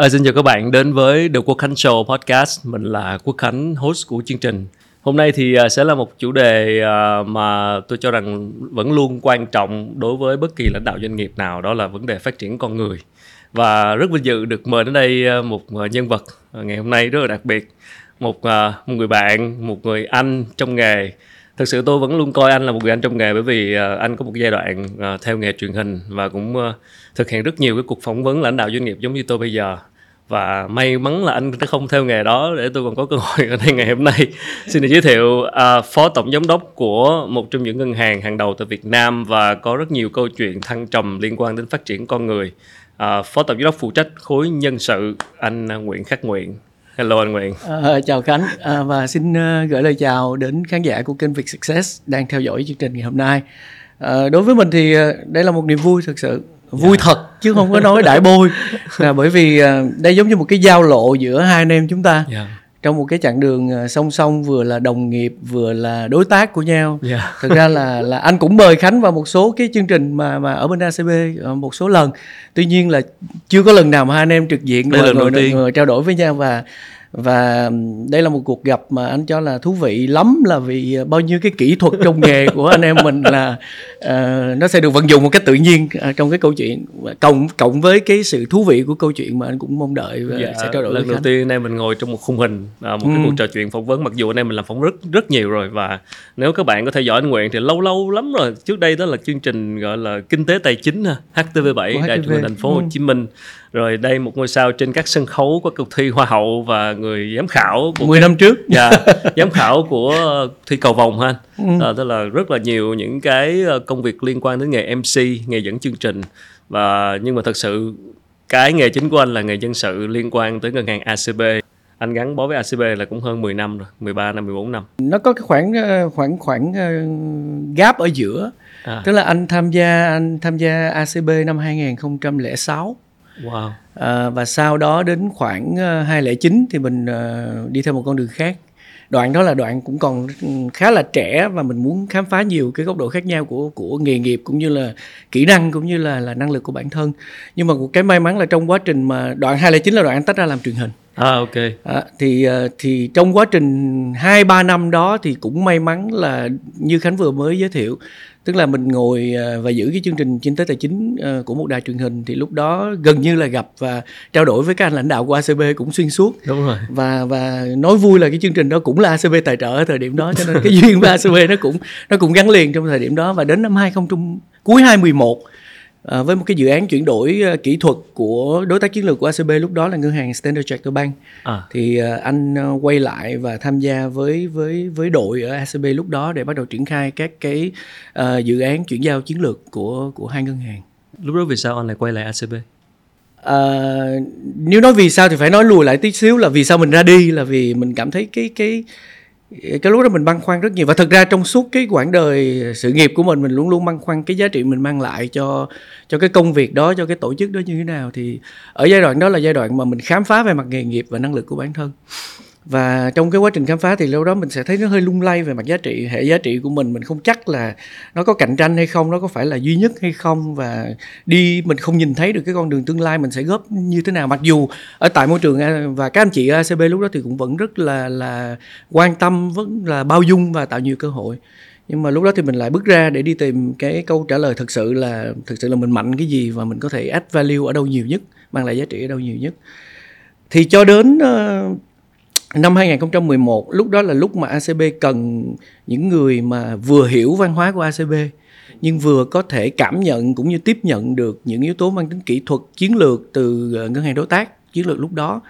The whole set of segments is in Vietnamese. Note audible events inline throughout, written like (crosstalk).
À, xin chào các bạn đến với The Quốc Khánh Show Podcast. Mình là Quốc Khánh, host của chương trình. Hôm nay thì ờ, sẽ là một chủ đề ờ, mà tôi cho rằng vẫn luôn quan trọng đối với bất kỳ lãnh đạo doanh nghiệp nào, đó là vấn đề phát triển con người. Và rất vinh dự được mời đến đây một nhân vật ngày hôm nay rất là đặc biệt, một một người bạn, một người anh trong nghề. Thực sự tôi vẫn luôn coi anh là một người anh trong nghề bởi vì uh, anh có một giai đoạn uh, theo nghề truyền hình và cũng uh, thực hiện rất nhiều cái cuộc phỏng vấn lãnh đạo doanh nghiệp giống như tôi bây giờ. Và may mắn là anh đã không theo nghề đó để tôi còn có cơ hội ở đây ngày hôm nay. (laughs) Xin được giới thiệu uh, phó tổng giám đốc của một trong những ngân hàng hàng đầu tại Việt Nam và có rất nhiều câu chuyện thăng trầm liên quan đến phát triển con người. Uh, phó tổng giám đốc phụ trách khối nhân sự anh Nguyễn Khắc Nguyện Hello anh Nguyện. À, chào Khánh à, và xin uh, gửi lời chào đến khán giả của kênh Việt Success đang theo dõi chương trình ngày hôm nay. À, đối với mình thì đây là một niềm vui thực sự vui yeah. thật chứ không có nói đại bôi (laughs) là bởi vì uh, đây giống như một cái giao lộ giữa hai anh em chúng ta yeah trong một cái chặng đường song song vừa là đồng nghiệp vừa là đối tác của nhau. Yeah. thực ra là là anh cũng mời khánh vào một số cái chương trình mà mà ở bên acb một số lần. Tuy nhiên là chưa có lần nào mà hai anh em trực diện đây lần đầu tiên. ngồi trao đổi với nhau và và đây là một cuộc gặp mà anh cho là thú vị lắm là vì bao nhiêu cái kỹ thuật trong nghề của anh em mình là uh, nó sẽ được vận dụng một cách tự nhiên uh, trong cái câu chuyện cộng cộng với cái sự thú vị của câu chuyện mà anh cũng mong đợi và dạ, sẽ trao đổi lần đầu tiên anh em mình ngồi trong một khung hình uh, một cái ừ. cuộc trò chuyện phỏng vấn. Mặc dù anh em mình làm phỏng rất rất nhiều rồi và nếu các bạn có theo dõi anh Nguyện thì lâu lâu lắm rồi. Trước đây đó là chương trình gọi là kinh tế tài chính HTV7 đài truyền hình thành phố Hồ Chí Minh rồi đây một ngôi sao trên các sân khấu của cuộc thi hoa hậu và người giám khảo của 10 năm trước. Dạ giám khảo của thi cầu vòng ha. Ừ. à, tức là rất là nhiều những cái ờ, công việc liên quan đến nghề MC nghề dẫn chương trình. Và nhưng mà thật sự cái nghề chính của anh là nghề nhân sự liên quan tới ngân hàng ACB anh gắn bó với ACB là cũng hơn 10 năm rồi 13 năm 14 năm. Nó có cái khoảng ờ, khoảng khoảng gap ở giữa. À. tức là anh tham gia anh tham gia ACB năm 2006 Wow. À, và sau đó đến khoảng ờ, 2009 thì mình uh, đi theo một con đường khác. Đoạn đó là đoạn cũng còn khá là trẻ và mình muốn khám phá nhiều cái góc độ khác nhau của của nghề nghiệp cũng như là kỹ năng cũng như là là năng lực của bản thân. Nhưng mà cái may mắn là trong quá trình mà đoạn 209 là đoạn anh tách ra làm truyền hình. À ok. À, thì thì trong quá trình 2 3 năm đó thì cũng may mắn là như Khánh vừa mới giới thiệu tức là mình ngồi à, và giữ cái chương trình kinh tế tài chính à, của một đài truyền hình thì lúc đó gần như là gặp và trao đổi với các anh lãnh đạo của ACB cũng xuyên suốt. Đúng rồi. Và và nói vui là cái chương trình đó cũng là ACB tài trợ ở thời điểm đó cho nên cái duyên với ACB nó cũng nó cũng gắn liền trong thời điểm đó. Và đến năm 20 cuối 2011 À, với một cái dự án chuyển đổi uh, kỹ thuật của đối tác chiến lược của ACB lúc đó là ngân hàng Standard Chartered Bank. À. thì uh, anh uh, quay lại và tham gia với với với đội ở ACB lúc đó để bắt đầu triển khai các cái uh, dự án chuyển giao chiến lược của của hai ngân hàng. Lúc đó vì sao anh lại quay lại ACB uh, nếu nói vì sao thì phải nói lùi lại tí xíu là vì sao mình ra đi là vì mình cảm thấy cái cái cái lúc đó mình băn khoăn rất nhiều. Và thực ra trong suốt cái quãng đời sự nghiệp của mình mình luôn luôn băn khoăn cái giá trị mình mang lại cho cho cái công việc đó, cho cái tổ chức đó như thế nào. Thì ở giai đoạn đó là giai đoạn mà mình khám phá về mặt nghề nghiệp và năng lực của bản thân và trong cái quá trình khám phá thì lâu đó mình sẽ thấy nó hơi lung lay về mặt giá trị hệ giá trị của mình. Mình không chắc là nó có cạnh tranh hay không nó có phải là duy nhất hay không. Và đi mình không nhìn thấy được cái con đường tương lai mình sẽ góp như thế nào. Mặc dù ở tại môi trường và các anh chị ở ACB lúc đó thì cũng vẫn rất là là quan tâm vẫn là bao dung và tạo nhiều cơ hội. Nhưng mà lúc đó thì mình lại bước ra để đi tìm cái câu trả lời thực sự là thực sự là mình mạnh cái gì và mình có thể add value ở đâu nhiều nhất mang lại giá trị ở đâu nhiều nhất. Thì cho đến uh, năm 2011 lúc đó là lúc mà ACB cần những người mà vừa hiểu văn hóa của ACB nhưng vừa có thể cảm nhận cũng như tiếp nhận được những yếu tố mang tính kỹ thuật chiến lược từ ờ, ngân hàng đối tác chiến lược lúc đó.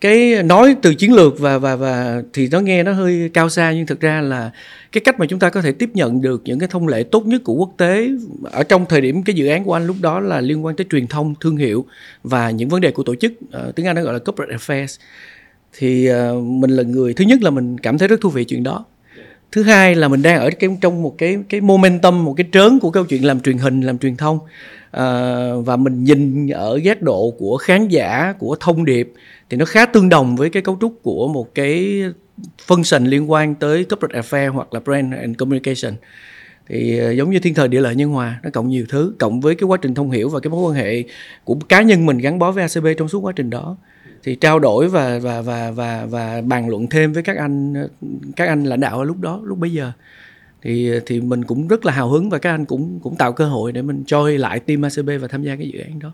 Cái nói từ chiến lược và và và thì nó nghe nó hơi cao xa nhưng thực ra là cái cách mà chúng ta có thể tiếp nhận được những cái thông lệ tốt nhất của quốc tế ở trong thời điểm cái dự án của anh lúc đó là liên quan tới truyền thông thương hiệu và những vấn đề của tổ chức. Uh, tiếng anh nó gọi là corporate affairs thì uh, mình là người thứ nhất là mình cảm thấy rất thú vị chuyện đó. Thứ hai là mình đang ở cái trong một cái cái momentum một cái trớn của câu chuyện làm truyền hình làm truyền thông. À, và mình nhìn ở giác độ của khán giả của thông điệp thì nó khá tương đồng với cái cấu trúc của một cái function liên quan tới corporate affair hoặc là brand and communication. Thì à, giống như thiên thời địa lợi nhân hòa nó cộng nhiều thứ cộng với cái quá trình thông hiểu và cái mối quan hệ của cá nhân mình gắn bó với ACB trong suốt quá trình đó thì trao đổi và và và và và bàn luận thêm với các anh các anh lãnh đạo ở lúc đó lúc bấy giờ. Thì thì mình cũng rất là hào hứng và các anh cũng cũng tạo cơ hội để mình join lại team ACB và tham gia cái dự án đó.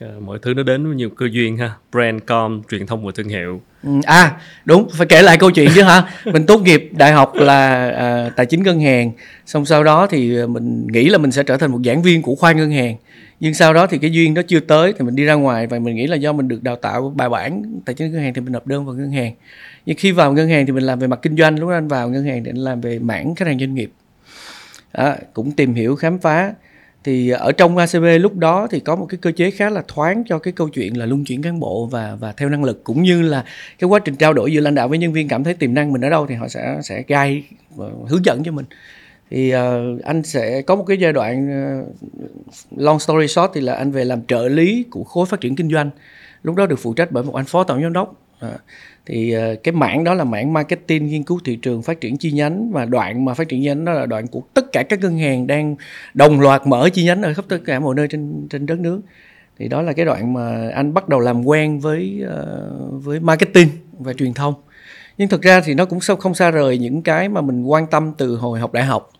À, mọi thứ nó đến với nhiều cơ duyên ha. Brand com truyền thông và thương hiệu. Ừ, à đúng phải kể lại câu chuyện chứ hả? Mình tốt nghiệp đại học là à, tài chính ngân hàng xong sau đó thì mình nghĩ là mình sẽ trở thành một giảng viên của khoa ngân hàng nhưng sau đó thì cái duyên đó chưa tới thì mình đi ra ngoài và mình nghĩ là do mình được đào tạo bài bản tài chính ngân hàng thì mình nộp đơn vào ngân hàng. Nhưng khi vào ngân hàng thì mình làm về mặt kinh doanh lúc đó anh vào ngân hàng để anh làm về mảng khách hàng doanh nghiệp. Đó, cũng tìm hiểu khám phá. Thì ở trong ACB lúc đó thì có một cái cơ chế khá là thoáng cho cái câu chuyện là luân chuyển cán bộ và và theo năng lực cũng như là cái quá trình trao đổi giữa lãnh đạo với nhân viên cảm thấy tiềm năng mình ở đâu thì họ sẽ sẽ gai ờ, hướng dẫn cho mình thì uh, anh sẽ có một cái giai đoạn uh, long story short thì là anh về làm trợ lý của khối phát triển kinh doanh. Lúc đó được phụ trách bởi một anh phó tổng giám đốc. Uh, thì uh, cái mảng đó là mảng marketing nghiên cứu thị trường phát triển chi nhánh. Và đoạn mà phát triển chi nhánh đó là đoạn của tất cả các ngân hàng đang đồng loạt mở chi nhánh ở khắp tất cả mọi nơi trên trên đất nước. Thì đó là cái đoạn mà anh bắt đầu làm quen với uh, với marketing và truyền thông. Nhưng thực ra thì nó cũng không xa rời những cái mà mình quan tâm từ hồi học đại học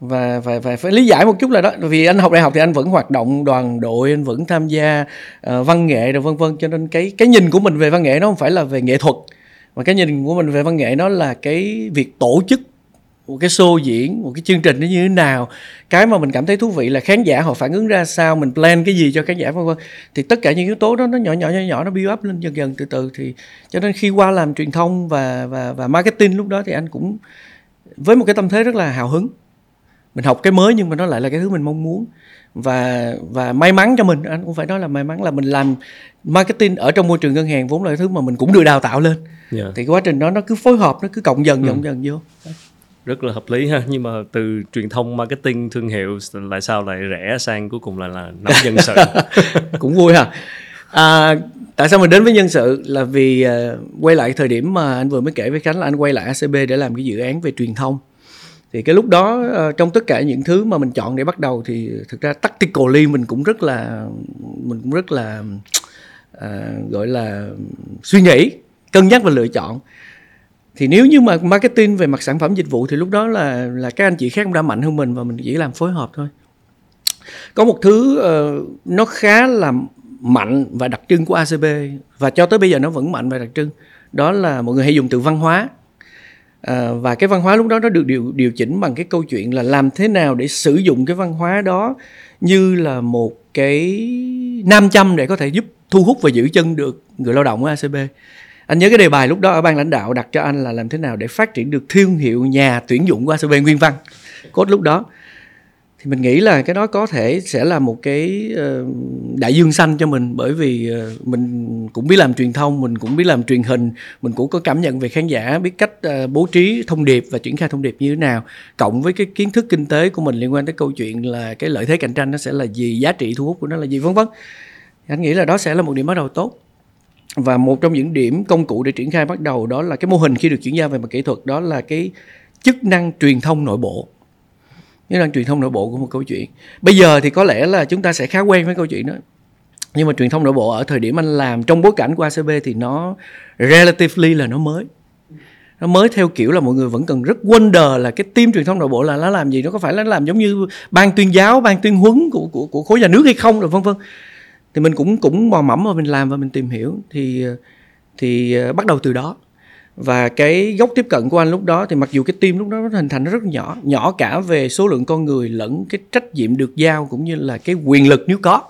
và phải phải phải lý giải một chút là đó vì anh học đại học thì anh vẫn hoạt động đoàn đội anh vẫn tham gia uh, văn nghệ rồi vân vân cho nên cái cái nhìn của mình về văn nghệ nó không phải là về nghệ thuật mà cái nhìn của mình về văn nghệ nó là cái việc tổ chức một cái show diễn một cái chương trình nó như thế nào. Cái mà mình cảm thấy thú vị là khán giả họ phản ứng ra sao mình plan cái gì cho khán giả vân vân. Thì tất cả những yếu tố đó nó nhỏ nhỏ nhỏ nhỏ nó build up lên dần dần từ từ. Thì cho nên khi qua làm truyền thông và và và marketing lúc đó thì anh cũng với một cái tâm thế rất là hào hứng mình học cái mới nhưng mà nó lại là cái thứ mình mong muốn. Và và may mắn cho mình anh cũng phải nói là may mắn là mình làm marketing ở trong môi trường ngân hàng vốn là cái thứ mà mình cũng được đào tạo lên. Yeah. Dạ. thì cái quá trình đó nó cứ phối hợp nó cứ cộng dần dần ừ. dần vô. Rất là hợp lý ha. Nhưng mà từ truyền thông marketing thương hiệu lại sao lại rẽ sang cuối cùng là là nắm nhân sự? (laughs) Cũng vui ha. À, tại sao mình đến với nhân sự? Là vì uh, quay lại thời điểm mà anh vừa mới kể với khánh là anh quay lại acb để làm cái dự án về truyền thông thì cái lúc đó ờ, trong tất cả những thứ mà mình chọn để bắt đầu thì thực ra tactically mình cũng rất là mình cũng rất là à, gọi là suy nghĩ cân nhắc và lựa chọn. Thì nếu như mà marketing về mặt sản phẩm dịch vụ thì lúc đó là là các anh chị khác cũng đã mạnh hơn mình và mình chỉ làm phối hợp thôi. Có một thứ uh, nó khá là mạnh và đặc trưng của ACB và cho tới bây giờ nó vẫn mạnh và đặc trưng đó là mọi người hay dùng từ văn hóa à, và cái văn hóa lúc đó nó được điều điều chỉnh bằng cái câu chuyện là làm thế nào để sử dụng cái văn hóa đó như là một cái nam châm để có thể giúp thu hút và giữ chân được người lao động ở ACB anh nhớ cái đề bài lúc đó ở ban lãnh đạo đặt cho anh là làm thế nào để phát triển được thương hiệu nhà tuyển dụng của ACB Nguyên Văn. Cốt lúc đó thì mình nghĩ là cái đó có thể sẽ là một cái ờ, đại dương xanh cho mình. Bởi vì ờ, mình cũng biết làm truyền thông, mình cũng biết làm truyền hình, mình cũng có cảm nhận về khán giả, biết cách ờ, bố trí thông điệp và triển khai thông điệp như thế nào. Cộng với cái kiến thức kinh tế của mình liên quan tới câu chuyện là cái lợi thế cạnh tranh nó sẽ là gì, giá trị thu hút của nó là gì, vân vân. Anh nghĩ là đó sẽ là một điểm bắt đầu tốt. Và một trong những điểm công cụ để triển khai bắt đầu đó là cái mô hình khi được chuyển giao về mặt kỹ thuật, đó là cái chức năng truyền thông nội bộ chức năng truyền thông nội bộ của một câu chuyện. Bây giờ thì có lẽ là chúng ta sẽ khá quen với câu chuyện đó. Nhưng mà truyền thông nội bộ ở thời điểm anh làm trong bối cảnh của ACB thì nó relatively là nó mới. Nó mới theo kiểu là mọi người vẫn cần rất wonder là cái team truyền thông nội bộ là nó làm gì nó có phải là nó làm giống như ban tuyên giáo ban tuyên huấn của của, của khối nhà nước hay không rồi vân vân. Thì mình cũng cũng mò mẫm và mình làm và mình tìm hiểu. Thì thì ờ, bắt đầu từ đó và cái góc tiếp cận của anh lúc đó thì mặc dù cái team lúc đó nó hình thành nó rất nhỏ nhỏ cả về số lượng con người lẫn cái trách nhiệm được giao cũng như là cái quyền lực nếu có.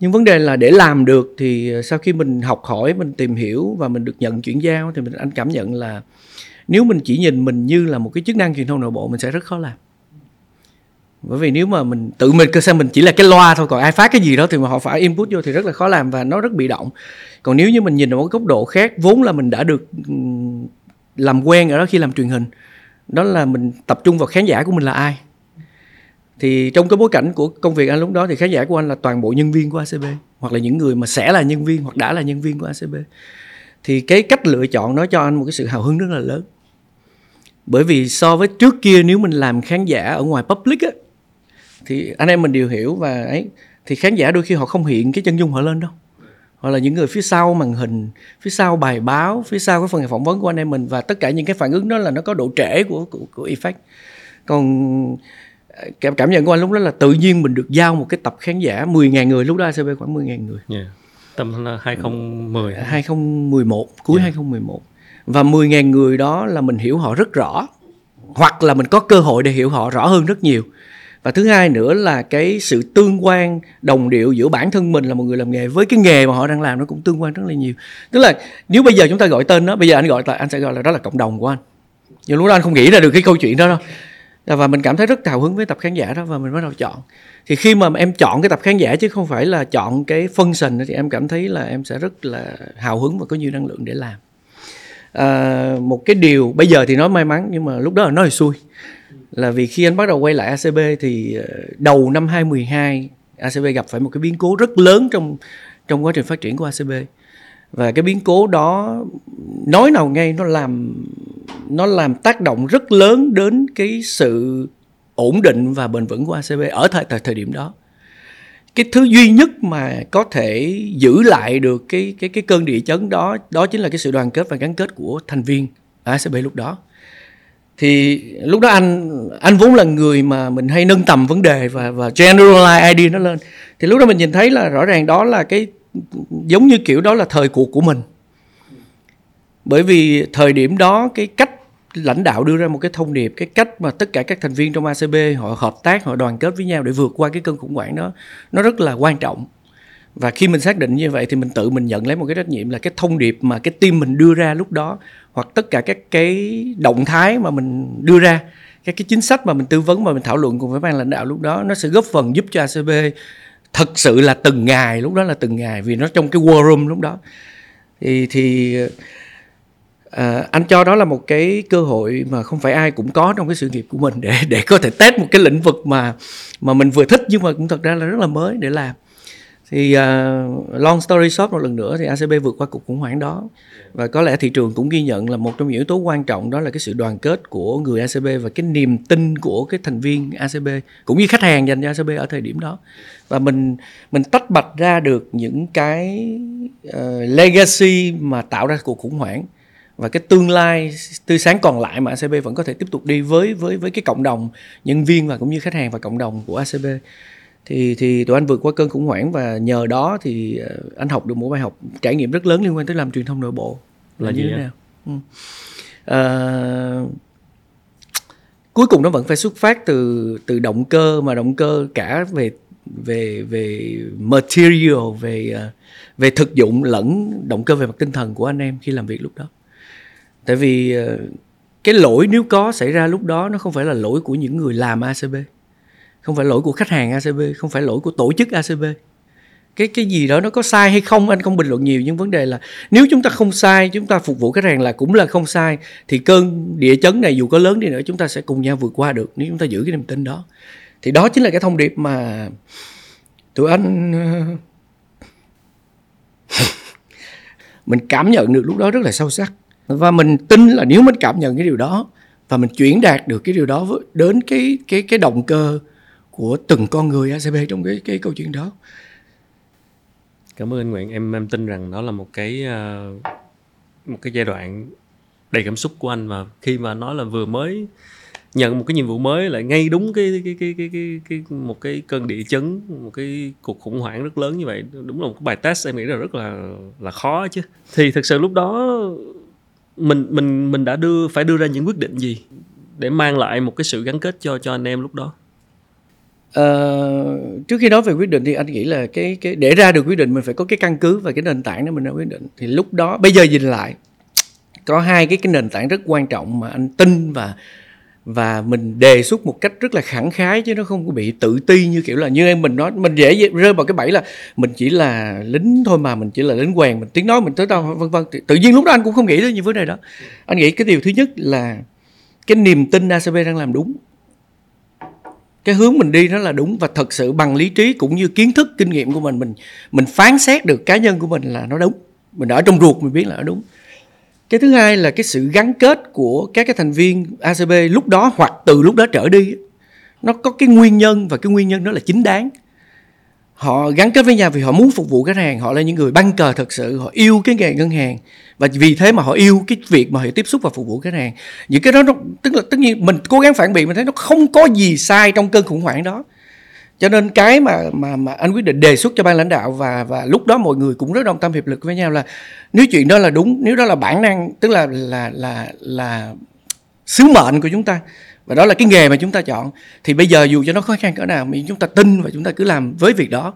Nhưng vấn đề là để làm được thì ờ, sau khi mình học hỏi, mình tìm hiểu và mình được nhận chuyển giao thì mình, anh cảm nhận là nếu mình chỉ nhìn mình như là một cái chức năng truyền thông nội bộ, mình sẽ rất khó làm bởi vì nếu mà mình tự mình cơ xem mình chỉ là cái loa thôi, còn ai phát cái gì đó thì mà họ phải input vô thì rất là khó làm và nó rất bị động. Còn nếu như mình nhìn ở một góc độ khác, vốn là mình đã được làm quen ở đó khi làm truyền hình, đó là mình tập trung vào khán giả của mình là ai. Thì trong cái bối cảnh của công việc anh lúc đó thì khán giả của anh là toàn bộ nhân viên của ACB hoặc là những người mà sẽ là nhân viên hoặc đã là nhân viên của ACB thì cái cách lựa chọn nó cho anh một cái sự hào hứng rất là lớn. Bởi vì so với trước kia nếu mình làm khán giả ở ngoài public á thì anh em mình đều hiểu và ấy thì khán giả đôi khi họ không hiện cái chân dung họ lên đâu. Hoặc là những người phía sau màn hình phía sau bài báo phía sau cái phần phỏng vấn của anh em mình và tất cả những cái phản ứng đó là nó có độ trễ của của, của effect. Còn cảm cảm nhận của anh lúc đó là tự nhiên mình được giao một cái tập khán giả 10.000 người lúc đó ACB khoảng 10.000 người. Yeah. tầm 2010 2011 cuối yeah. 2011 và 10.000 người đó là mình hiểu họ rất rõ hoặc là mình có cơ hội để hiểu họ rõ hơn rất nhiều và thứ hai nữa là cái sự tương quan đồng điệu giữa bản thân mình là một người làm nghề với cái nghề mà họ đang làm nó cũng tương quan rất là nhiều. Tức là nếu bây giờ chúng ta gọi tên đó bây giờ anh gọi là anh sẽ gọi là đó là cộng đồng của anh. Nhưng lúc đó anh không nghĩ ra được cái câu chuyện đó đâu. Và mình cảm thấy rất hào hứng với tập khán giả đó và mình bắt đầu chọn. Thì khi mà em chọn cái tập khán giả chứ không phải là chọn cái function thì em cảm thấy là em sẽ rất là hào hứng và có nhiều năng lượng để làm. À, một cái điều bây giờ thì nói may mắn nhưng mà lúc đó là nói là xui là vì khi anh bắt đầu quay lại ACB thì ờ, đầu năm 2012 ACB gặp phải một cái biến cố rất lớn trong trong quá trình phát triển của ACB và cái biến cố đó nói nào ngay nó làm nó làm tác động rất lớn đến cái sự ổn định và bền vững của ACB ở thời thời, thời điểm đó. Cái thứ duy nhất mà có thể giữ lại được cái cái cái cơn địa chấn đó đó chính là cái sự đoàn kết và gắn kết của thành viên ACB lúc đó thì lúc đó anh anh vốn là người mà mình hay nâng tầm vấn đề và và generalize idea nó lên. Thì lúc đó mình nhìn thấy là rõ ràng đó là cái, giống như kiểu đó là thời cuộc của mình. Bởi vì thời điểm đó cái cách lãnh đạo đưa ra một cái thông điệp, cái cách mà tất cả các thành viên trong ACB họ hợp tác, họ đoàn kết với nhau để vượt qua cái cơn khủng hoảng đó, nó rất là quan trọng và khi mình xác định như vậy thì mình tự mình nhận lấy một cái trách nhiệm là cái thông điệp mà cái team mình đưa ra lúc đó hoặc tất cả các cái động thái mà mình đưa ra các cái chính sách mà mình tư vấn mà mình thảo luận cùng với ban lãnh đạo lúc đó nó sẽ góp phần giúp cho ACB thật sự là từng ngày lúc đó là từng ngày vì nó trong cái war room lúc đó. Thì thì à, anh cho đó là một cái cơ hội mà không phải ai cũng có trong cái sự nghiệp của mình để để có thể test một cái lĩnh vực mà mà mình vừa thích nhưng mà cũng thật ra là rất là mới để làm thì uh, long story short một lần nữa thì ACB vượt qua cuộc khủng hoảng đó. Và có lẽ thị trường cũng ghi nhận là một trong những yếu tố quan trọng đó là cái sự đoàn kết của người ACB và cái niềm tin của cái thành viên ACB cũng như khách hàng dành cho ACB ở thời điểm đó. Và mình mình tách bạch ra được những cái uh, legacy mà tạo ra cuộc khủng hoảng và cái tương lai tươi sáng còn lại mà ACB vẫn có thể tiếp tục đi với với với cái cộng đồng nhân viên và cũng như khách hàng và cộng đồng của ACB thì thì tụi anh vượt qua cơn khủng hoảng và nhờ đó thì ờ, anh học được một bài học trải nghiệm rất lớn liên quan tới làm truyền thông nội bộ. Là, là như thế nào? Ừ. à, cuối cùng nó vẫn phải xuất phát từ từ động cơ mà động cơ cả về về về material về ờ, về thực dụng lẫn động cơ về mặt tinh thần của anh em khi làm việc lúc đó. Tại vì cái lỗi nếu có xảy ra lúc đó nó không phải là lỗi của những người làm ACB không phải lỗi của khách hàng ACB không phải lỗi của tổ chức ACB cái cái gì đó nó có sai hay không anh không bình luận nhiều, nhưng vấn đề là nếu chúng ta không sai, chúng ta phục vụ khách hàng là cũng là không sai, thì cơn địa chấn này dù có lớn đi nữa, chúng ta sẽ cùng nhau vượt qua được nếu chúng ta giữ cái niềm tin đó. Thì đó chính là cái thông điệp mà tụi anh, (laughs) mình cảm nhận được lúc đó rất là sâu sắc. Và mình tin là nếu mình cảm nhận cái điều đó, và mình chuyển đạt được cái điều đó đến cái cái cái động cơ của từng con người ACB trong cái cái câu chuyện đó. Cảm ơn anh Nguyễn. Em em tin rằng đó là một cái ờ, một cái giai đoạn đầy cảm xúc của anh và khi mà nói là vừa mới nhận một cái nhiệm vụ mới lại ngay đúng cái cái cái cái cái, cái một cái cơn địa chấn một cái cuộc khủng hoảng rất lớn như vậy. Đúng là một cái bài test em nghĩ là rất là là khó chứ. Thì thực sự lúc đó mình mình mình đã đưa phải đưa ra những quyết định gì để mang lại một cái sự gắn kết cho cho anh em lúc đó? Uh, trước khi nói về quyết định thì anh nghĩ là cái cái để ra được quyết định mình phải có cái căn cứ và cái nền tảng để mình ra quyết định. Thì lúc đó bây giờ nhìn lại có hai cái cái nền tảng rất quan trọng mà anh tin và và mình đề xuất một cách rất là khẳng khái chứ nó không có bị tự ti như kiểu là như em mình nói. Mình dễ rơi vào cái bẫy là mình chỉ là lính thôi mà mình chỉ là lính quèn mình tiếng nói mình tới đâu vân vân. Tự nhiên lúc đó anh cũng không nghĩ tới những vấn đề đó. Anh nghĩ cái điều thứ nhất là cái niềm tin ACB đang làm đúng cái hướng mình đi nó là đúng và thật sự bằng lý trí cũng như kiến thức, kinh nghiệm của mình mình mình phán xét được cá nhân của mình là nó đúng. Mình ở trong ruột mình biết là nó đúng. Cái thứ hai là cái sự gắn kết của các cái thành viên ACB lúc đó hoặc từ lúc đó trở đi nó có cái nguyên nhân và cái nguyên nhân đó là chính đáng họ gắn kết với nhau vì họ muốn phục vụ khách hàng. Họ là những người băng cờ thật sự. Họ yêu cái nghề ngân hàng. Và vì thế mà họ yêu cái việc mà họ tiếp xúc và phục vụ khách hàng. Những cái đó nó, tức là, tất nhiên mình cố gắng phản biện, mình thấy nó không có gì sai trong cơn khủng hoảng đó. Cho nên cái mà mà mà anh quyết định đề xuất cho ban lãnh đạo và và lúc đó mọi người cũng rất đồng tâm hiệp lực với nhau là nếu chuyện đó là đúng, nếu đó là bản năng, tức là là là là sứ mệnh của chúng ta và đó là cái nghề mà chúng ta chọn. Thì bây giờ dù cho nó khó khăn cỡ nào, mình chúng ta tin và chúng ta cứ làm với việc đó,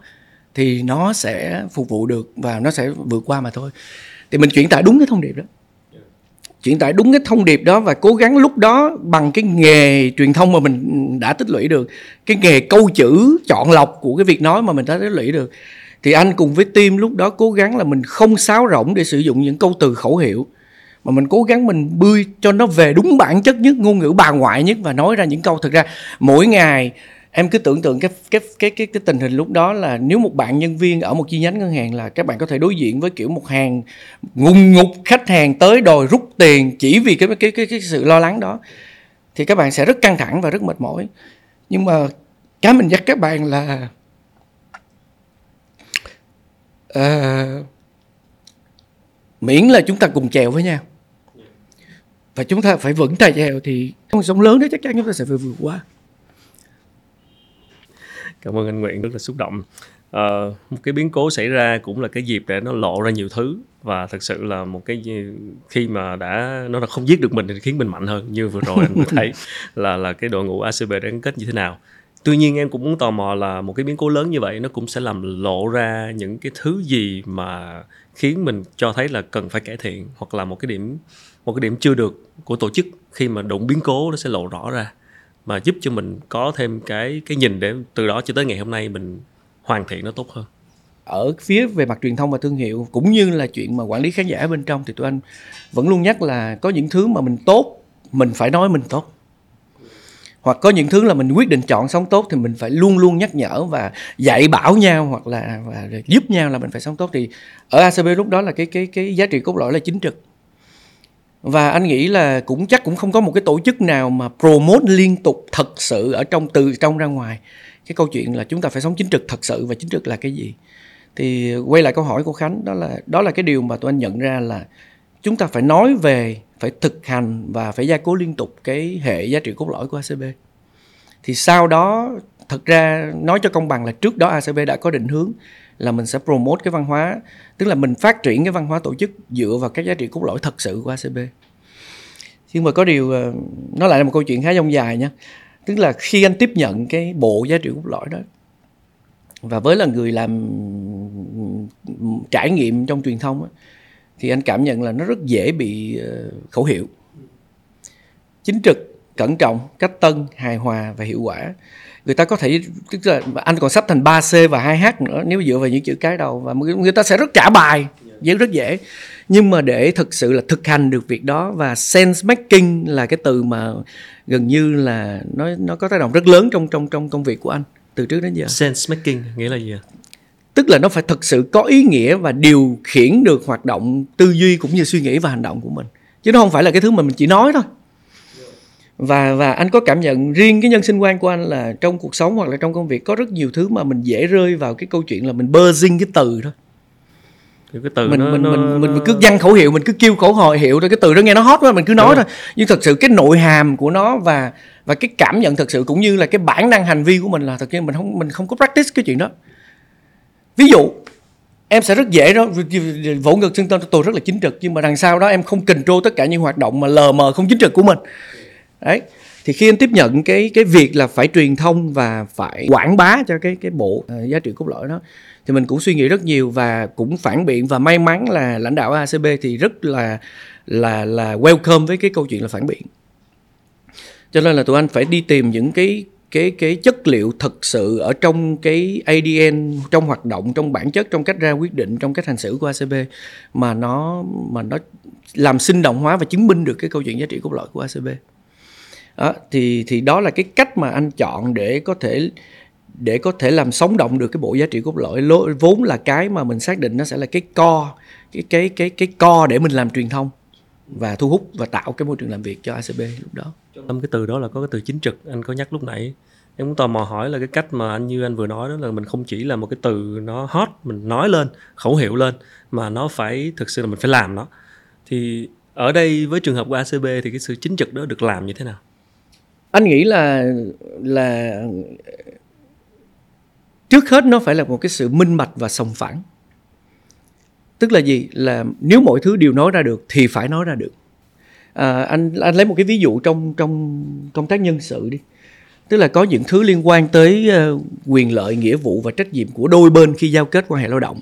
thì nó sẽ phục vụ được và nó sẽ vượt qua mà thôi. Thì mình chuyển tải đúng cái thông điệp đó. Chuyển tải đúng cái thông điệp đó và cố gắng lúc đó bằng cái nghề truyền thông mà mình đã tích lũy được, cái nghề câu chữ chọn lọc của cái việc nói mà mình đã tích lũy được. Thì anh cùng với team lúc đó cố gắng là mình không sáo rỗng để sử dụng những câu từ khẩu hiệu mà mình cố gắng mình bươi cho nó về đúng bản chất nhất ngôn ngữ bà ngoại nhất và nói ra những câu. Thực ra mỗi ngày em cứ tưởng tượng cái cái cái cái cái tình hình lúc đó là nếu một bạn nhân viên ở một chi nhánh ngân hàng là các bạn có thể đối diện với kiểu một hàng ngùng ngục khách hàng tới đòi rút tiền chỉ vì cái cái cái cái sự lo lắng đó thì các bạn sẽ rất căng thẳng và rất mệt mỏi. Nhưng mà cái mình dắt các bạn là uh, miễn là chúng ta cùng chèo với nhau và chúng ta phải vững tay chèo thì con sóng lớn đó chắc chắn chúng ta sẽ phải vượt qua. Cảm ơn anh Nguyễn rất là xúc động. Uh, một cái biến cố xảy ra cũng là cái dịp để nó lộ ra nhiều thứ và thật sự là một cái khi mà đã nó là không giết được mình thì khiến mình mạnh hơn như vừa rồi anh vừa thấy (laughs) là là cái đội ngũ ACB đã gắn kết như thế nào. Tuy nhiên em cũng muốn tò mò là một cái biến cố lớn như vậy nó cũng sẽ làm lộ ra những cái thứ gì mà khiến mình cho thấy là cần phải cải thiện hoặc là một cái điểm một cái điểm chưa được của tổ chức khi mà đụng biến cố nó sẽ lộ rõ ra, mà giúp cho mình có thêm cái cái nhìn để từ đó cho tới ngày hôm nay mình hoàn thiện nó tốt hơn. Ở phía về mặt truyền thông và thương hiệu, cũng như là chuyện mà quản lý khán giả bên trong, thì tụi anh vẫn luôn nhắc là có những thứ mà mình tốt, mình phải nói mình tốt. Hoặc có những thứ là mình quyết định chọn sống tốt thì mình phải luôn luôn nhắc nhở và dạy bảo nhau hoặc là, và giúp nhau là mình phải sống tốt. Thì ở ACB lúc đó là cái cái cái giá trị cốt lõi là chính trực và anh nghĩ là cũng chắc cũng không có một cái tổ chức nào mà promote liên tục thật sự ở trong, từ trong ra ngoài. Cái câu chuyện là chúng ta phải sống chính trực thật sự. Và chính trực là cái gì? Thì quay lại câu hỏi của khánh, đó là đó là cái điều mà tụi anh nhận ra là chúng ta phải nói về, phải thực hành và phải gia cố liên tục cái hệ giá trị cốt lõi của ACB thì sau đó, thật ra nói cho công bằng là trước đó ACB đã có định hướng là mình sẽ promote cái văn hóa, tức là mình phát triển cái văn hóa tổ chức dựa vào các giá trị cốt lõi thật sự của ACB nhưng mà có điều ờ, nó lại là một câu chuyện khá dông dài nha. Tức là khi anh tiếp nhận cái bộ giá trị cốt lõi đó, và với là người làm trải nghiệm trong truyền thông thì anh cảm nhận là nó rất dễ bị ờ, khẩu hiệu. Chính trực, cẩn trọng, cách tân, hài hòa và hiệu quả người ta có thể tức là anh còn sắp thành 3C và 2H nữa nếu dựa vào những chữ cái đầu và người ta sẽ rất trả bài dễ rất dễ. Nhưng mà để thực sự là thực hành được việc đó và sense making là cái từ mà gần như là nó nó có tác động rất lớn trong trong trong công việc của anh từ trước đến giờ. Sense making nghĩa là gì tức là nó phải thực sự có ý nghĩa và điều khiển được hoạt động tư duy cũng như suy nghĩ và hành động của mình. Chứ nó không phải là cái thứ mà mình chỉ nói thôi và và anh có cảm nhận riêng cái nhân sinh quan của anh là trong cuộc sống hoặc là trong công việc có rất nhiều thứ mà mình dễ rơi vào cái câu chuyện là mình bơ dinh cái từ thôi cái từ mình, nó, mình, nó, mình, mình, mình cứ văn khẩu hiệu mình cứ kêu khẩu hồi hiệu thôi cái từ đó nghe nó hot quá mình cứ nói thôi. nhưng thật sự cái nội hàm của nó và và cái cảm nhận thật sự cũng như là cái bản năng hành vi của mình là thật sự mình không mình không có practice cái chuyện đó. Ví dụ em sẽ rất dễ đó vỗ ngực xưng tên tôi rất là chính trực nhưng mà đằng sau đó em không control tất cả những hoạt động mà lờ mờ không chính trực của mình đấy. Thì khi anh tiếp nhận cái cái việc là phải truyền thông và phải quảng bá cho cái cái bộ uh, giá trị cốt lõi đó thì mình cũng suy nghĩ rất nhiều và cũng phản biện và may mắn là lãnh đạo ACB thì rất là là là welcome với cái câu chuyện là phản biện. Cho nên là tụi anh phải đi tìm những cái cái cái chất liệu thực sự ở trong cái ADN trong hoạt động trong bản chất trong cách ra quyết định trong cách hành xử của ACB mà nó mà nó làm sinh động hóa và chứng minh được cái câu chuyện giá trị cốt lõi của ACB đó, thì thì đó là cái cách mà anh chọn để có thể để có thể làm sống động được cái bộ giá trị cốt lõi vốn là cái mà mình xác định nó sẽ là cái co cái cái cái cái co để mình làm truyền thông và thu hút và tạo cái môi trường làm việc cho ACB lúc đó. Trong cái từ đó là có cái từ chính trực anh có nhắc lúc nãy. Em cũng tò mò hỏi là cái cách mà anh như anh vừa nói đó là mình không chỉ là một cái từ nó hot mình nói lên khẩu hiệu lên mà nó phải thực sự là mình phải làm nó. Thì ở đây với trường hợp của ACB thì cái sự chính trực đó được làm như thế nào? Anh nghĩ là là trước hết nó phải là một cái sự minh bạch và sòng phẳng. Tức là gì? Là nếu mọi thứ đều nói ra được thì phải nói ra được. À, anh anh lấy một cái ví dụ trong trong công tác nhân sự đi. Tức là có những thứ liên quan tới uh, quyền lợi nghĩa vụ và trách nhiệm của đôi bên khi giao kết quan hệ lao động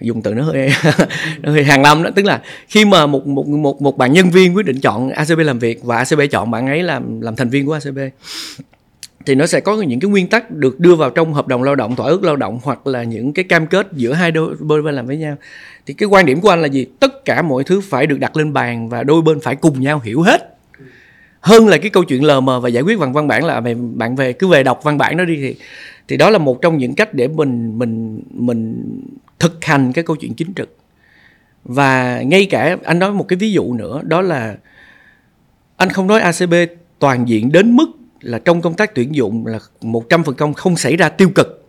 dùng từ nó hơi (laughs) nó hơi hàng năm đó. Tức là khi mà một một một một bạn nhân viên quyết định chọn ACB làm việc và ACB chọn bạn ấy làm làm thành viên của ACB thì nó sẽ có những cái nguyên tắc được đưa vào trong hợp đồng lao động, thỏa ước lao động hoặc là những cái cam kết giữa hai đôi bên làm với nhau. Thì cái quan điểm của anh là gì? Tất cả mọi thứ phải được đặt lên bàn và đôi bên phải cùng nhau hiểu hết. Hơn là cái câu chuyện lờ mờ và giải quyết bằng văn bản là về bạn về cứ về đọc văn bản đó đi thì thì đó là một trong những cách để mình mình mình thực hành cái câu chuyện chính trực. Và ngay cả anh nói một cái ví dụ nữa đó là anh không nói ACB toàn diện đến mức là trong công tác tuyển dụng là một trăm phần trăm không xảy ra tiêu cực.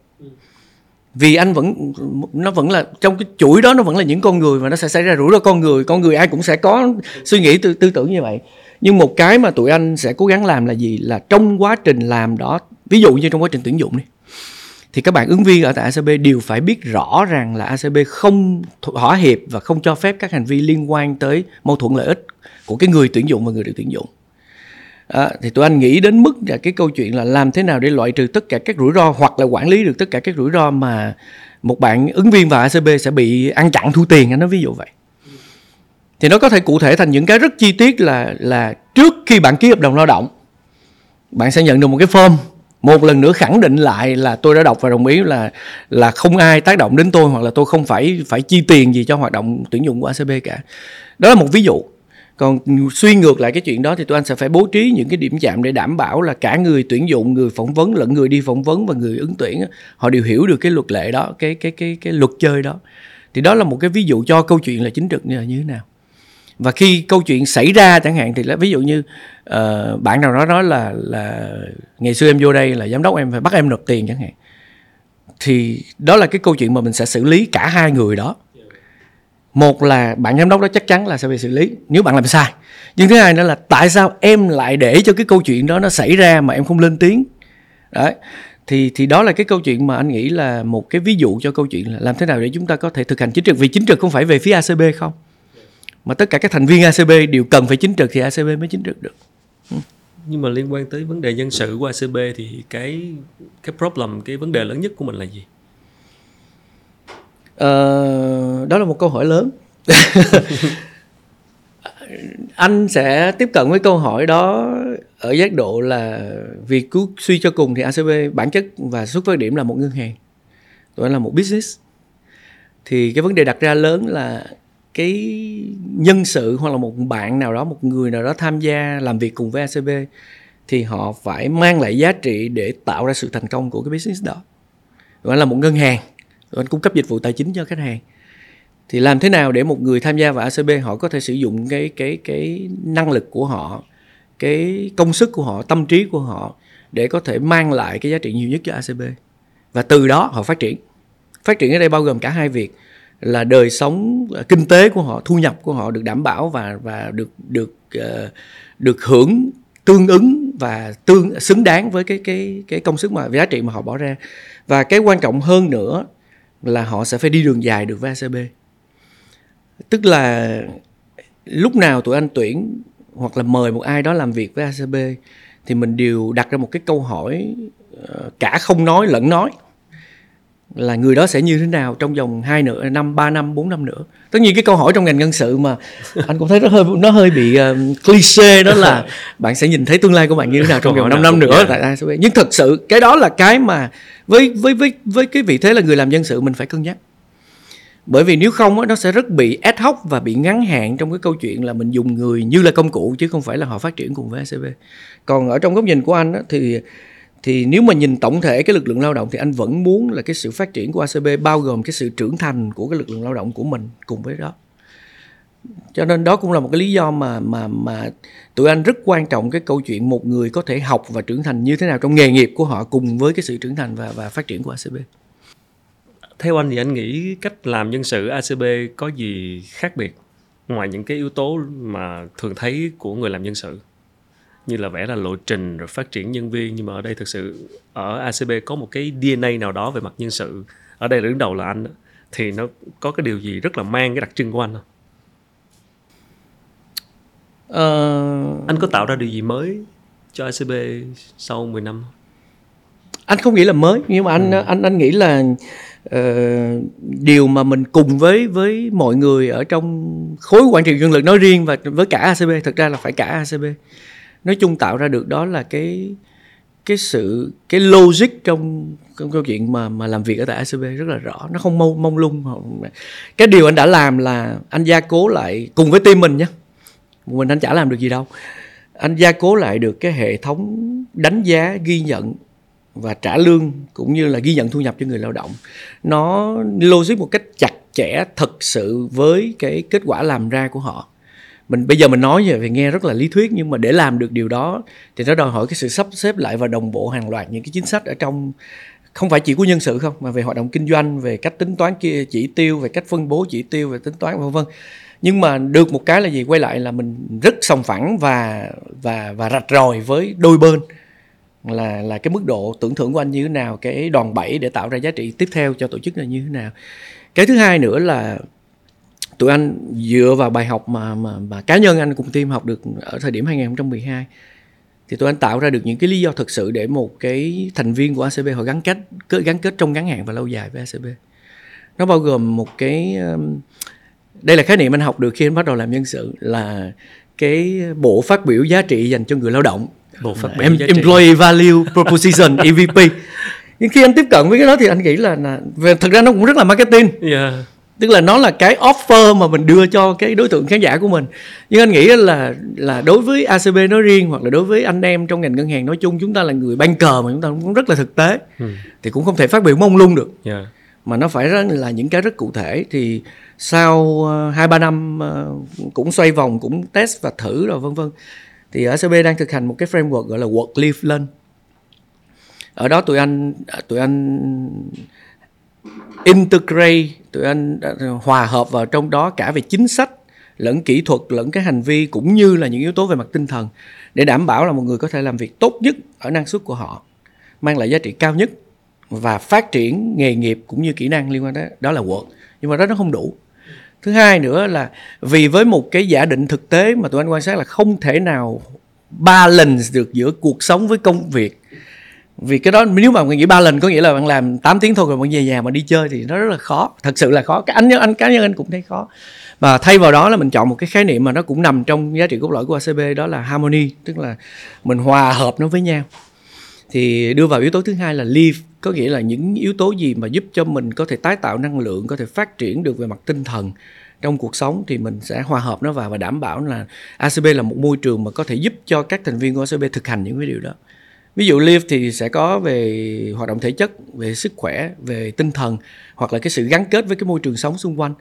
Vì anh vẫn nó vẫn là trong cái chuỗi đó nó vẫn là những con người và nó sẽ xảy ra rủi ro con người con người ai cũng sẽ có suy nghĩ tư, tư tưởng như vậy. Nhưng một cái mà tụi anh sẽ cố gắng làm là gì? Là trong quá trình làm đó ví dụ như trong quá trình tuyển dụng đi thì các bạn ứng viên ở tại ACB đều phải biết rõ rằng là ACB không thỏa hiệp và không cho phép các hành vi liên quan tới mâu thuẫn lợi ích của cái người tuyển dụng và người được tuyển dụng. À, thì tụi anh nghĩ đến mức là cái câu chuyện là làm thế nào để loại trừ tất cả các rủi ro hoặc là quản lý được tất cả các rủi ro mà một bạn ứng viên vào ACB sẽ bị ăn chặn thu tiền anh nói ví dụ vậy. Thì nó có thể cụ thể thành những cái rất chi tiết là là trước khi bạn ký hợp đồng lao động bạn sẽ nhận được một cái form một lần nữa khẳng định lại là tôi đã đọc và đồng ý là là không ai tác động đến tôi hoặc là tôi không phải phải chi tiền gì cho hoạt động tuyển dụng của ACB cả. Đó là một ví dụ. Còn suy ngược lại cái chuyện đó thì tụi anh sẽ phải bố trí những cái điểm chạm để đảm bảo là cả người tuyển dụng, người phỏng vấn lẫn người đi phỏng vấn và người ứng tuyển họ đều hiểu được cái luật lệ đó, cái cái cái cái luật chơi đó. Thì đó là một cái ví dụ cho câu chuyện là chính trực như là như thế nào và khi câu chuyện xảy ra chẳng hạn thì là ví dụ như uh, bạn nào đó nói là là ngày xưa em vô đây là giám đốc em phải bắt em nộp tiền chẳng hạn thì đó là cái câu chuyện mà mình sẽ xử lý cả hai người đó. Một là bạn giám đốc đó chắc chắn là sẽ bị xử lý nếu bạn làm sai. Nhưng thứ hai nữa là tại sao em lại để cho cái câu chuyện đó nó xảy ra mà em không lên tiếng? Đấy thì thì đó là cái câu chuyện mà anh nghĩ là một cái ví dụ cho câu chuyện là làm thế nào để chúng ta có thể thực hành chính trực. Vì chính trực không phải về phía ACB không mà tất cả các thành viên ACB đều cần phải chính trực thì ACB mới chính trực được. Ừ. nhưng mà liên quan tới vấn đề nhân sự của ACB thì cái cái problem cái vấn đề lớn nhất của mình là gì? Uh, đó là một câu hỏi lớn. (laughs) Anh sẽ tiếp cận với câu hỏi đó ở giác độ là vì cứ suy cho cùng thì ACB bản chất và xuất phát điểm là một ngân hàng tụi anh là một business. Thì cái vấn đề đặt ra lớn là cái nhân sự hoặc là một bạn nào đó, một người nào đó tham gia làm việc cùng với ACB thì họ phải mang lại giá trị để tạo ra sự thành công của cái business đó. Tụi anh là một ngân hàng anh cung cấp dịch vụ tài chính cho khách hàng. Thì làm thế nào để một người tham gia vào ACB họ có thể sử dụng cái cái cái năng lực của họ, cái công sức của họ, tâm trí của họ để có thể mang lại cái giá trị nhiều nhất cho ACB và từ đó họ phát triển. Phát triển ở đây bao gồm cả hai việc là đời sống à, kinh tế của họ, thu nhập của họ được đảm bảo và và được được ờ, được hưởng tương ứng và tương, xứng đáng với cái cái cái công sức mà giá trị mà họ bỏ ra. Và cái quan trọng hơn nữa là họ sẽ phải đi đường dài được với ACB tức là lúc nào tụi anh tuyển hoặc là mời một ai đó làm việc với ACB thì mình đều đặt ra một cái câu hỏi ờ, cả không nói lẫn nói là người đó sẽ như thế nào trong vòng hai nữa năm ba năm bốn năm nữa? Tất nhiên cái câu hỏi trong ngành nhân sự mà (laughs) anh cũng thấy nó hơi nó hơi bị uh, cliché đó là (laughs) bạn sẽ nhìn thấy tương lai của bạn như thế nào trong vòng 5 năm nữa. tại ACB nhưng thật sự cái đó là cái mà với với với với cái vị thế là người làm nhân sự mình phải cân nhắc. Bởi vì nếu không nó sẽ rất bị ad hoc và bị ngắn hạn trong cái câu chuyện là mình dùng người như là công cụ chứ không phải là họ phát triển cùng với ACB còn ở trong góc nhìn của anh thì thì nếu mà nhìn tổng thể cái lực lượng lao động thì anh vẫn muốn là cái sự phát triển của ACB bao gồm cái sự trưởng thành của cái lực lượng lao động của mình cùng với đó. Cho nên đó cũng là một cái lý do mà mà mà tụi anh rất quan trọng cái câu chuyện một người có thể học và trưởng thành như thế nào trong nghề nghiệp của họ cùng với cái sự trưởng thành và và phát triển của ACB theo anh thì anh nghĩ cách làm nhân sự ACB có gì khác biệt ngoài những cái yếu tố mà thường thấy của người làm nhân sự? Như là vẽ là lộ trình rồi phát triển nhân viên nhưng mà ở đây thực sự ở ACB có một cái DNA nào đó về mặt nhân sự ở đây là đứng đầu là anh thì nó có cái điều gì rất là mang cái đặc trưng của anh không? Uh... Anh có tạo ra điều gì mới cho ACB sau 10 năm? Anh không nghĩ là mới nhưng mà anh ừ. anh anh nghĩ là uh, điều mà mình cùng với với mọi người ở trong khối quản trị nhân lực nói riêng và với cả ACB thật ra là phải cả ACB nói chung tạo ra được đó là cái cái sự cái logic trong, trong câu chuyện mà mà làm việc ở tại ACB rất là rõ. Nó không mông mông lung. Cái điều anh đã làm là anh gia cố lại cùng với team mình nhé. Mình anh chả làm được gì đâu. Anh gia cố lại được cái hệ thống đánh giá ghi nhận và trả lương cũng như là ghi nhận thu nhập cho người lao động. Nó logic một cách chặt chẽ thật sự với cái kết quả làm ra của họ mình, bây giờ mình nói về nghe rất là lý thuyết nhưng mà để làm được điều đó thì nó đòi hỏi cái sự sắp xếp lại và đồng bộ hàng loạt những cái chính sách ở trong, không phải chỉ của nhân sự không, mà về hoạt động kinh doanh, về cách tính toán kia, chỉ tiêu, về cách phân bố chỉ tiêu, về tính toán, vân vân. Nhưng mà được một cái là gì? Quay lại là mình rất sòng phẳng và và và rạch ròi với đôi bên là là cái mức độ tưởng thưởng của anh như thế nào, cái đòn bẩy để tạo ra giá trị tiếp theo cho tổ chức là như thế nào. Cái thứ hai nữa là tụi anh dựa vào bài học mà mà, mà cá nhân anh cùng team học được ở thời điểm 2012 thì tụi anh tạo ra được những cái lý do thực sự để một cái thành viên của ACB họ gắn kết gắn kết trong ngắn hạn và lâu dài với ACB nó bao gồm một cái um, đây là khái niệm anh học được khi anh bắt đầu làm nhân sự là cái bộ phát biểu giá trị dành cho người lao động. Bộ phát biểu em, employee value proposition (laughs) EVP nhưng khi anh tiếp cận với cái đó thì anh nghĩ là, là về thật ra nó cũng rất là marketing. Yeah tức là nó là cái offer mà mình đưa cho cái đối tượng khán giả của mình. Nhưng anh nghĩ là là đối với ACB nói riêng hoặc là đối với anh em trong ngành ngân hàng nói chung chúng ta là người banker mà chúng ta cũng rất là thực tế. Ừ. thì cũng không thể phát biểu mông lung được. Yeah. mà nó phải là những cái rất cụ thể. Thì sau ờ, hai ba năm ờ, cũng xoay vòng cũng test và thử rồi vân vân. Thì ACB đang thực hành một cái framework gọi là work live learn. Ở đó tụi anh tụi anh integrate tụi anh hòa hợp vào trong đó cả về chính sách lẫn kỹ thuật lẫn cái hành vi cũng như là những yếu tố về mặt tinh thần để đảm bảo là một người có thể làm việc tốt nhất ở năng suất của họ mang lại giá trị cao nhất và phát triển nghề nghiệp cũng như kỹ năng liên quan đó, đó là work. Nhưng mà đó nó không đủ. Thứ hai nữa là vì với một cái giả định thực tế mà tụi anh quan sát là không thể nào balance được giữa cuộc sống với công việc vì cái đó, nếu mà mình nghĩ ba lần có nghĩa là bạn làm 8 tiếng thôi rồi bạn về nhà mà đi chơi thì nó rất là khó. Thật sự là khó. Cái anh anh cá nhân anh cũng thấy khó. Và thay vào đó là mình chọn một cái khái niệm mà nó cũng nằm trong giá trị cốt lõi của ACB đó là harmony, tức là mình hòa hợp nó với nhau. Thì đưa vào yếu tố thứ hai là live, có nghĩa là những yếu tố gì mà giúp cho mình có thể tái tạo năng lượng, có thể phát triển được về mặt tinh thần trong cuộc sống thì mình sẽ hòa hợp nó vào và đảm bảo là ACB là một môi trường mà có thể giúp cho các thành viên của ACB thực hành những cái điều đó ví dụ live thì sẽ có về hoạt động thể chất về sức khỏe về tinh thần hoặc là cái sự gắn kết với cái môi trường sống xung quanh.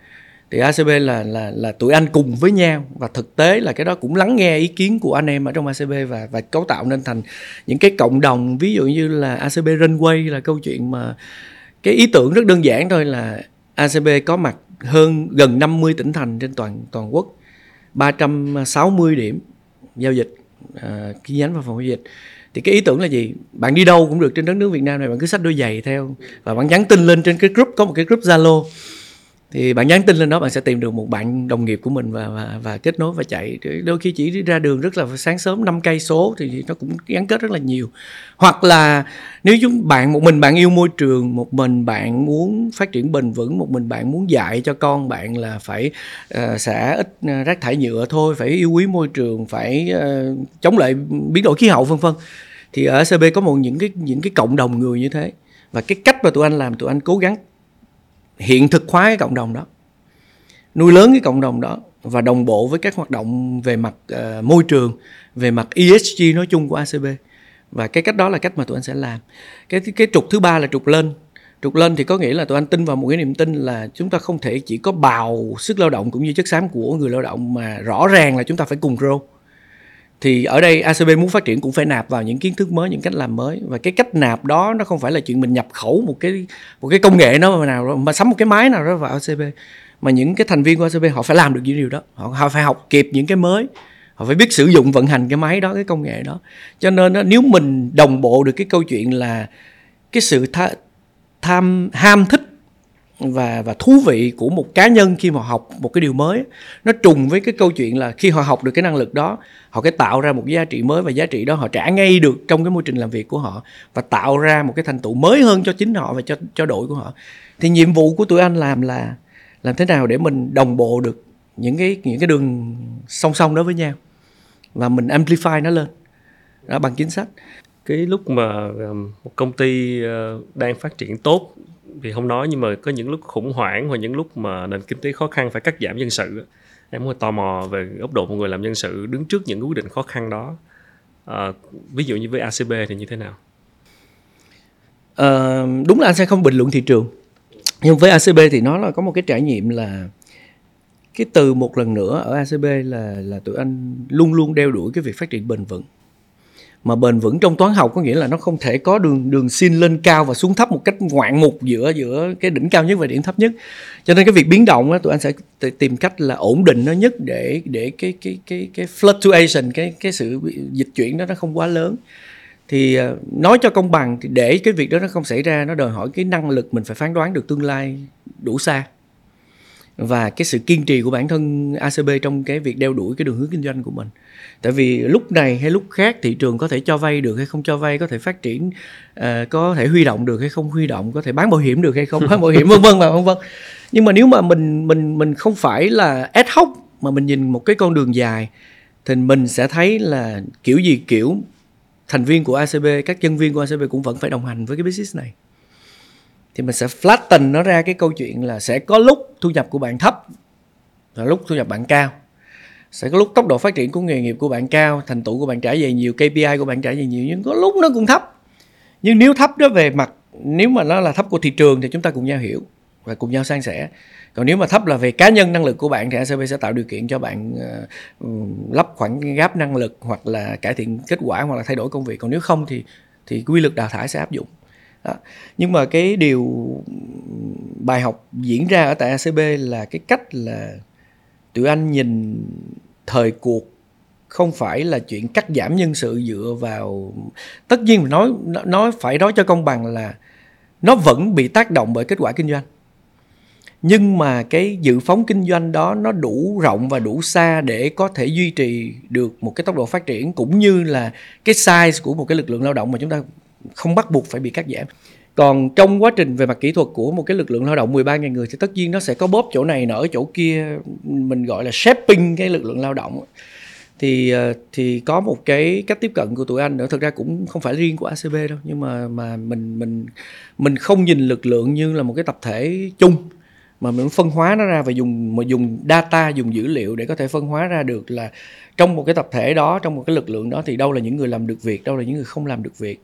Thì ACB là là là tụi anh cùng với nhau và thực tế là cái đó cũng lắng nghe ý kiến của anh em ở trong ACB và và cấu tạo nên thành những cái cộng đồng. Ví dụ như là ACB Runway là câu chuyện mà cái ý tưởng rất đơn giản thôi là ACB có mặt hơn gần 50 tỉnh thành trên toàn toàn quốc 360 điểm giao dịch uh, chi nhánh và phòng giao dịch thì cái ý tưởng là gì? Bạn đi đâu cũng được trên đất nước Việt Nam này, bạn cứ xách đôi giày theo và bạn nhắn tin lên trên cái group, có một cái group Zalo thì bạn nhắn tin lên đó bạn sẽ tìm được một bạn đồng nghiệp của mình và và, và kết nối và chạy. Đôi khi chỉ đi ra đường rất là sáng sớm 5 cây số thì nó cũng gắn kết rất là nhiều. Hoặc là nếu chúng bạn một mình bạn yêu môi trường một mình bạn muốn phát triển bền vững một mình bạn muốn dạy cho con bạn là phải uh, xả ít uh, rác thải nhựa thôi phải yêu quý môi trường phải uh, chống lại biến đổi khí hậu vân vân. Thì ở CB có một những cái những cái cộng đồng người như thế. Và cái cách mà tụi anh làm tụi anh cố gắng hiện thực hóa cái cộng đồng đó nuôi lớn cái cộng đồng đó và đồng bộ với các hoạt động về mặt uh, môi trường về mặt ESG nói chung của ACB và cái cách đó là cách mà tụi anh sẽ làm. Cái cái trục thứ ba là trục lên. Trục lên thì có nghĩa là tụi anh tin vào một cái niềm tin là chúng ta không thể chỉ có bào sức lao động cũng như chất xám của người lao động mà rõ ràng là chúng ta phải cùng grow thì ở đây ACB muốn phát triển cũng phải nạp vào những kiến thức mới những cách làm mới. Và cái cách nạp đó nó không phải là chuyện mình nhập khẩu một cái một cái công nghệ nó nào mà sắm một cái máy nào đó vào ACB mà những cái thành viên của ACB họ phải làm được những điều đó. Họ, họ phải học kịp những cái mới. Họ phải biết sử dụng vận hành cái máy đó cái công nghệ đó. Cho nên nếu mình đồng bộ được cái câu chuyện là cái sự tha, tham ham thích và và thú vị của một cá nhân khi mà học một cái điều mới nó trùng với cái câu chuyện là khi họ học được cái năng lực đó, họ cái tạo ra một giá trị mới và giá trị đó họ trả ngay được trong cái môi trình làm việc của họ và tạo ra một cái thành tựu mới hơn cho chính họ và cho cho đội của họ. Thì nhiệm vụ của tụi anh làm là, làm thế nào để mình đồng bộ được những cái những cái đường song song đó với nhau và mình amplify nó lên, đó, bằng chính sách. Cái lúc mà à, một công ty ờ, đang phát triển tốt thì không nói nhưng mà có những lúc khủng hoảng hoặc những lúc mà nền kinh tế khó khăn phải cắt giảm nhân sự em muốn tò mò về góc độ một người làm nhân sự đứng trước những quyết định khó khăn đó. À, ví dụ như với ACB thì như thế nào? À, đúng là anh sẽ không bình luận thị trường. Nhưng với ACB thì nó là có một cái trải nghiệm là cái từ một lần nữa ở ACB là là tụi anh luôn luôn đeo đuổi cái việc phát triển bền vững mà bền vững trong toán học có nghĩa là nó không thể có đường đường xin lên cao và xuống thấp một cách ngoạn mục giữa giữa cái đỉnh cao nhất và điểm thấp nhất. Cho nên cái việc biến động đó, tụi anh sẽ tìm cách là ổn định nó nhất để để cái cái cái cái fluctuation cái cái sự dịch chuyển đó nó không quá lớn. Thì à, nói cho công bằng thì để cái việc đó nó không xảy ra nó đòi hỏi cái năng lực mình phải phán đoán được tương lai đủ xa và cái sự kiên trì của bản thân ACB trong cái việc đeo đuổi cái đường hướng kinh doanh của mình. Tại vì lúc này hay lúc khác thị trường có thể cho vay được hay không cho vay có thể phát triển uh, có thể huy động được hay không huy động có thể bán bảo hiểm được hay không (laughs) bán bảo hiểm vân vân và vân vân. Nhưng mà nếu mà mình mình mình không phải là ad hoc mà mình nhìn một cái con đường dài thì mình sẽ thấy là kiểu gì kiểu thành viên của ACB các nhân viên của ACB cũng vẫn phải đồng hành với cái business này thì mình sẽ flatten nó ra cái câu chuyện là sẽ có lúc thu nhập của bạn thấp và lúc thu nhập bạn cao. Sẽ có lúc tốc độ phát triển của nghề nghiệp của bạn cao thành tựu của bạn trả về nhiều KPI của bạn trả về nhiều nhưng có lúc nó cũng thấp. Nhưng nếu thấp đó về mặt nếu mà nó là thấp của thị trường thì chúng ta cùng nhau hiểu và cùng nhau san sẻ. Còn nếu mà thấp là về cá nhân năng lực của bạn thì ACB sẽ tạo điều kiện cho bạn ờ, uh, lấp khoảng gap năng lực hoặc là cải thiện kết quả hoặc là thay đổi công việc. Còn nếu không thì thì quy luật đào thải sẽ áp dụng đó. nhưng mà cái điều bài học diễn ra ở tại ACB là cái cách là tụi anh nhìn thời cuộc không phải là chuyện cắt giảm nhân sự dựa vào, tất nhiên nói nói phải nói cho công bằng là nó vẫn bị tác động bởi kết quả kinh doanh nhưng mà cái dự phóng kinh doanh đó nó đủ rộng và đủ xa để có thể duy trì được một cái tốc độ phát triển, cũng như là cái size của một cái lực lượng lao động mà chúng ta không bắt buộc phải bị cắt giảm. Còn trong quá trình về mặt kỹ thuật của một cái lực lượng lao động 13.000 người, thì tất nhiên nó sẽ có bóp chỗ này, nở chỗ kia, mình gọi là shaping cái lực lượng lao động. Thì ờ, thì có một cái cách tiếp cận của tụi anh nữa, thực ra cũng không phải riêng của ACB đâu, nhưng mà mà mình mình mình không nhìn lực lượng như là một cái tập thể chung, mà mình phân hóa nó ra và dùng, mà dùng data, dùng dữ liệu để có thể phân hóa ra được là trong một cái tập thể đó, trong một cái lực lượng đó thì đâu là những người làm được việc, đâu là những người không làm được việc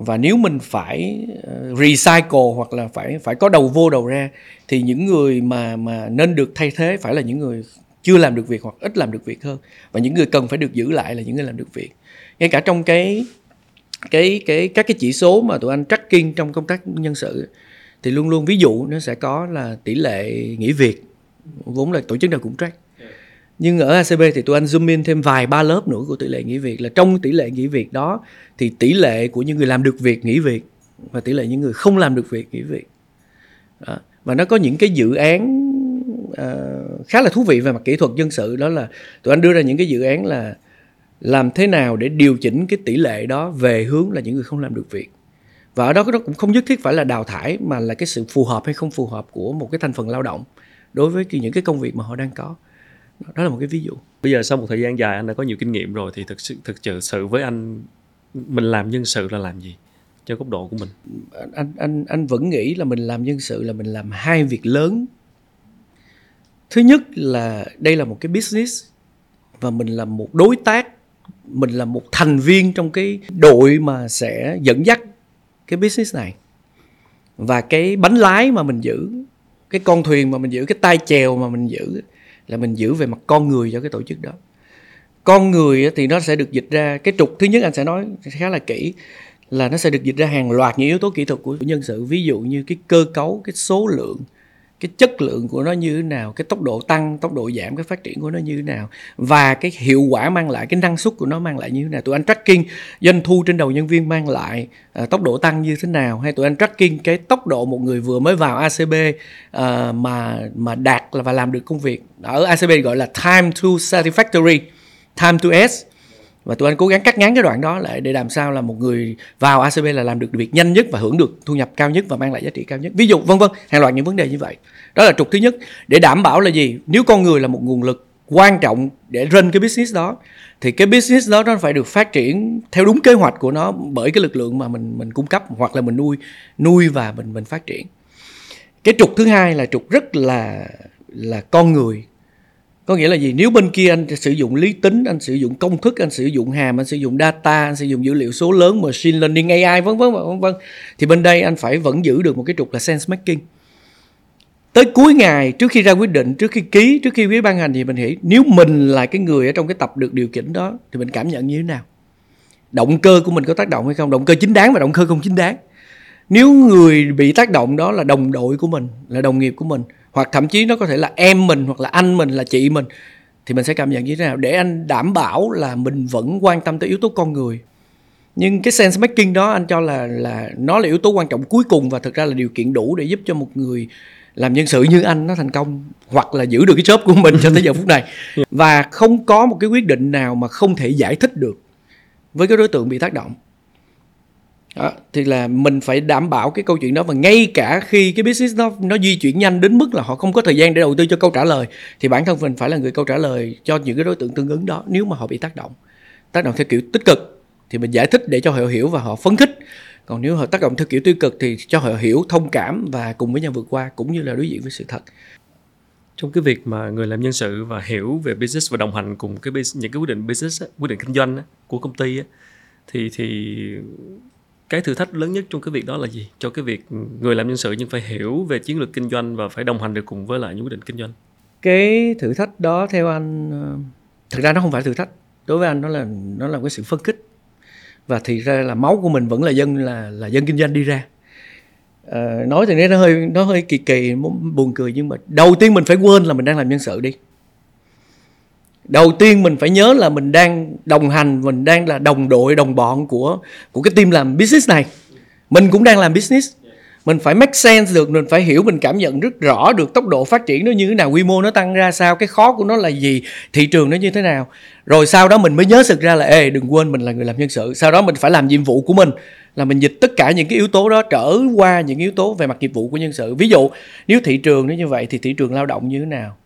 và nếu mình phải ờ, recycle hoặc là phải phải có đầu vô đầu ra, thì những người mà mà nên được thay thế phải là những người chưa làm được việc hoặc ít làm được việc hơn. Và những người cần phải được giữ lại là những người làm được việc. Ngay cả trong cái cái cái, các cái chỉ số mà tụi anh tracking trong công tác nhân sự, thì luôn luôn ví dụ nó sẽ có là tỷ lệ nghỉ việc, vốn là tổ chức nào cũng track nhưng ở ACB thì tụi anh zoom in thêm vài ba lớp nữa của tỷ lệ nghỉ việc là trong tỷ lệ nghỉ việc đó thì tỷ lệ của những người làm được việc nghỉ việc và tỷ lệ những người không làm được việc nghỉ việc. Đó. và nó có những cái dự án uh, khá là thú vị về mặt kỹ thuật dân sự đó là tụi anh đưa ra những cái dự án là làm thế nào để điều chỉnh cái tỷ lệ đó về hướng là những người không làm được việc. Và ở đó nó cũng không nhất thiết phải là đào thải mà là cái sự phù hợp hay không phù hợp của một cái thành phần lao động đối với những cái công việc mà họ đang có đó là một cái ví dụ. Bây giờ sau một thời gian dài anh đã có nhiều kinh nghiệm rồi thì thực sự thực sự với anh mình làm nhân sự là làm gì? Cho góc độ của mình. Anh anh anh vẫn nghĩ là mình làm nhân sự là mình làm hai việc lớn. Thứ nhất là đây là một cái business và mình là một đối tác mình là một thành viên trong cái đội mà sẽ dẫn dắt cái business này. Và cái bánh lái mà mình giữ cái con thuyền mà mình giữ cái tay chèo mà mình giữ là mình giữ về mặt con người cho cái tổ chức đó. Con người thì nó sẽ được dịch ra, cái trục thứ nhất anh sẽ nói khá là kỹ, là nó sẽ được dịch ra hàng loạt những yếu tố kỹ thuật của nhân sự. Ví dụ như cái cơ cấu, cái số lượng cái chất lượng của nó như thế nào cái tốc độ tăng tốc độ giảm cái phát triển của nó như thế nào và cái hiệu quả mang lại cái năng suất của nó mang lại như thế nào. Tụi anh tracking doanh thu trên đầu nhân viên mang lại uh, tốc độ tăng như thế nào hay tụi anh tracking cái tốc độ một người vừa mới vào ACB uh, à, mà mà đạt là và làm được công việc. Ở ACB gọi là time to satisfactory time to S và tụi anh cố gắng cắt ngắn cái đoạn đó lại để làm sao là một người vào ACB là làm được việc nhanh nhất và hưởng được thu nhập cao nhất và mang lại giá trị cao nhất. Ví dụ, vân vân, hàng loạt những vấn đề như vậy. Đó là trục thứ nhất. Để đảm bảo là gì? Nếu con người là một nguồn lực quan trọng để run cái business đó, thì cái business đó nó phải được phát triển theo đúng kế hoạch của nó bởi cái lực lượng mà mình mình cung cấp hoặc là mình nuôi nuôi và mình mình phát triển. Cái trục thứ hai là trục rất là là con người có nghĩa là gì? Nếu bên kia anh sử dụng lý tính, anh sử dụng công thức, anh sử dụng hàm, anh sử dụng data, anh sử dụng dữ liệu số lớn, machine learning ai vân vân vân vân, thì bên đây anh phải vẫn giữ được một cái trục là sense making. Tới cuối ngày, trước khi ra quyết định, trước khi ký, trước khi quý ban hành thì mình nghĩ nếu mình là cái người ở trong cái tập được điều chỉnh đó, thì mình cảm nhận như thế nào? Động cơ của mình có tác động hay không? Động cơ chính đáng và động cơ không chính đáng. Nếu người bị tác động đó là đồng đội của mình, là đồng nghiệp của mình hoặc thậm chí nó có thể là em mình hoặc là anh mình, là chị mình. Thì mình sẽ cảm nhận như thế nào? Để anh đảm bảo là mình vẫn quan tâm tới yếu tố con người. Nhưng cái sense making đó anh cho là là nó là yếu tố quan trọng cuối cùng và thực ra là điều kiện đủ để giúp cho một người làm nhân sự như anh nó thành công hoặc là giữ được cái job của mình cho tới giờ phút này. Và không có một cái quyết định nào mà không thể giải thích được với cái đối tượng bị tác động đó, thì là mình phải đảm bảo cái câu chuyện đó và ngay cả khi cái business nó nó di chuyển nhanh đến mức là họ không có thời gian để đầu tư cho câu trả lời thì bản thân mình phải là người câu trả lời cho những cái đối tượng tương ứng đó nếu mà họ bị tác động. Tác động theo kiểu tích cực thì mình giải thích để cho họ hiểu và họ phấn khích. Còn nếu họ tác động theo kiểu tiêu cực thì cho họ hiểu thông cảm và cùng với nhau vượt qua cũng như là đối diện với sự thật. Trong cái việc mà người làm nhân sự và hiểu về business và đồng hành cùng cái những cái quyết định business quyết định kinh doanh của công ty thì thì cái thử thách lớn nhất trong cái việc đó là gì? Cho cái việc người làm nhân sự nhưng phải hiểu về chiến lược kinh doanh và phải đồng hành được cùng với lại những quyết định kinh doanh. Cái thử thách đó theo anh ờ, thực ra nó không phải thử thách. Đối với anh nó là nó là cái sự phân khích. Và thì ra là máu của mình vẫn là dân là là dân kinh doanh đi ra. À, nói thì nó hơi nó hơi kỳ kỳ buồn cười nhưng mà đầu tiên mình phải quên là mình đang làm nhân sự đi đầu tiên mình phải nhớ là mình đang đồng hành, mình đang là đồng đội, đồng bọn của của cái team làm business này. Mình cũng đang làm business. Mình phải make sense được, mình phải hiểu, mình cảm nhận rất rõ được tốc độ phát triển nó như thế nào, quy mô nó tăng ra sao, cái khó của nó là gì, thị trường nó như thế nào. Rồi sau đó mình mới nhớ sực ra là, ê, đừng quên mình là người làm nhân sự. Sau đó mình phải làm nhiệm vụ của mình, là mình dịch tất cả những cái yếu tố đó trở qua những yếu tố về mặt nghiệp vụ của nhân sự. Ví dụ, nếu thị trường nó như vậy thì thị trường lao động như thế nào?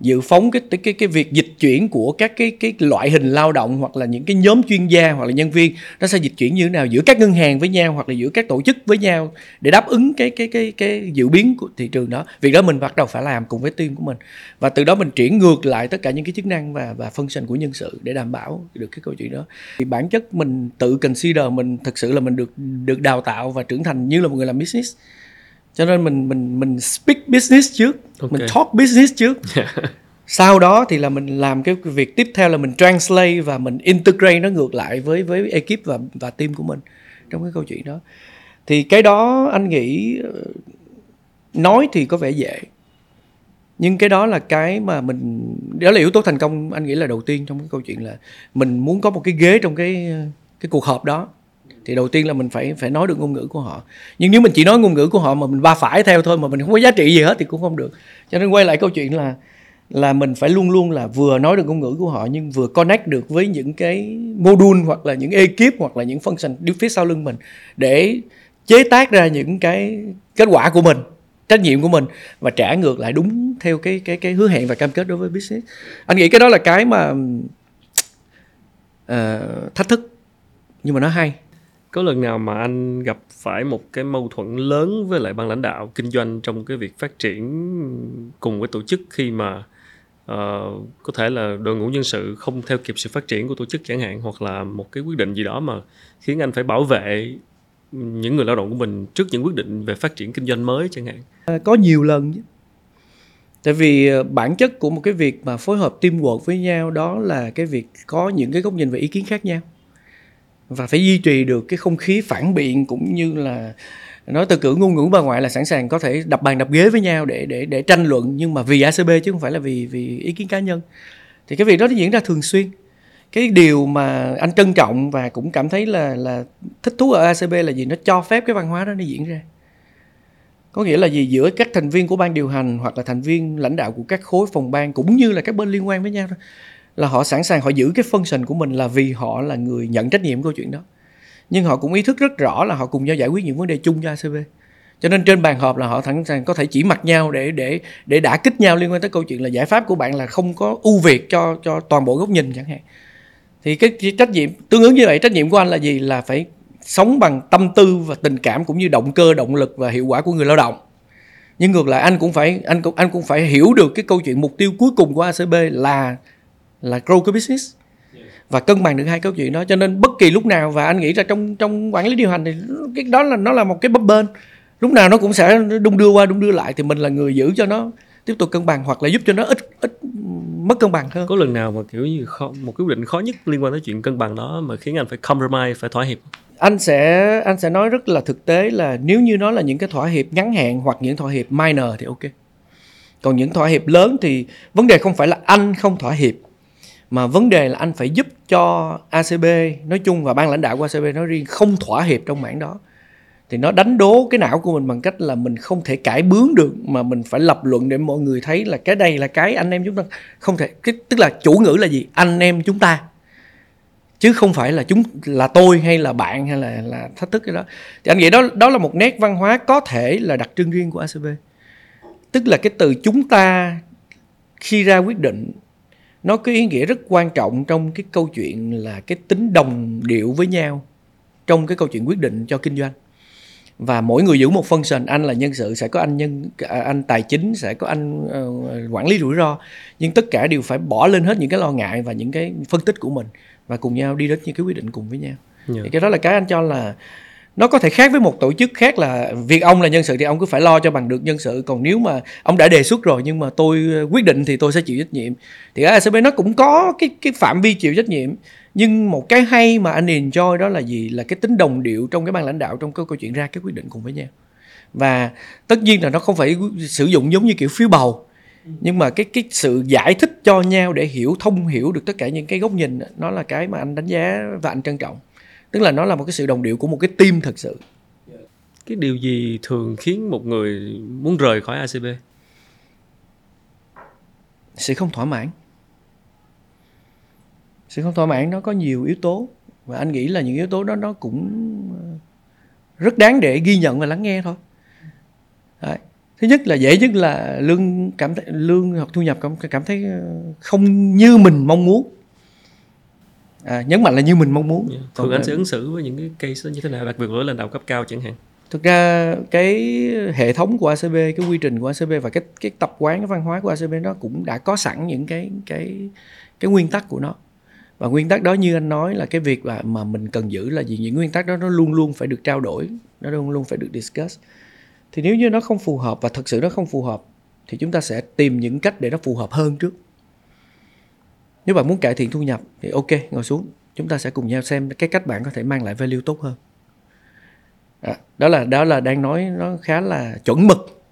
Dự phóng cái cái cái việc dịch chuyển của các cái cái loại hình lao động hoặc là những cái nhóm chuyên gia hoặc là nhân viên, nó sẽ dịch chuyển như thế nào? Giữa các ngân hàng với nhau hoặc là giữa các tổ chức với nhau để đáp ứng cái cái cái cái dự biến của thị trường đó. Việc đó mình bắt đầu phải làm cùng với team của mình. Và từ đó mình chuyển ngược lại tất cả những cái chức năng và và function của nhân sự để đảm bảo được cái câu chuyện đó. Thì bản chất mình tự consider mình, thực sự là mình được được đào tạo và trưởng thành như là một người làm business cho nên mình mình mình speak business trước okay. mình talk business trước. (laughs) Sau đó thì là mình làm cái việc tiếp theo là mình translate và mình integrate nó ngược lại với với ekip và và team của mình trong cái câu chuyện đó. Thì cái đó anh nghĩ ờ, nói thì có vẻ dễ. Nhưng cái đó là cái mà mình đó là yếu tố thành công anh nghĩ là đầu tiên trong cái câu chuyện là mình muốn có một cái ghế trong cái cái cuộc họp đó thì đầu tiên là mình phải phải nói được ngôn ngữ của họ. Nhưng nếu mình chỉ nói ngôn ngữ của họ mà mình ba phải theo thôi mà mình không có giá trị gì hết thì cũng không được. Cho nên quay lại câu chuyện là là mình phải luôn luôn là vừa nói được ngôn ngữ của họ nhưng vừa connect được với những cái module hoặc là những ekip hoặc là những function đứng phía sau lưng mình để chế tác ra những cái kết quả của mình trách nhiệm của mình và trả ngược lại đúng theo cái cái cái hứa hẹn và cam kết đối với business. Anh nghĩ cái đó là cái mà uh, thách thức nhưng mà nó hay có lần nào mà anh gặp phải một cái mâu thuẫn lớn với lại ban lãnh đạo kinh doanh trong cái việc phát triển cùng với tổ chức khi mà uh, có thể là đội ngũ nhân sự không theo kịp sự phát triển của tổ chức chẳng hạn hoặc là một cái quyết định gì đó mà khiến anh phải bảo vệ những người lao động của mình trước những quyết định về phát triển kinh doanh mới chẳng hạn? À, có nhiều lần tại vì ờ, bản chất của một cái việc mà phối hợp teamwork với nhau đó là cái việc có những cái góc nhìn và ý kiến khác nhau và phải duy trì được cái không khí phản biện cũng như là, nói từ cử ngôn ngữ bà ngoại là sẵn sàng có thể đập bàn đập ghế với nhau để để để tranh luận, nhưng mà vì ACB chứ không phải là vì vì ý kiến cá nhân. Thì cái việc đó nó diễn ra thường xuyên. Cái điều mà anh trân trọng và cũng cảm thấy là là thích thú ở ACB là gì? Nó cho phép cái văn hóa đó nó diễn ra. Có nghĩa là gì? Giữa các thành viên của ban điều hành hoặc là thành viên lãnh đạo của các khối phòng ban cũng như là các bên liên quan với nhau thôi là họ sẵn sàng họ giữ cái function của mình là vì họ là người nhận trách nhiệm câu chuyện đó. Nhưng họ cũng ý thức rất rõ là họ cùng nhau giải quyết những vấn đề chung cho ACB cho nên trên bàn họp là họ sẵn sàng có thể chỉ mặt nhau để để để đả kích nhau liên quan tới câu chuyện là giải pháp của bạn là không có ưu việt cho cho toàn bộ góc nhìn chẳng hạn. Thì cái trách nhiệm, tương ứng như vậy, trách nhiệm của anh là gì? Là phải sống bằng tâm tư và tình cảm cũng như động cơ, động lực và hiệu quả của người lao động. Nhưng ngược lại, anh cũng phải, anh cũng anh cũng phải hiểu được cái câu chuyện mục tiêu cuối cùng của ACB là là grow cái business và cân bằng được hai câu chuyện đó. Cho nên bất kỳ lúc nào và anh nghĩ là trong trong quản lý điều hành thì cái đó là nó là một cái bấp bên lúc nào nó cũng sẽ đung đưa qua đung đưa lại thì mình là người giữ cho nó tiếp tục cân bằng hoặc là giúp cho nó ít ít mất cân bằng hơn. Có lần nào mà kiểu như khó, một cái quyết định khó nhất liên quan tới chuyện cân bằng đó mà khiến anh phải compromise phải thỏa hiệp? Anh sẽ anh sẽ nói rất là thực tế là nếu như nó là những cái thỏa hiệp ngắn hạn hoặc những thỏa hiệp minor thì ok. Còn những thỏa hiệp lớn thì vấn đề không phải là anh không thỏa hiệp mà vấn đề là anh phải giúp cho ACB nói chung và ban lãnh đạo của ACB nói riêng không thỏa hiệp trong mảng đó. Thì nó đánh đố cái não của mình bằng cách là mình không thể cải bướng được mà mình phải lập luận để mọi người thấy là cái đây là cái anh em chúng ta không thể cái, tức là chủ ngữ là gì? Anh em chúng ta. Chứ không phải là chúng là tôi hay là bạn hay là là thách thức cái đó. Thì anh nghĩ đó đó là một nét văn hóa có thể là đặc trưng riêng của ACB tức là cái từ chúng ta khi ra quyết định nó có ý nghĩa rất quan trọng trong cái câu chuyện là cái tính đồng điệu với nhau trong cái câu chuyện quyết định cho kinh doanh và mỗi người giữ một function anh là nhân sự sẽ có anh nhân à, anh tài chính sẽ có anh uh, quản lý rủi ro nhưng tất cả đều phải bỏ lên hết những cái lo ngại và những cái phân tích của mình và cùng nhau đi đến những cái quyết định cùng với nhau yeah. Dạ. thì cái đó là cái anh cho là nó có thể khác với một tổ chức khác là việc ông là nhân sự thì ông cứ phải lo cho bằng được nhân sự. Còn nếu mà ông đã đề xuất rồi nhưng mà tôi ờ, quyết định thì tôi sẽ chịu trách nhiệm. Thì ở ACB nó cũng có cái cái phạm vi chịu trách nhiệm. Nhưng một cái hay mà anh enjoy đó là gì? Là cái tính đồng điệu trong cái ban lãnh đạo trong cái câu chuyện ra cái quyết định cùng với nhau. Và tất nhiên là nó không phải sử dụng giống như kiểu phiếu bầu. Nhưng mà cái cái sự giải thích cho nhau để hiểu, thông hiểu được tất cả những cái góc nhìn, nó là cái mà anh đánh giá và anh trân trọng tức là nó là một cái sự đồng điệu của một cái team thật sự. Cái điều gì thường khiến một người muốn rời khỏi ACB sự không thỏa mãn. Sự không thỏa mãn nó có nhiều yếu tố và anh nghĩ là những yếu tố đó nó cũng ờ, rất đáng để ghi nhận và lắng nghe thôi. Đấy. thứ nhất là dễ nhất là lương cảm thấy lương hoặc thu nhập cảm cảm thấy ờ, không như mình mong muốn à, nhấn mạnh là như mình mong muốn. Yeah. thường Còn anh sẽ ứng xử với những cái case như thế nào đặc biệt với lãnh đạo cấp cao chẳng hạn? Thực ra cái hệ thống của ACB cái quy trình của ACB và cái cái tập quán cái văn hóa của ACB nó cũng đã có sẵn những cái cái cái nguyên tắc của nó. Và nguyên tắc đó như anh nói là cái việc mà mà mình cần giữ là gì những nguyên tắc đó nó luôn luôn phải được trao đổi nó luôn luôn phải được discuss. Thì nếu như nó không phù hợp và thật sự nó không phù hợp thì chúng ta sẽ tìm những cách để nó phù hợp hơn trước nếu bạn muốn cải thiện thu nhập thì ok ngồi xuống. Chúng ta sẽ cùng nhau xem cái cách bạn có thể mang lại value tốt hơn. Đó, đó là đó là đang nói nó khá là chuẩn mực.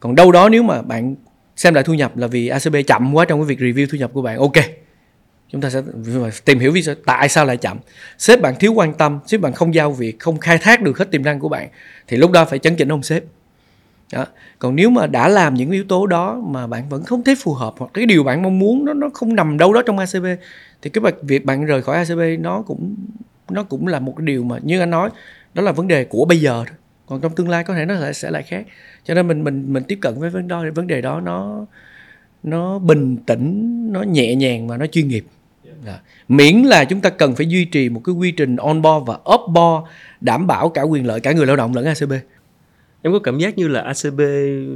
Còn đâu đó nếu mà bạn xem lại thu nhập là vì ACB chậm quá trong cái việc review thu nhập của bạn ok. Chúng ta sẽ tìm hiểu vì sao tại sao lại chậm. Sếp bạn thiếu quan tâm sếp bạn không giao việc không khai thác được hết tiềm năng của bạn thì lúc đó phải chấn chỉnh ông sếp đó. còn nếu mà đã làm những yếu tố đó mà bạn vẫn không thấy phù hợp hoặc cái điều bạn mong muốn nó nó không nằm đâu đó trong ACB thì cái việc bạn rời khỏi ACB nó cũng nó cũng là một điều mà như anh nói, đó là vấn đề của bây giờ thôi còn trong tương lai có thể nó lại, sẽ lại khác cho nên mình mình mình tiếp cận với vấn đề vấn đề đó nó nó bình tĩnh, nó nhẹ nhàng và nó chuyên nghiệp dạ. miễn là chúng ta cần phải duy trì một cái quy trình on board và off board đảm bảo cả quyền lợi cả người lao động lẫn ACB em có cảm giác như là ACB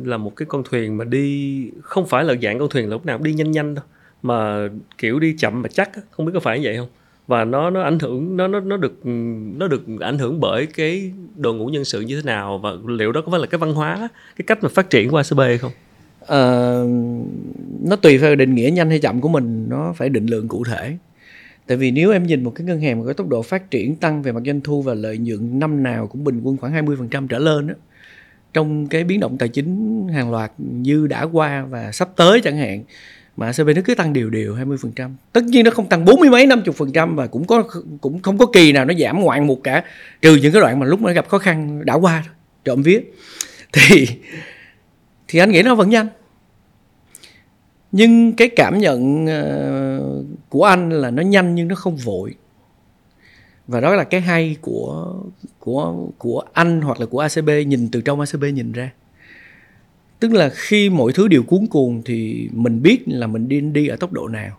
là một cái con thuyền mà đi không phải là dạng con thuyền là lúc nào cũng đi nhanh nhanh đâu mà kiểu đi chậm mà chắc không biết có phải như vậy không và nó nó ảnh hưởng nó nó nó được nó được ảnh hưởng bởi cái đội ngũ nhân sự như thế nào và liệu đó có phải là cái văn hóa cái cách mà phát triển của ACB hay không? Ờ, nó tùy theo định nghĩa nhanh hay chậm của mình nó phải định lượng cụ thể tại vì nếu em nhìn một cái ngân hàng mà có tốc độ phát triển tăng về mặt doanh thu và lợi nhuận năm nào cũng bình quân khoảng 20% trở lên đó, trong cái biến động tài chính hàng loạt như đã qua và sắp tới chẳng hạn mà ACB nó cứ tăng đều đều 20%. Tất nhiên nó không tăng bốn mươi mấy năm chục phần trăm và cũng có cũng không có kỳ nào nó giảm ngoạn một cả trừ những cái đoạn mà lúc nó gặp khó khăn đã qua thôi, trộm vía. (laughs) Thì thì anh nghĩ nó vẫn nhanh. Nhưng cái cảm nhận ờ, của anh là nó nhanh nhưng nó không vội. Và đó là cái hay của của của anh hoặc là của ACB nhìn từ trong ACB nhìn ra. Tức là khi mọi thứ đều cuốn cuồng thì mình biết là mình đi đi ở tốc độ nào.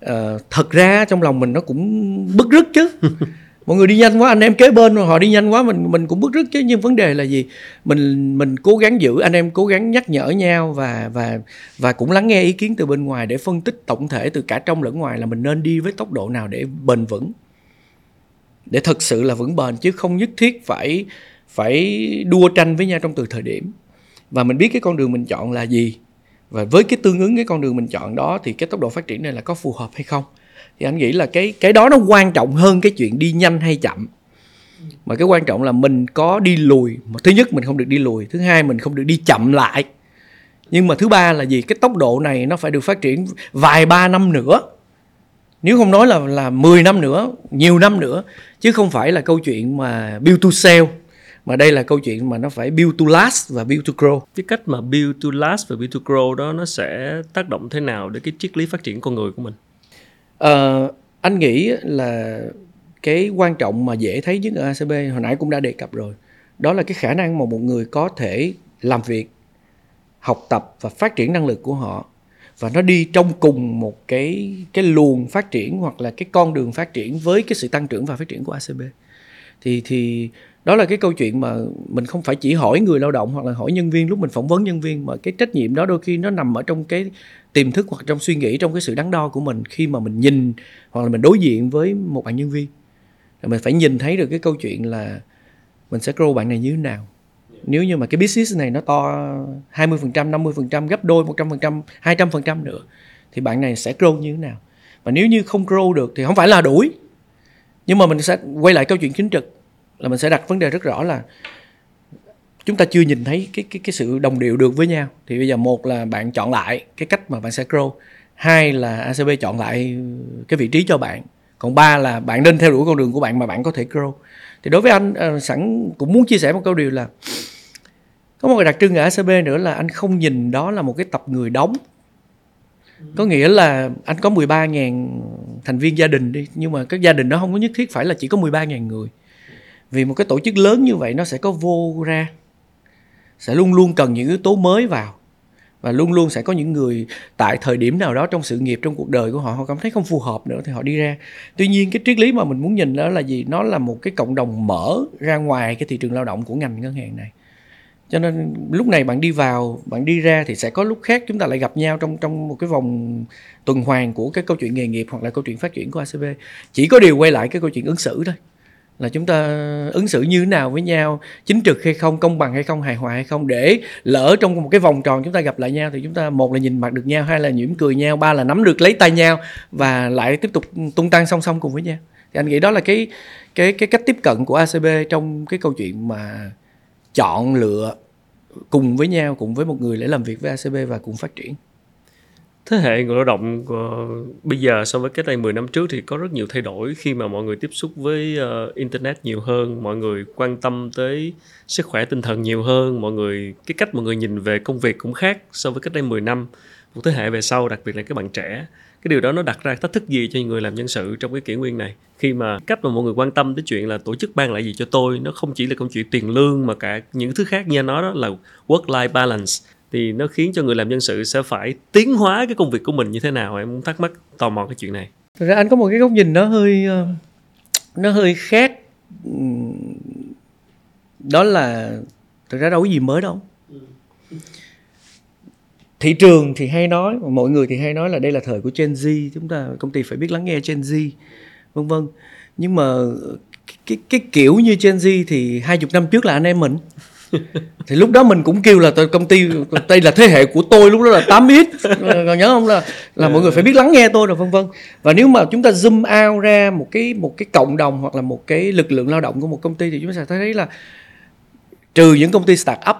À, thật ra trong lòng mình nó cũng bức rứt chứ. (laughs) Mọi người đi nhanh quá anh em kế bên họ đi nhanh quá mình mình cũng bức rứt chứ. Nhưng vấn đề là gì? Mình mình cố gắng giữ anh em cố gắng nhắc nhở nhau và và và cũng lắng nghe ý kiến từ bên ngoài để phân tích tổng thể từ cả trong lẫn ngoài là mình nên đi với tốc độ nào để bền vững để thực sự là vững bền, chứ không nhất thiết phải phải đua tranh với nhau trong từ thời điểm. Và mình biết cái con đường mình chọn là gì. Và với cái tương ứng cái con đường mình chọn đó, thì cái tốc độ phát triển này là có phù hợp hay không? Thì anh nghĩ là cái cái đó nó quan trọng hơn cái chuyện đi nhanh hay chậm. Mà cái quan trọng là mình có đi lùi. Thứ nhất mình không được đi lùi, thứ hai mình không được đi chậm lại. Nhưng mà thứ ba là gì? Cái tốc độ này nó phải được phát triển vài ba năm nữa nếu không nói là là 10 năm nữa nhiều năm nữa chứ không phải là câu chuyện mà build to sell mà đây là câu chuyện mà nó phải build to last và build to grow. Cái cách mà build to last và build to grow đó nó sẽ tác động thế nào đến cái triết lý phát triển con người của mình? Uh, anh nghĩ là cái quan trọng mà dễ thấy nhất ở ACB hồi nãy cũng đã đề cập rồi đó là cái khả năng mà một người có thể làm việc học tập và phát triển năng lực của họ và nó đi trong cùng một cái cái luồng phát triển hoặc là cái con đường phát triển với cái sự tăng trưởng và phát triển của ACB thì thì đó là cái câu chuyện mà mình không phải chỉ hỏi người lao động hoặc là hỏi nhân viên lúc mình phỏng vấn nhân viên, mà cái trách nhiệm đó đôi khi nó nằm ở trong cái tiềm thức hoặc trong suy nghĩ, trong cái sự đắn đo của mình khi mà mình nhìn hoặc là mình đối diện với một bạn nhân viên. Mình phải nhìn thấy được cái câu chuyện là mình sẽ grow bạn này như thế nào nếu như mà cái business này nó to 20%, 50%, gấp đôi 100%, 200% nữa thì bạn này sẽ grow như thế nào. Và nếu như không grow được thì không phải là đuổi. Nhưng mà mình sẽ quay lại câu chuyện chính trực là mình sẽ đặt vấn đề rất rõ là chúng ta chưa nhìn thấy cái cái cái sự đồng điệu được với nhau thì bây giờ một là bạn chọn lại cái cách mà bạn sẽ grow hai là ACB chọn lại cái vị trí cho bạn còn ba là bạn nên theo đuổi con đường của bạn mà bạn có thể grow thì đối với anh ờ, sẵn cũng muốn chia sẻ một câu điều là có một cái đặc trưng ở ACB nữa là anh không nhìn đó là một cái tập người đóng. Có nghĩa là anh có 13.000 thành viên gia đình đi, nhưng mà các gia đình đó không có nhất thiết phải là chỉ có 13.000 người. Vì một cái tổ chức lớn như vậy nó sẽ có vô ra, sẽ luôn luôn cần những yếu tố mới vào, và luôn luôn sẽ có những người tại thời điểm nào đó trong sự nghiệp, trong cuộc đời của họ họ cảm thấy không phù hợp nữa thì họ đi ra. Tuy nhiên cái triết lý mà mình muốn nhìn đó là gì? Nó là một cái cộng đồng mở ra ngoài cái thị trường lao động của ngành ngân hàng này cho nên lúc này bạn đi vào, bạn đi ra thì sẽ có lúc khác chúng ta lại gặp nhau trong trong một cái vòng tuần hoàn của cái câu chuyện nghề nghiệp hoặc là câu chuyện phát triển của ACB chỉ có điều quay lại cái câu chuyện ứng xử thôi. Là chúng ta ứng xử như thế nào với nhau, chính trực hay không, công bằng hay không, hài hòa hay không, để lỡ trong một cái vòng tròn chúng ta gặp lại nhau thì chúng ta một là nhìn mặt được nhau, hai là nhỉm cười nhau, ba là nắm được lấy tay nhau và lại tiếp tục tung tăng song song cùng với nhau. Thì anh nghĩ đó là cái cái cái cách tiếp cận của ACB trong cái câu chuyện mà chọn lựa cùng với nhau cùng với một người để làm việc với ACB và cùng phát triển. Thế hệ người lao động ờ, bây giờ so với cách đây 10 năm trước thì có rất nhiều thay đổi khi mà mọi người tiếp xúc với uh, internet nhiều hơn mọi người quan tâm tới sức khỏe tinh thần nhiều hơn mọi người cái cách mọi người nhìn về công việc cũng khác so với cách đây 10 năm. Một thế hệ về sau đặc biệt là các bạn trẻ cái điều đó nó đặt ra thách thức gì cho những người làm nhân sự trong cái kỷ nguyên này? Khi mà cách mà mọi người quan tâm tới chuyện là tổ chức ban lại gì cho tôi nó không chỉ là câu chuyện tiền lương mà cả những thứ khác như nó đó là work life balance thì nó khiến cho người làm nhân sự sẽ phải tiến hóa cái công việc của mình như thế nào? Em muốn thắc mắc tò mò cái chuyện này. Thực ra anh có một cái góc nhìn nó hơi ờ, nó hơi khác. Đó là thực ra đâu có gì mới đâu thị trường thì hay nói mọi người thì hay nói là đây là thời của Gen Z chúng ta công ty phải biết lắng nghe Gen Z vân vân. Nhưng mà cái cái kiểu như Gen Z thì hai chục năm trước là anh em mình. (laughs) Thì lúc đó mình cũng kêu là công ty đây là thế hệ của tôi lúc đó là 8 ít còn nhớ không? Là là mọi người phải biết lắng nghe tôi rồi vân vân. Và nếu mà chúng ta zoom out ra một cái một cái cộng đồng hoặc là một cái lực lượng lao động của một công ty thì chúng ta sẽ thấy là trừ những công ty start up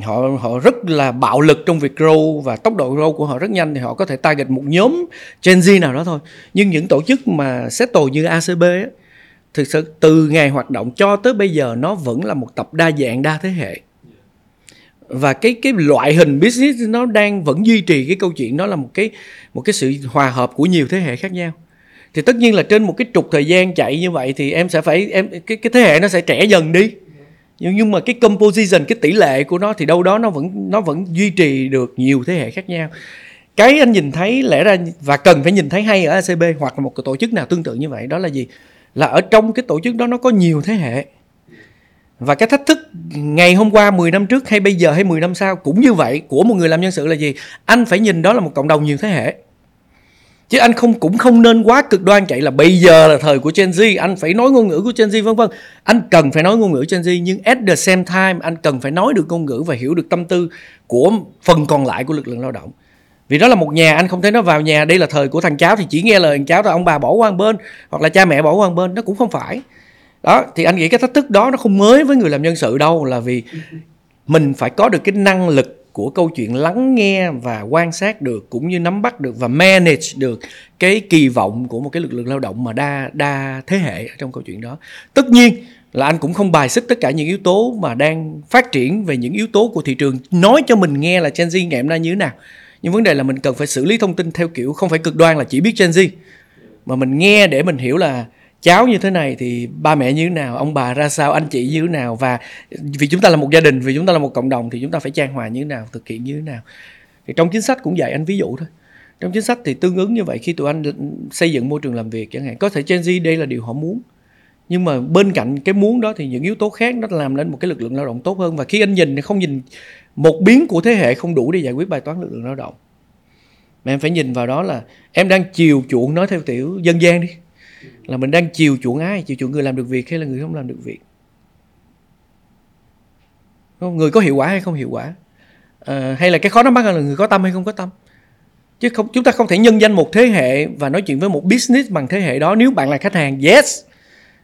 họ họ rất là bạo lực trong việc grow và tốc độ grow của họ rất nhanh thì họ có thể target một nhóm Gen Z nào đó thôi. Nhưng những tổ chức mà settle như ACB á, thực sự từ ngày hoạt động cho tới bây giờ nó vẫn là một tập đa dạng đa thế hệ. Và cái cái loại hình business nó đang vẫn duy trì cái câu chuyện đó là một cái một cái sự hòa hợp của nhiều thế hệ khác nhau. Thì tất nhiên là trên một cái trục thời gian chạy như vậy thì em sẽ phải em cái cái thế hệ nó sẽ trẻ dần đi nhưng nhưng mà cái composition, cái tỷ lệ của nó thì đâu đó nó vẫn nó vẫn duy trì được nhiều thế hệ khác nhau. Cái anh nhìn thấy lẽ ra và cần phải nhìn thấy hay ở ACB hoặc là một cái tổ chức nào tương tự như vậy đó là gì? Là ở trong cái tổ chức đó nó có nhiều thế hệ. Và cái thách thức ngày hôm qua 10 năm trước hay bây giờ hay 10 năm sau cũng như vậy của một người làm nhân sự là gì? Anh phải nhìn đó là một cộng đồng nhiều thế hệ chứ anh không, cũng không nên quá cực đoan chạy là bây giờ là thời của Gen Z, anh phải nói ngôn ngữ của Gen Z, vân vân. Anh cần phải nói ngôn ngữ Gen Z, nhưng at the same time, anh cần phải nói được ngôn ngữ và hiểu được tâm tư của phần còn lại của lực lượng lao động. Vì đó là một nhà, anh không thể nó vào nhà, đây là thời của thằng cháu thì chỉ nghe lời thằng cháu thôi, ông bà bỏ qua một bên, hoặc là cha mẹ bỏ qua một bên, nó cũng không phải. Đó, thì anh nghĩ cái thách thức đó nó không mới với người làm nhân sự đâu, là vì mình phải có được cái năng lực của câu chuyện lắng nghe và quan sát được cũng như nắm bắt được và manage được cái kỳ vọng của một cái lực lượng lao động mà đa đa thế hệ ở trong câu chuyện đó. Tất nhiên là anh cũng không bài xích tất cả những yếu tố mà đang phát triển về những yếu tố của thị trường. Nói cho mình nghe là Gen Z ngày hôm nay như thế nào. Nhưng vấn đề là mình cần phải xử lý thông tin theo kiểu không phải cực đoan là chỉ biết Gen Z. Mà mình nghe để mình hiểu là cháu như thế này thì ba mẹ như thế nào, ông bà ra sao, anh chị như thế nào? Và vì chúng ta là một gia đình, vì chúng ta là một cộng đồng thì chúng ta phải trang hòa như thế nào, thực hiện như thế nào? Thì trong chính sách cũng dạy anh ví dụ thôi. Trong chính sách thì tương ứng như vậy khi tụi anh xây dựng môi trường làm việc chẳng hạn. Có thể Gen Z đây là điều họ muốn. Nhưng mà bên cạnh cái muốn đó thì những yếu tố khác nó làm nên một cái lực lượng lao động tốt hơn. Và khi anh nhìn thì không nhìn, một biến của thế hệ không đủ để giải quyết bài toán lực lượng lao động. Mà em phải nhìn vào đó là em đang chiều chuộng nói theo tiểu dân gian đi là mình đang chiều chuộng ai? Chiều chuộng người làm được việc hay là người không làm được việc? Người có hiệu quả hay không hiệu quả? À, hay là cái khó nắm bắt là người có tâm hay không có tâm? Chứ không chúng ta không thể nhân danh một thế hệ và nói chuyện với một business bằng thế hệ đó nếu bạn là khách hàng. Yes.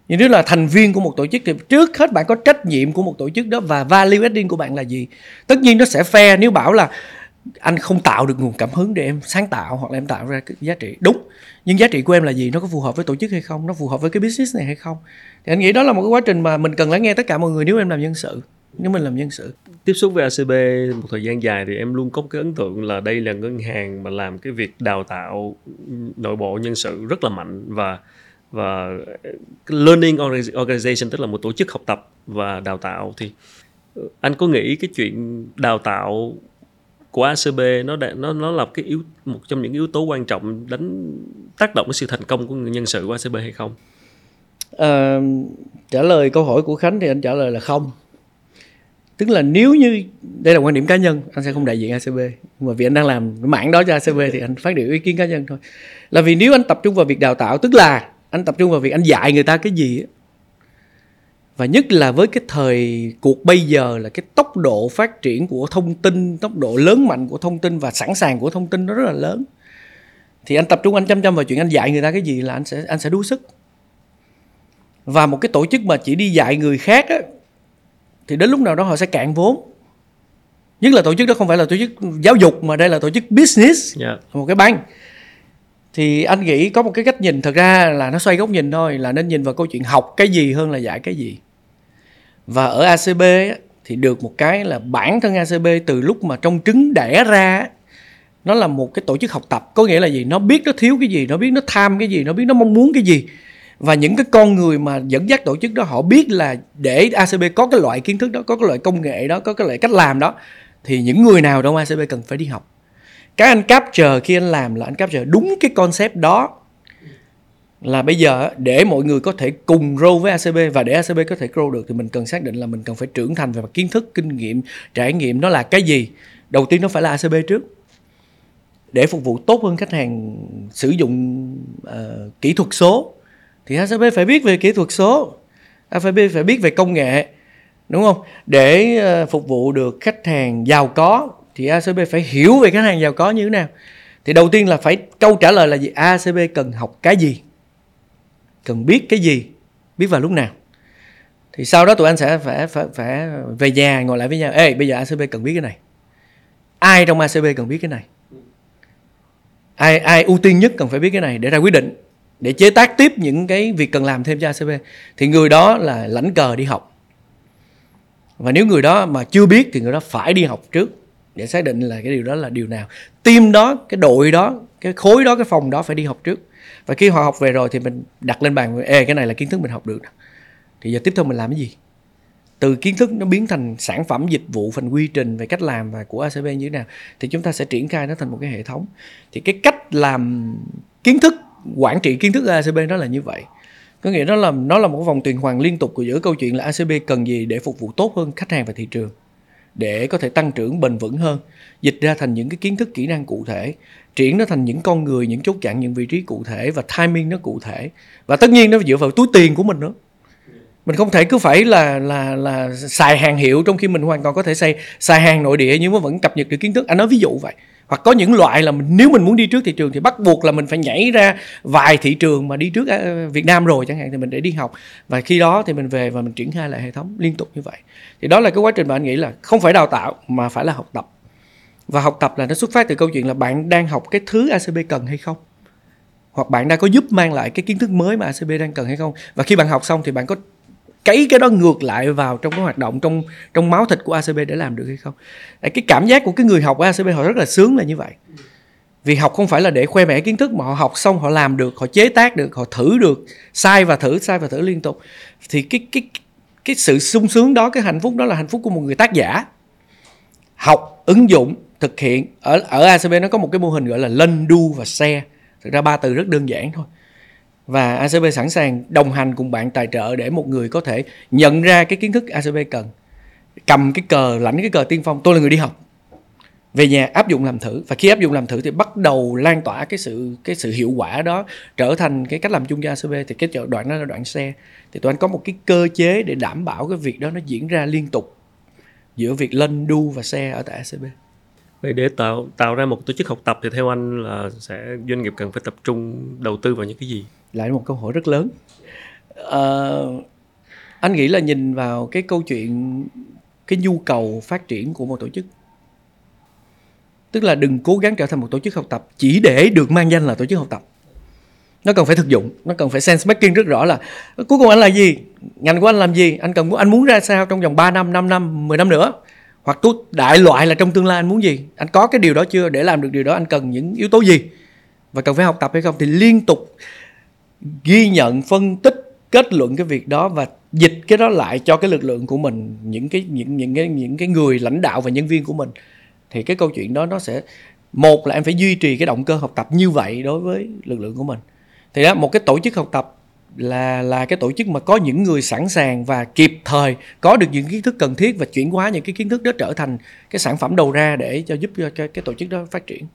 Nhưng nếu là thành viên của một tổ chức thì trước hết bạn có trách nhiệm của một tổ chức đó và value adding của bạn là gì? Tất nhiên nó sẽ fair nếu bảo là anh không tạo được nguồn cảm hứng để em sáng tạo hoặc là em tạo ra cái giá trị. Đúng, nhưng giá trị của em là gì? Nó có phù hợp với tổ chức hay không? Nó phù hợp với cái business này hay không? Thì anh nghĩ đó là một cái quá trình mà mình cần lắng nghe tất cả mọi người nếu em làm nhân sự, nếu mình làm nhân sự. Tiếp xúc với ACB một thời gian dài thì em luôn có cái ấn tượng là đây là ngân hàng mà làm cái việc đào tạo nội bộ nhân sự rất là mạnh và và learning organization, tức là một tổ chức học tập và đào tạo. Thì anh có nghĩ cái chuyện đào tạo của ACB nó nó nó là cái yếu một trong những yếu tố quan trọng đánh tác động đến sự thành công của nhân sự của ACB hay không? À, trả lời câu hỏi của Khánh thì anh trả lời là không. Tức là nếu như đây là quan điểm cá nhân, anh sẽ không đại diện ACB. Mà vì anh đang làm mảng đó cho ACB thì anh phát biểu ý kiến cá nhân thôi. Là vì nếu anh tập trung vào việc đào tạo, tức là anh tập trung vào việc anh dạy người ta cái gì và nhất là với cái thời cuộc bây giờ là cái tốc độ phát triển của thông tin tốc độ lớn mạnh của thông tin và sẵn sàng của thông tin nó rất là lớn thì anh tập trung anh chăm chăm vào chuyện anh dạy người ta cái gì là anh sẽ anh sẽ đuối sức và một cái tổ chức mà chỉ đi dạy người khác á, thì đến lúc nào đó họ sẽ cạn vốn nhất là tổ chức đó không phải là tổ chức giáo dục mà đây là tổ chức business yeah. Dạ. một cái bang thì anh nghĩ có một cái cách nhìn thật ra là nó xoay góc nhìn thôi là nên nhìn vào câu chuyện học cái gì hơn là dạy cái gì và ở ACB thì được một cái là bản thân ACB từ lúc mà trong trứng đẻ ra nó là một cái tổ chức học tập. Có nghĩa là gì? Nó biết nó thiếu cái gì, nó biết nó tham cái gì, nó biết nó mong muốn cái gì. Và những cái con người mà dẫn dắt tổ chức đó, họ biết là để ACB có cái loại kiến thức đó, có cái loại công nghệ đó, có cái loại cách làm đó, thì những người nào trong ACB cần phải đi học. Cái anh capture, khi anh làm là anh capture đúng cái concept đó là bây giờ để mọi người có thể cùng grow với ACB và để ACB có thể grow được thì mình cần xác định là mình cần phải trưởng thành về mặt kiến thức, kinh nghiệm, trải nghiệm nó là cái gì. Đầu tiên nó phải là ACB trước. Để phục vụ tốt hơn khách hàng sử dụng uh, kỹ thuật số thì ACB phải biết về kỹ thuật số. ACB phải biết về công nghệ đúng không? Để uh, phục vụ được khách hàng giàu có thì ACB phải hiểu về khách hàng giàu có như thế nào. Thì đầu tiên là phải câu trả lời là gì? ACB cần học cái gì? Cần biết cái gì, biết vào lúc nào. Thì sau đó tụi anh sẽ phải phải phải về nhà ngồi lại với nhau. Ê, bây giờ ACB cần biết cái này. Ai trong ACB cần biết cái này? Ai ai ưu tiên nhất cần phải biết cái này để ra quyết định, để chế tác tiếp những cái việc cần làm thêm cho ACB thì người đó là lãnh cờ đi học. Và nếu người đó mà chưa biết thì người đó phải đi học trước để xác định là cái điều đó là điều nào. Team đó, cái đội đó, cái khối đó, cái phòng đó phải đi học trước và khi họ học về rồi thì mình đặt lên bàn, ê, cái này là kiến thức mình học được thì giờ tiếp theo mình làm cái gì? Từ kiến thức nó biến thành sản phẩm, dịch vụ, phần quy trình về cách làm và của ACB như thế nào, thì chúng ta sẽ triển khai nó thành một cái hệ thống. Thì cái cách làm kiến thức, quản trị kiến thức ở ACB nó là như vậy. Có nghĩa nó là nó là một vòng tuần hoàn liên tục của giữa câu chuyện là ACB cần gì để phục vụ tốt hơn khách hàng và thị trường, để có thể tăng trưởng bền vững hơn, dịch ra thành những cái kiến thức kỹ năng cụ thể triển nó thành những con người, những chốt chặn, những vị trí cụ thể và timing nó cụ thể. Và tất nhiên nó dựa vào túi tiền của mình nữa. Mình không thể cứ phải là là là xài hàng hiệu trong khi mình hoàn toàn có thể xài xài hàng nội địa nhưng mà vẫn cập nhật được kiến thức. Anh nói ví dụ vậy. Hoặc có những loại là mình, nếu mình muốn đi trước thị trường thì bắt buộc là mình phải nhảy ra vài thị trường mà đi trước à, Việt Nam rồi chẳng hạn thì mình để đi học. Và khi đó thì mình về và mình triển khai lại hệ thống liên tục như vậy. Thì đó là cái quá trình mà anh nghĩ là không phải đào tạo mà phải là học tập và học tập là nó xuất phát từ câu chuyện là bạn đang học cái thứ ACB cần hay không? Hoặc bạn đang có giúp mang lại cái kiến thức mới mà ACB đang cần hay không? Và khi bạn học xong thì bạn có cấy cái đó ngược lại vào trong cái hoạt động, trong trong máu thịt của ACB để làm được hay không? Cái cảm giác của cái người học ở ACB họ rất là sướng là như vậy. Vì học không phải là để khoe mẽ kiến thức mà họ học xong họ làm được, họ chế tác được, họ thử được, sai và thử, sai và thử liên tục. Thì cái cái cái sự sung sướng đó, cái hạnh phúc đó là hạnh phúc của một người tác giả. Học, ứng dụng thực hiện. Ở ở ACB nó có một cái mô hình gọi là lên, đu và xe. Thực ra ba từ rất đơn giản thôi. Và ACB sẵn sàng đồng hành cùng bạn tài trợ để một người có thể nhận ra cái kiến thức ACB cần. Cầm cái cờ, lãnh cái cờ tiên phong, tôi là người đi học. Về nhà áp dụng làm thử. Và khi áp dụng làm thử thì bắt đầu lan tỏa cái sự cái sự hiệu quả đó trở thành cái cách làm chung cho ACB thì cái đoạn đó là đoạn xe. Thì tụi anh có một cái cơ chế để đảm bảo cái việc đó nó diễn ra liên tục giữa việc lên, đu và xe ở tại ACB Vậy để tạo tạo ra một tổ chức học tập thì theo anh là sẽ doanh nghiệp cần phải tập trung đầu tư vào những cái gì? Lại một câu hỏi rất lớn. À, anh nghĩ là nhìn vào cái câu chuyện cái nhu cầu phát triển của một tổ chức tức là đừng cố gắng trở thành một tổ chức học tập chỉ để được mang danh là tổ chức học tập nó cần phải thực dụng nó cần phải sense making rất rõ là cuối cùng anh là gì ngành của anh làm gì anh cần anh muốn ra sao trong vòng 3 năm 5 năm 10 năm nữa hoặc tôi đại loại là trong tương lai anh muốn gì? Anh có cái điều đó chưa? Để làm được điều đó, anh cần những yếu tố gì? Và cần phải học tập hay không? Thì liên tục ghi nhận, phân tích, kết luận cái việc đó và dịch cái đó lại cho cái lực lượng của mình, những cái, những những cái những cái người lãnh đạo và nhân viên của mình. Thì cái câu chuyện đó nó sẽ, một là em phải duy trì cái động cơ học tập như vậy đối với lực lượng của mình. Thì đó, một cái tổ chức học tập là là cái tổ chức mà có những người sẵn sàng và kịp thời có được những kiến thức cần thiết và chuyển hóa những cái kiến thức đó trở thành cái sản phẩm đầu ra để cho giúp cho cái, cái tổ chức đó phát triển.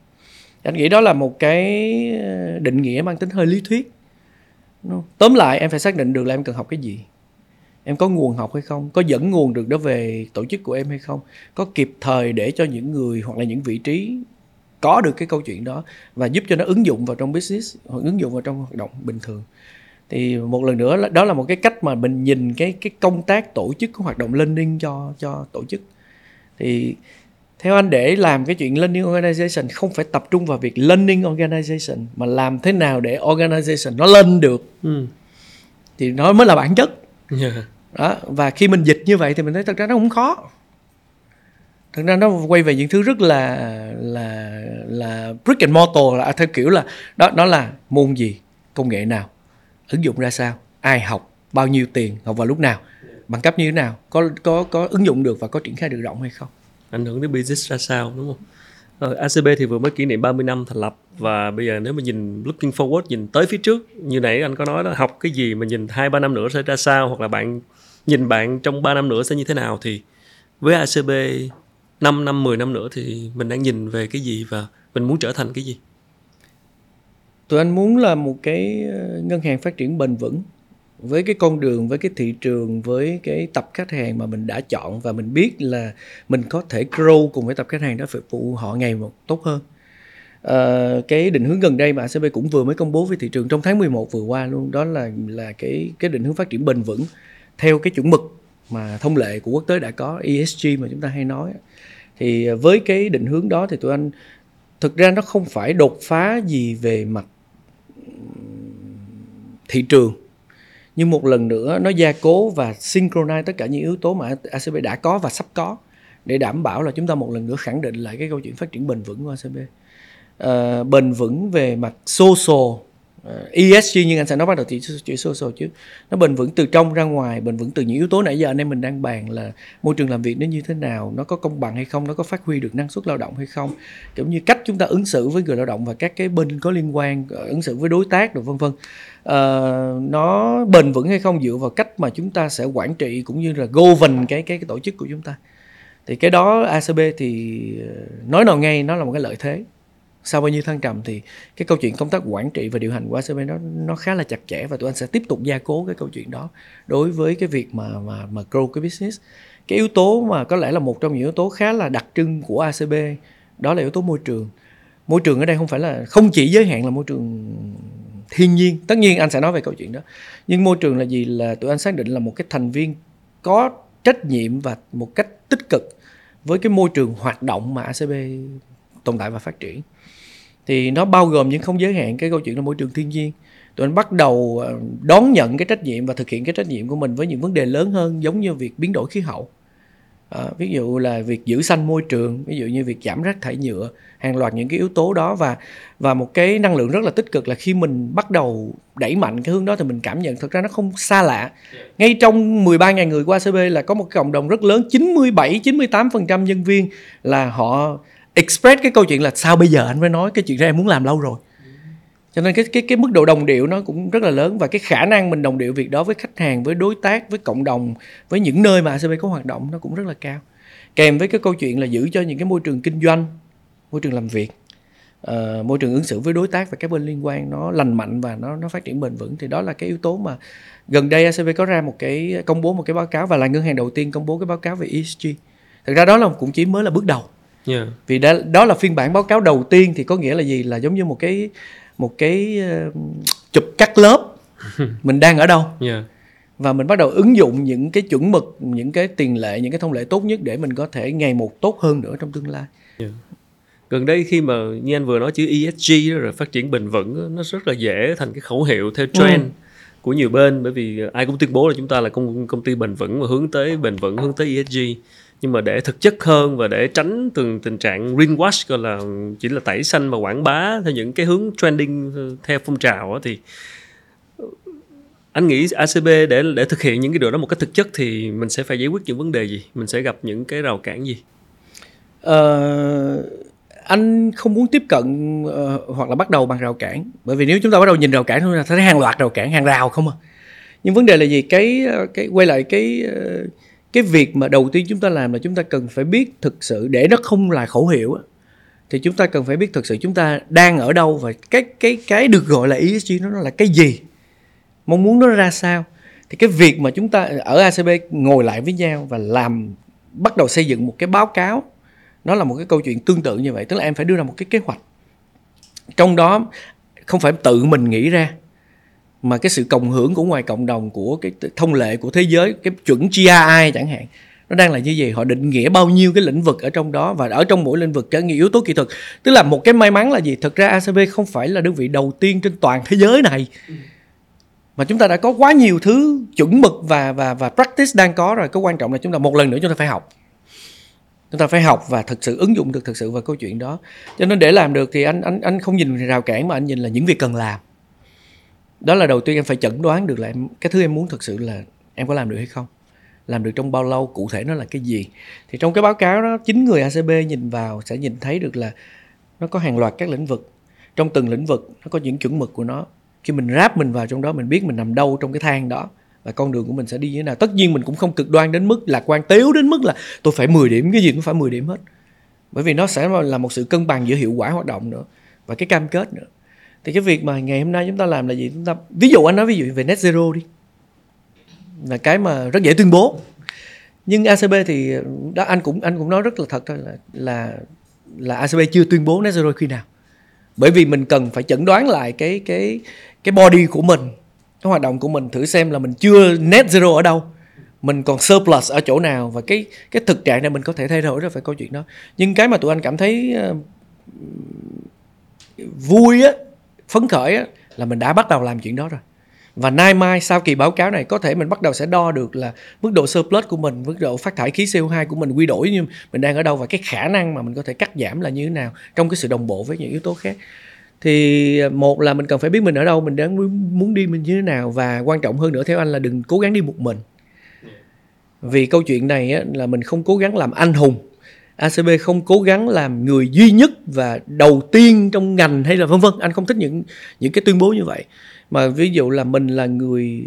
Anh nghĩ đó là một cái ờ, định nghĩa mang tính hơi lý thuyết. Tóm lại em phải xác định được là em cần học cái gì. Em có nguồn học hay không? Có dẫn nguồn được đó về tổ chức của em hay không? Có kịp thời để cho những người hoặc là những vị trí có được cái câu chuyện đó và giúp cho nó ứng dụng vào trong business hoặc ứng dụng vào trong hoạt động bình thường thì một lần nữa đó là một cái cách mà mình nhìn cái cái công tác tổ chức cái hoạt động learning cho cho tổ chức. Thì theo anh để làm cái chuyện learning organization không phải tập trung vào việc learning organization mà làm thế nào để organization nó lên được. Ừ. thì nó mới là bản chất. Yeah. đó và khi mình dịch như vậy thì mình thấy thật ra nó không khó. Thật ra nó quay về những thứ rất là là là brick and mortar là theo kiểu là đó đó là môn gì công nghệ nào ứng dụng ra sao? Ai học? Bao nhiêu tiền? Học vào lúc nào? Bằng cấp như thế nào? Có có có ứng dụng được và có triển khai được rộng hay không? Ảnh hưởng đến business ra sao đúng không? Ờ, ACB thì vừa mới kỷ niệm 30 năm thành lập và bây giờ nếu mà nhìn looking forward nhìn tới phía trước như nãy anh có nói đó học cái gì mà nhìn hai ba năm nữa sẽ ra sao hoặc là bạn nhìn bạn trong 3 năm nữa sẽ như thế nào thì với ACB 5 năm 10 năm nữa thì mình đang nhìn về cái gì và mình muốn trở thành cái gì? Tụi anh muốn là một cái ờ, ngân hàng phát triển bền vững với cái con đường với cái thị trường với cái tập khách hàng mà mình đã chọn và mình biết là mình có thể grow cùng với tập khách hàng đó phục vụ họ ngày một tốt hơn. Uh, cái định hướng gần đây mà ACB cũng vừa mới công bố với thị trường trong tháng 11 vừa qua luôn đó là là cái cái định hướng phát triển bền vững theo cái chuẩn mực mà thông lệ của quốc tế đã có ESG mà chúng ta hay nói. Thì ờ, với cái định hướng đó thì tụi anh thực ra nó không phải đột phá gì về mặt thị trường. Nhưng một lần nữa nó gia cố và synchronize tất cả những yếu tố mà ACB đã có và sắp có để đảm bảo là chúng ta một lần nữa khẳng định lại cái câu chuyện phát triển bền vững của ACB uh, ờ, bền vững về mặt social. Ờ, ESG nhưng anh sẽ nói bắt đầu từ chữ social chứ. Nó bền vững từ trong ra ngoài bền vững từ những yếu tố nãy giờ anh em mình đang bàn là môi trường làm việc nó như thế nào nó có công bằng hay không nó có phát huy được năng suất lao động hay không. Cũng như cách chúng ta ứng xử với người lao động và các cái bên có liên quan ờ, ứng xử với đối tác rồi vân vân uh, nó bền vững hay không dựa vào cách mà chúng ta sẽ quản trị cũng như là govern cái cái cái tổ chức của chúng ta. Thì cái đó ACB thì ờ, nói nào ngay nó là một cái lợi thế. Sau bao nhiêu thăng trầm thì cái câu chuyện công tác quản trị và điều hành của ACB nó nó khá là chặt chẽ và tụi anh sẽ tiếp tục gia cố cái câu chuyện đó đối với cái việc mà mà mà grow cái business. Cái yếu tố mà có lẽ là một trong những yếu tố khá là đặc trưng của ACB đó là yếu tố môi trường. Môi trường ở đây không phải là không chỉ giới hạn là môi trường thiên nhiên, tất nhiên anh sẽ nói về câu chuyện đó. Nhưng môi trường là gì? Là tụi anh xác định là một cái thành viên có trách nhiệm và một cách tích cực với cái môi trường hoạt động mà ACB tồn tại và phát triển. Thì nó bao gồm những không giới hạn cái câu chuyện là môi trường thiên nhiên. Tụi anh bắt đầu ờ, đón nhận cái trách nhiệm và thực hiện cái trách nhiệm của mình với những vấn đề lớn hơn, giống như việc biến đổi khí hậu à, ví dụ là việc giữ xanh môi trường ví dụ như việc giảm rác thải nhựa hàng loạt những cái yếu tố đó và và một cái năng lượng rất là tích cực là khi mình bắt đầu đẩy mạnh cái hướng đó thì mình cảm nhận thật ra nó không xa lạ. Ngay trong 13.000 người qua ACB là có một cộng đồng rất lớn 97 98% nhân viên là họ express cái câu chuyện là sao bây giờ anh mới nói cái chuyện đó em muốn làm lâu rồi cho nên cái cái cái mức độ đồng điệu nó cũng rất là lớn và cái khả năng mình đồng điệu việc đó với khách hàng với đối tác với cộng đồng với những nơi mà ACB có hoạt động nó cũng rất là cao. Kèm với cái câu chuyện là giữ cho những cái môi trường kinh doanh môi trường làm việc uh, môi trường ứng xử với đối tác và các bên liên quan nó lành mạnh và nó nó phát triển bền vững thì đó là cái yếu tố mà gần đây ACB có ra một cái công bố một cái báo cáo và là ngân hàng đầu tiên công bố cái báo cáo về ESG thực ra đó là cũng chỉ mới là bước đầu. Yeah. vì đó, đó là phiên bản báo cáo đầu tiên thì có nghĩa là gì? Là giống như một cái một cái uh, chụp cắt lớp (laughs) mình đang ở đâu yeah. và mình bắt đầu ứng dụng những cái chuẩn mực những cái tiền lệ những cái thông lệ tốt nhất để mình có thể ngày một tốt hơn nữa trong tương lai yeah. gần đây khi mà như anh vừa nói chữ ESG đó, rồi phát triển bền vững nó rất là dễ thành cái khẩu hiệu theo trend ừ. của nhiều bên bởi vì ai cũng tuyên bố là chúng ta là công công ty bền vững và hướng tới bền vững hướng tới ESG nhưng mà để thực chất hơn và để tránh từng tình trạng greenwash gọi là chỉ là tẩy xanh và quảng bá theo những cái hướng trending theo phong trào thì ờ, anh nghĩ ACB để để thực hiện những cái điều đó một cách thực chất thì mình sẽ phải giải quyết những vấn đề gì? Mình sẽ gặp những cái rào cản gì? Uh, anh không muốn tiếp cận uh, hoặc là bắt đầu bằng rào cản. Bởi vì nếu chúng ta bắt đầu nhìn rào cản thì thấy hàng loạt rào cản hàng rào không à. Nhưng vấn đề là gì? Cái cái quay lại cái uh, cái việc mà đầu tiên chúng ta làm là chúng ta cần phải biết thực sự, để nó không là khẩu hiệu thì chúng ta cần phải biết thực sự chúng ta đang ở đâu và cái cái cái được gọi là ESG nó là cái gì, mong muốn nó ra sao. Thì cái việc mà chúng ta ở ACB ngồi lại với nhau và làm, bắt đầu xây dựng một cái báo cáo, nó là một cái câu chuyện tương tự như vậy, tức là em phải đưa ra một cái kế hoạch. Trong đó không phải tự mình nghĩ ra mà cái sự cộng hưởng của ngoài cộng đồng, của cái thông lệ của thế giới, cái chuẩn GRI chẳng hạn, nó đang là như vậy. Họ định nghĩa bao nhiêu cái lĩnh vực ở trong đó và ở trong mỗi lĩnh vực cả những yếu tố kỹ thuật. Tức là một cái may mắn là gì? Thực ra ACB không phải là đơn vị đầu tiên trên toàn thế giới này. Mà chúng ta đã có quá nhiều thứ chuẩn mực và và và practice đang có rồi. Cái quan trọng là chúng ta một lần nữa chúng ta phải học. Chúng ta phải học và thực sự ứng dụng được thực sự vào câu chuyện đó. Cho nên để làm được thì anh anh anh không nhìn rào cản mà anh nhìn là những việc cần làm đó là đầu tiên em phải chẩn đoán được là em, cái thứ em muốn thực sự là em có làm được hay không. Làm được trong bao lâu, cụ thể nó là cái gì. Thì trong cái báo cáo đó chính người ACB nhìn vào sẽ nhìn thấy được là nó có hàng loạt các lĩnh vực. Trong từng lĩnh vực, nó có những chuẩn mực của nó. Khi mình ráp mình vào trong đó, mình biết mình nằm đâu trong cái thang đó, và con đường của mình sẽ đi như thế nào. Tất nhiên mình cũng không cực đoan đến mức lạc quan tếu đến mức là tôi phải 10 điểm, cái gì cũng phải 10 điểm hết. Bởi vì nó sẽ là một sự cân bằng giữa hiệu quả hoạt động nữa và cái cam kết nữa thì cái việc mà ngày hôm nay chúng ta làm là gì? Chúng ta ví dụ anh nói ví dụ về net zero đi là cái mà rất dễ tuyên bố. Nhưng ACB thì đó anh cũng anh cũng nói rất là thật thôi là là là ACB chưa tuyên bố net zero khi nào. Bởi vì mình cần phải chẩn đoán lại cái cái cái body của mình cái hoạt động của mình thử xem là mình chưa net zero ở đâu mình còn surplus ở chỗ nào và cái cái thực trạng này mình có thể thay đổi ra phải câu chuyện đó. Nhưng cái mà tụi anh cảm thấy uh, vui á phấn khởi á là mình đã bắt đầu làm chuyện đó rồi. Và nay mai sau kỳ báo cáo này có thể mình bắt đầu sẽ đo được là mức độ surplus của mình mức độ phát thải khí CO2 của mình quy đổi như mình đang ở đâu và cái khả năng mà mình có thể cắt giảm là như thế nào trong cái sự đồng bộ với những yếu tố khác. Thì à, một là mình cần phải biết mình ở đâu mình đang muốn đi mình như thế nào và quan trọng hơn nữa theo anh là đừng cố gắng đi một mình. Vì câu chuyện này á, là mình không cố gắng làm anh hùng ACB không cố gắng làm người duy nhất và đầu tiên trong ngành hay là vân vân. Anh không thích những những cái tuyên bố như vậy. Mà ví dụ là mình là người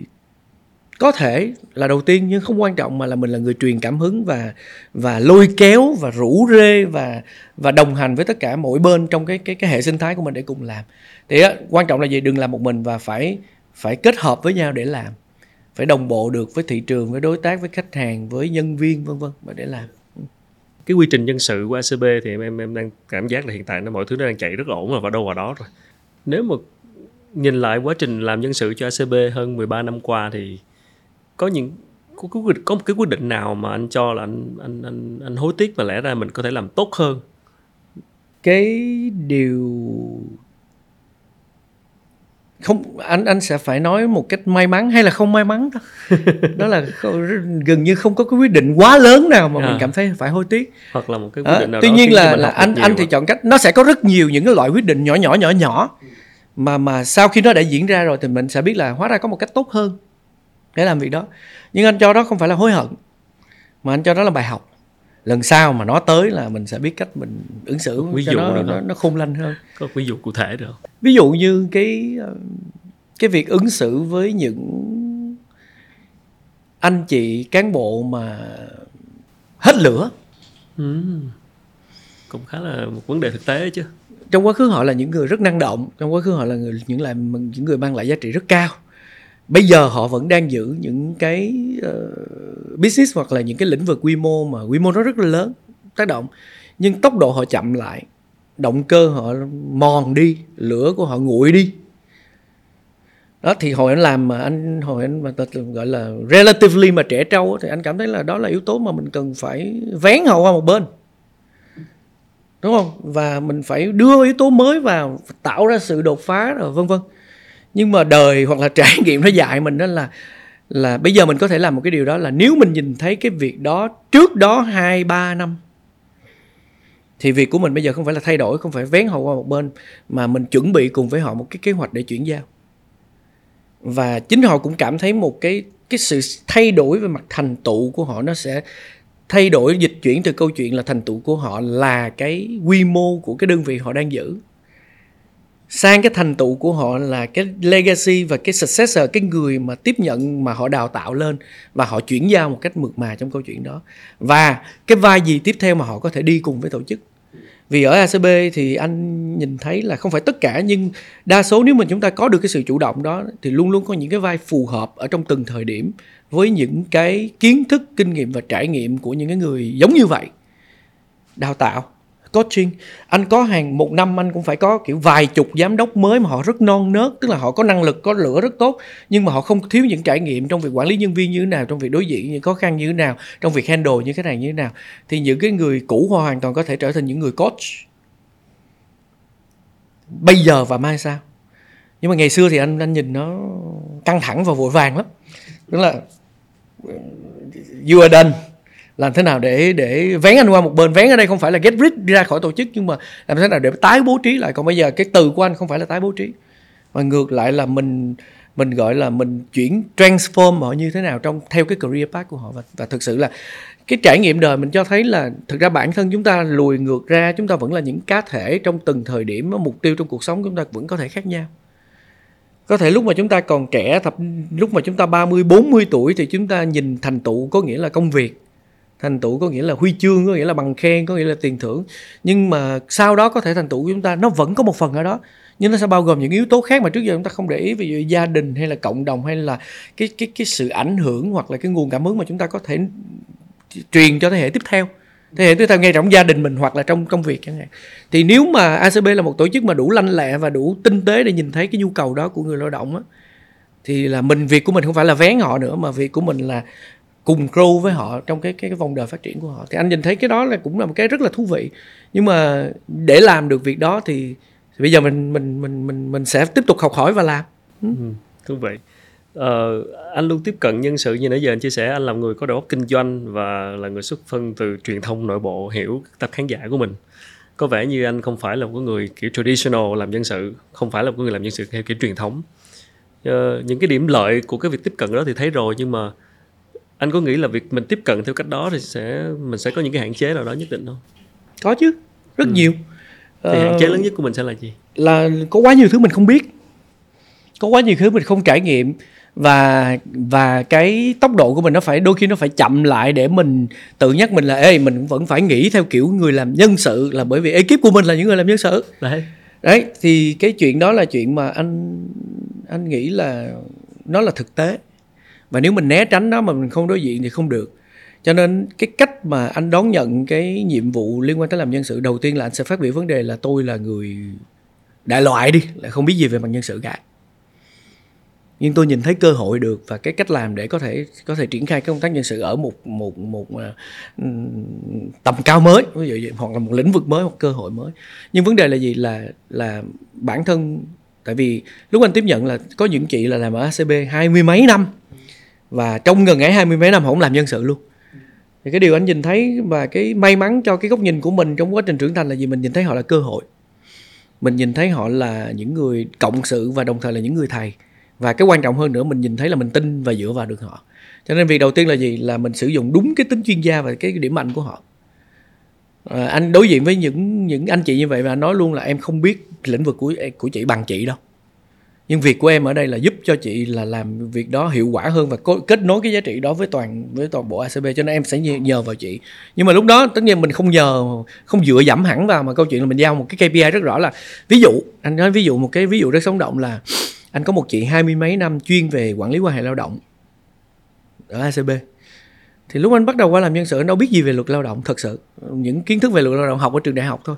có thể là đầu tiên nhưng không quan trọng mà là mình là người truyền cảm hứng và và lôi kéo và rủ rê và và đồng hành với tất cả mỗi bên trong cái cái cái hệ sinh thái của mình để cùng làm. Thì đó, quan trọng là gì? Đừng làm một mình và phải phải kết hợp với nhau để làm. Phải đồng bộ được với thị trường với đối tác với khách hàng với nhân viên vân vân. Để làm cái quy trình nhân sự của ACB thì em em em đang cảm giác là hiện tại nó mọi thứ nó đang chạy rất ổn rồi và đâu vào đó rồi. Nếu mà nhìn lại quá trình làm nhân sự cho ACB hơn 13 năm qua thì có những có, có, có một cái quyết định nào mà anh cho là anh anh anh anh hối tiếc và lẽ ra mình có thể làm tốt hơn? Cái điều không anh anh sẽ phải nói một cách may mắn hay là không may mắn đó? (laughs) Đó là gần như không có cái quyết định quá lớn nào mà à. mình cảm thấy phải hối tiếc. Hoặc là một cái quyết định nào à, tuy nhiên là là anh anh thì chọn cách nó sẽ có rất nhiều những cái loại quyết định nhỏ nhỏ nhỏ nhỏ. Mà mà sau khi nó đã diễn ra rồi thì mình sẽ biết là hóa ra có một cách tốt hơn để làm việc đó. Nhưng anh cho đó không phải là hối hận mà anh cho đó là bài học lần sau mà nó tới là mình sẽ biết cách mình ứng xử ví cho dụ nó, nó nó khôn lanh hơn. có ví dụ cụ thể được không? Ví dụ như cái ờ, cái việc ứng xử với những anh chị cán bộ mà hết lửa. Ừ. cũng khá là một vấn đề thực tế chứ. Trong quá khứ họ là những người rất năng động trong quá khứ họ là người những làm những người mang lại giá trị rất cao bây giờ họ vẫn đang giữ những cái uh, business hoặc là những cái lĩnh vực quy mô mà quy mô nó rất là lớn tác động. Nhưng tốc độ họ chậm lại động cơ họ mòn đi lửa của họ nguội đi. Đó thì hồi anh làm mà anh hồi anh mà gọi là relatively mà trẻ trâu thì anh cảm thấy là đó là yếu tố mà mình cần phải vén họ qua một bên. Đúng không? Và mình phải đưa yếu tố mới vào tạo ra sự đột phá rồi vân vân nhưng mà đời hoặc là (laughs) trải nghiệm nó dạy mình đó là là bây giờ mình có thể làm một cái điều đó là nếu mình nhìn thấy cái việc đó trước đó hai, ba năm, thì việc của mình bây giờ không phải là thay đổi, không phải vén họ qua một bên, mà mình chuẩn bị cùng với họ một cái kế hoạch để chuyển giao. Và chính họ cũng cảm thấy một cái cái sự thay đổi về mặt thành tựu của họ nó sẽ thay đổi dịch chuyển từ câu chuyện là thành tựu của họ là cái quy mô của cái đơn vị họ đang giữ sang cái thành tựu của họ là cái legacy và cái successor, cái người mà tiếp nhận, mà họ đào tạo lên và họ chuyển giao một cách mượt mà trong câu chuyện đó. Và cái vai gì tiếp theo mà họ có thể đi cùng với tổ chức. Vì ở ACB thì anh nhìn thấy là không phải tất cả, nhưng đa số nếu mà chúng ta có được cái sự chủ động đó, thì luôn luôn có những cái vai phù hợp ở trong từng thời điểm với những cái kiến thức, kinh nghiệm và trải nghiệm của những cái người giống như vậy, đào tạo coaching anh có hàng một năm anh cũng phải có kiểu vài chục giám đốc mới mà họ rất non nớt, tức là họ có năng lực, có lửa rất tốt, nhưng mà họ không thiếu những trải nghiệm trong việc quản lý nhân viên như thế nào, trong việc đối diện những khó khăn như thế nào, trong việc handle như thế này như thế nào. Thì những cái người cũ họ hoàn toàn có thể trở thành những người coach. Bây giờ và mai sao nhưng mà ngày xưa thì anh anh nhìn nó căng thẳng và vội vàng lắm. Tức là, you are done làm thế nào để để vén anh qua một bên? Vén ở đây không phải là get rid đi ra khỏi tổ chức nhưng mà làm thế nào để tái bố trí lại? Còn bây giờ cái từ của anh không phải là tái bố trí. Mà ngược lại là mình mình gọi là mình chuyển transform họ như thế nào trong theo cái career path của họ. Và, và thực sự là cái trải nghiệm đời mình cho thấy là thực ra bản thân chúng ta lùi ngược ra chúng ta vẫn là những cá thể trong từng thời điểm mục tiêu trong cuộc sống chúng ta vẫn có thể khác nhau. Có thể lúc mà chúng ta còn trẻ thập lúc mà chúng ta 30 40 tuổi thì chúng ta nhìn thành tựu có nghĩa là công việc thành tựu có nghĩa là huy chương, có nghĩa là bằng khen, có nghĩa là tiền thưởng. Nhưng mà sau đó có thể thành tựu của chúng ta, nó vẫn có một phần ở đó. Nhưng nó sẽ bao gồm những yếu tố khác mà trước giờ chúng ta không để ý, ví dụ gia đình hay là cộng đồng hay là cái cái cái sự ảnh hưởng hoặc là cái nguồn cảm hứng mà chúng ta có thể truyền cho thế hệ tiếp theo. Thế hệ tiếp theo ngay trong gia đình mình hoặc là trong công việc chẳng hạn. Thì nếu mà ACB là một tổ chức mà đủ lanh lẹ và đủ tinh tế để nhìn thấy cái nhu cầu đó của người lao động á, thì là mình, việc của mình không phải là vén họ nữa, mà việc của mình là cùng grow với họ trong cái cái, cái vòng đời phát triển của họ. Thì anh nhìn thấy cái đó là cũng là một cái rất là thú vị. Nhưng mà để làm được việc đó thì, thì bây giờ mình mình mình mình mình sẽ tiếp tục học hỏi và làm. Ừ. Thú vị. Ờ, anh luôn tiếp cận nhân sự như nãy giờ anh chia sẻ anh là người có đầu óc kinh doanh và là người xuất thân từ truyền thông nội bộ hiểu tập khán giả của mình. Có vẻ như anh không phải là một người kiểu traditional làm nhân sự không phải là một người làm nhân sự theo kiểu truyền thống. Ờ, những cái điểm lợi của cái việc tiếp cận đó thì thấy rồi nhưng mà anh có nghĩ là việc mình tiếp cận theo cách đó thì sẽ mình sẽ có những cái hạn chế nào đó nhất định không? Có chứ rất ừ. nhiều. Thì hạn chế ờ, lớn nhất của mình sẽ là gì? là có quá nhiều thứ mình không biết. Có quá nhiều thứ mình không trải nghiệm và và cái tốc độ của mình nó phải đôi khi nó phải chậm lại để mình tự nhắc mình là ê mình vẫn phải nghĩ theo kiểu người làm nhân sự là bởi vì ekip của mình là những người làm nhân sự. Đấy. Đấy thì cái chuyện đó là chuyện mà anh anh nghĩ là nó là thực tế và nếu mình né tránh nó mà mình không đối diện thì không được. Cho nên cái cách mà anh đón nhận cái nhiệm vụ liên quan tới làm nhân sự đầu tiên là anh sẽ phát biểu vấn đề là tôi là người đại loại đi là không biết gì về mặt nhân sự cả. Nhưng tôi nhìn thấy cơ hội được và cái cách làm để có thể có thể triển khai cái công tác nhân sự ở một một một uh, tầm cao mới ví dụ vậy, hoặc là một lĩnh vực mới hoặc cơ hội mới. Nhưng vấn đề là gì? Là là bản thân tại vì lúc anh tiếp nhận là có những chị là làm ở ACB hai mươi mấy năm và trong gần ấy hai mươi mấy năm họ cũng làm nhân sự luôn. Thì cái điều anh nhìn thấy và cái may mắn cho cái góc nhìn của mình trong quá trình trưởng thành là gì? Mình nhìn thấy họ là cơ hội. Mình nhìn thấy họ là những người cộng sự và đồng thời là những người thầy. Và cái quan trọng hơn nữa mình nhìn thấy là mình tin và dựa vào được họ. Cho nên việc đầu tiên là gì? Là mình sử dụng đúng cái tính chuyên gia và cái điểm mạnh của họ. À, anh đối diện với những những anh chị như vậy và nói luôn là em không biết lĩnh vực của của chị bằng chị đâu nhưng việc của em ở đây là giúp cho chị là làm việc đó hiệu quả hơn và kết nối cái giá trị đó với toàn với toàn bộ ACB cho nên em sẽ nhờ vào chị. Nhưng mà lúc đó, tất nhiên mình không nhờ, không dựa dẫm hẳn vào, mà câu chuyện là mình giao một cái KPI rất rõ là, ví dụ, anh nói ví dụ một cái ví dụ rất sống động là, anh có một chị hai mươi mấy năm chuyên về quản lý quan hệ lao động ở ACB thì lúc anh bắt đầu qua làm nhân sự, anh đâu biết gì về luật lao động, thật sự. Những kiến thức về luật lao động, học ở trường đại học thôi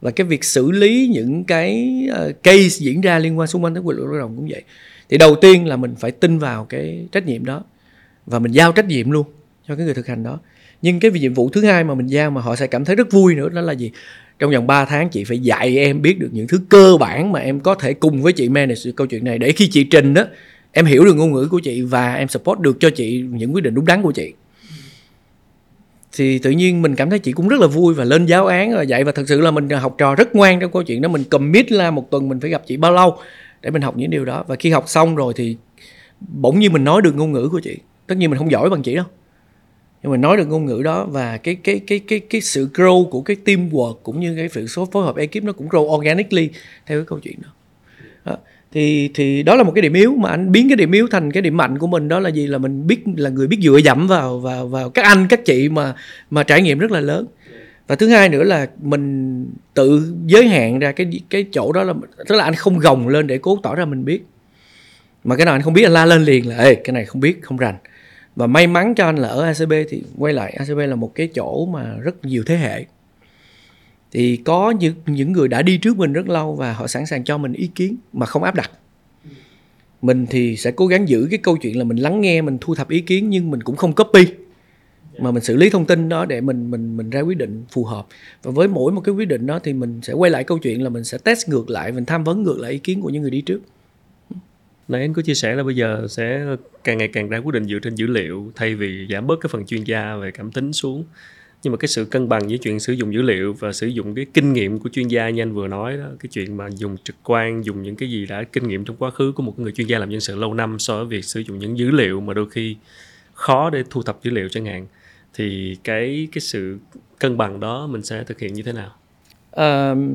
và cái việc xử lý những cái ờ, case diễn ra liên quan xung quanh tới luật lao động cũng vậy. Thì đầu tiên là mình phải tin vào cái trách nhiệm đó và mình giao trách nhiệm luôn cho cái người thực hành đó. Nhưng cái nhiệm vụ thứ hai mà mình giao mà họ sẽ cảm thấy rất vui nữa đó là gì? Trong vòng 3 tháng chị phải dạy em biết được những thứ cơ bản mà em có thể cùng với chị manage câu chuyện này để khi chị trình đó em hiểu được ngôn ngữ của chị và em support được cho chị những quyết định đúng đắn của chị thì tự nhiên mình cảm thấy chị cũng rất là vui và lên giáo án rồi dạy và thật sự là mình học trò rất ngoan trong câu chuyện đó. Mình commit là một tuần mình phải gặp chị bao lâu để mình học những điều đó. Và khi học xong rồi thì bỗng nhiên mình nói được ngôn ngữ của chị. Tất nhiên mình không giỏi bằng chị đâu. Nhưng mà nói được ngôn ngữ đó và cái cái cái cái cái sự grow của cái teamwork cũng như cái sự số phối hợp ekip nó cũng grow organically theo cái câu chuyện đó. đó thì thì đó là một cái điểm yếu mà anh biến cái điểm yếu thành cái điểm mạnh của mình, đó là gì? Là mình biết, là người biết dựa dẫm vào vào vào các anh, các chị mà mà trải nghiệm rất là lớn. Và thứ hai nữa là mình tự giới hạn ra cái cái chỗ đó là, tức là anh không gồng lên để cố tỏ ra mình biết. Mà cái nào anh không biết, anh la lên liền là, ê, cái này không biết, không rành. Và may mắn cho anh là ở ACB thì quay lại ACB là một cái chỗ mà rất nhiều thế hệ thì có những những người đã đi trước mình rất lâu và họ sẵn sàng cho mình ý kiến mà không áp đặt. Mình thì sẽ cố gắng giữ cái câu chuyện là mình lắng nghe mình thu thập ý kiến nhưng mình cũng không copy. Mà mình xử lý thông tin đó để mình mình mình ra quyết định phù hợp. Và với mỗi một cái quyết định đó thì mình sẽ quay lại câu chuyện là mình sẽ test ngược lại mình tham vấn ngược lại ý kiến của những người đi trước. Nãy anh có chia sẻ là bây giờ sẽ càng ngày càng ra quyết định dựa trên dữ liệu thay vì giảm bớt cái phần chuyên gia về cảm tính xuống nhưng mà cái sự cân bằng giữa chuyện sử dụng dữ liệu và sử dụng cái kinh nghiệm của chuyên gia như anh vừa nói đó cái chuyện mà dùng trực quan dùng những cái gì đã kinh nghiệm trong quá khứ của một người chuyên gia làm nhân sự lâu năm so với việc sử dụng những dữ liệu mà đôi khi khó để thu thập dữ liệu chẳng hạn thì cái cái sự cân bằng đó mình sẽ thực hiện như thế nào? Um,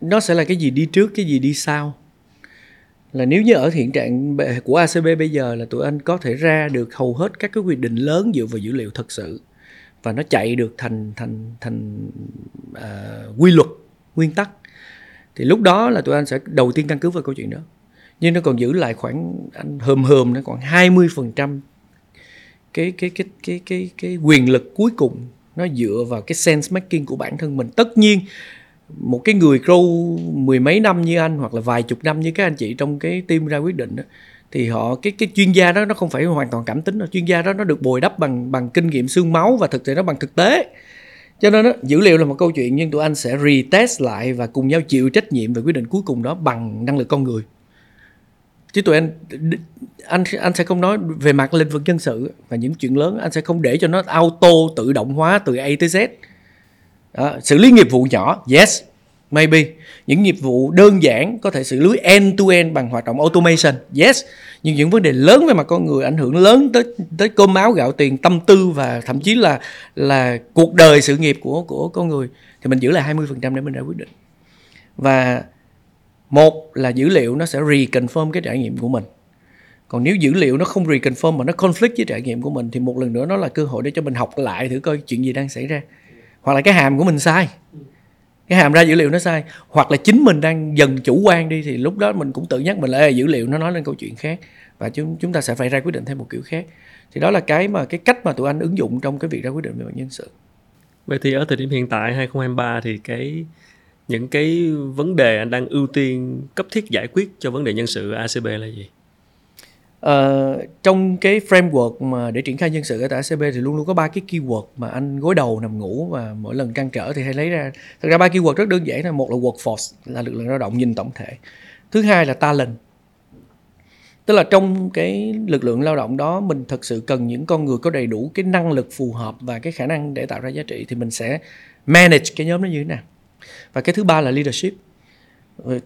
nó sẽ là cái gì đi trước cái gì đi sau? Là nếu như ở hiện trạng của ACB bây giờ là tụi anh có thể ra được hầu hết các cái quy định lớn dựa vào dữ liệu thật sự. Và nó chạy được thành thành thành uh, quy luật nguyên tắc. Thì lúc đó là tụi anh sẽ đầu tiên căn cứ vào câu chuyện đó. Nhưng nó còn giữ lại khoảng anh hờm hờm nó còn 20 phần trăm cái cái cái cái cái cái quyền lực cuối cùng. Nó dựa vào cái sense making của bản thân mình. Tất nhiên một cái người grow mười mấy năm như anh hoặc là vài chục năm như các anh chị trong cái team ra quyết định đó, thì họ cái cái chuyên gia đó nó không phải hoàn toàn cảm tính đâu. Chuyên gia đó nó được bồi đắp bằng bằng kinh nghiệm xương máu và thực tế nó bằng thực tế. Cho nên đó, dữ liệu là một câu chuyện nhưng tụi anh sẽ retest lại và cùng nhau chịu trách nhiệm về quyết định cuối cùng đó bằng năng lực con người. Chứ tụi anh anh anh sẽ không nói về mặt lĩnh vực nhân sự và những chuyện lớn anh sẽ không để cho nó auto tự động hóa từ A tới Z đó, xử lý nghiệp vụ nhỏ yes maybe. Những nghiệp vụ đơn giản có thể xử lý end to end bằng hoạt động automation yes. Nhưng những vấn đề lớn về mặt con người ảnh hưởng lớn tới tới cơm áo gạo tiền tâm tư và thậm chí là là cuộc đời sự nghiệp của của con người. Thì mình giữ lại 20% để mình ra quyết định. Và một là dữ liệu nó sẽ reconfirm cái trải nghiệm của mình. Còn nếu dữ liệu nó không reconfirm mà nó conflict với trải nghiệm của mình thì một lần nữa nó là cơ hội để cho mình học lại thử coi chuyện gì đang xảy ra hoặc là cái hàm của mình sai. Cái hàm ra dữ liệu nó sai. Hoặc là chính mình đang dần chủ quan đi thì lúc đó mình cũng tự nhắc mình là dữ liệu nó nói lên câu chuyện khác. Và chúng chúng ta sẽ phải ra quyết định theo một kiểu khác. Thì đó là cái mà, cái cách mà tụi anh ứng dụng trong cái việc ra quyết định về mặt nhân sự. Vậy thì ở thời điểm hiện tại 2023 thì cái, những cái vấn đề anh đang ưu tiên cấp thiết giải quyết cho vấn đề nhân sự ACB là gì? Uh, trong cái framework mà để triển khai nhân sự ở tại ACB thì luôn luôn có ba cái keyword mà anh gối đầu nằm ngủ và mỗi lần trăn trở thì hay lấy ra. Thật ra ba keyword rất đơn giản là một là workforce là lực lượng lao động nhìn tổng thể. Thứ hai là talent. Tức là trong cái lực lượng lao động đó mình thật sự cần những con người có đầy đủ cái năng lực phù hợp và cái khả năng để tạo ra giá trị thì mình sẽ manage cái nhóm đó như thế nào và cái thứ ba là leadership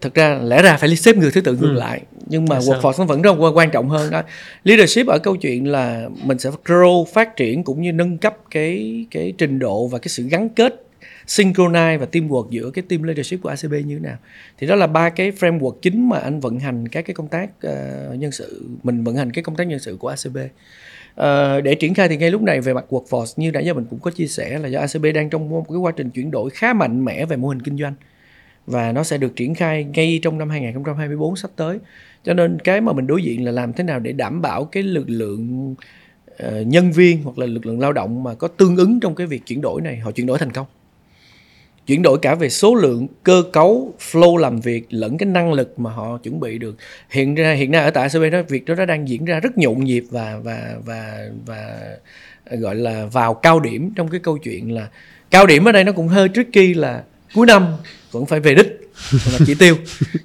thực ra lẽ ra phải xếp người thứ tự ngược ừ. lại nhưng mà workforce nó vẫn rất quan trọng hơn đó. Leadership ở câu chuyện là mình sẽ grow phát triển cũng như nâng cấp cái cái trình độ và cái sự gắn kết synchronize và teamwork giữa cái team leadership của ACB như thế nào. Thì đó là ba cái framework chính mà anh vận hành các cái công tác uh, nhân sự mình vận hành cái công tác nhân sự của ACB Uh, để triển khai thì ngay lúc này về mặt workforce như nãy giờ mình cũng có chia sẻ là do ACB đang trong một cái quá trình chuyển đổi khá mạnh mẽ về mô hình kinh doanh và nó sẽ được triển khai ngay trong năm 2024 sắp tới. Cho nên cái mà mình đối diện là làm thế nào để đảm bảo cái lực lượng uh, nhân viên hoặc là lực lượng lao động mà có tương ứng trong cái việc chuyển đổi này họ chuyển đổi thành công. Chuyển đổi cả về số lượng cơ cấu flow làm việc lẫn cái năng lực mà họ chuẩn bị được. Hiện ra hiện nay ở tại ACB đó việc đó nó đang diễn ra rất nhộn nhịp và và và và ờ, gọi là vào cao điểm trong cái câu chuyện là cao điểm ở đây nó cũng hơi tricky là cuối năm vẫn phải về đích là chỉ tiêu.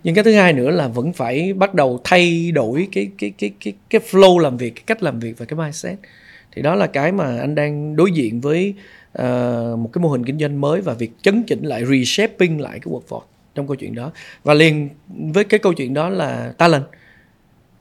Nhưng cái thứ hai nữa là vẫn phải bắt đầu thay đổi cái cái cái cái cái flow làm việc cái cách làm việc và cái mindset. Thì đó là cái mà anh đang đối diện với uh, một cái mô hình kinh doanh mới và việc chấn chỉnh lại reshaping lại cái workforce trong câu chuyện đó. Và liền với cái câu chuyện đó là talent.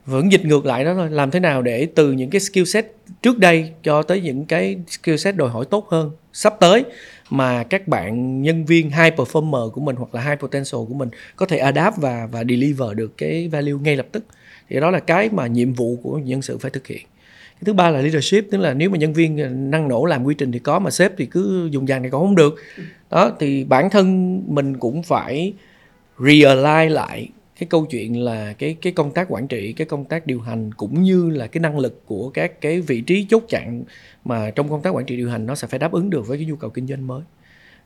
Vẫn dịch ngược lại đó thôi. Làm thế nào để từ những cái skill set trước đây cho tới những cái skill set đòi hỏi tốt hơn sắp tới? Mà các bạn nhân viên, high performer của mình hoặc là high potential của mình có thể adapt và và deliver được cái value ngay lập tức. Thì đó là cái mà nhiệm vụ của nhân sự phải thực hiện. Cái thứ ba là leadership, tức là nếu mà nhân viên ờ, năng nổ làm quy trình thì có, mà sếp thì cứ dùng dàn này còn không được. Đó, thì bản thân mình cũng phải realign lại cái câu chuyện là cái cái công tác quản trị cái công tác điều hành cũng như là cái năng lực của các cái vị trí chốt chặn mà trong công tác quản trị điều hành nó sẽ phải đáp ứng được với cái nhu cầu kinh doanh mới.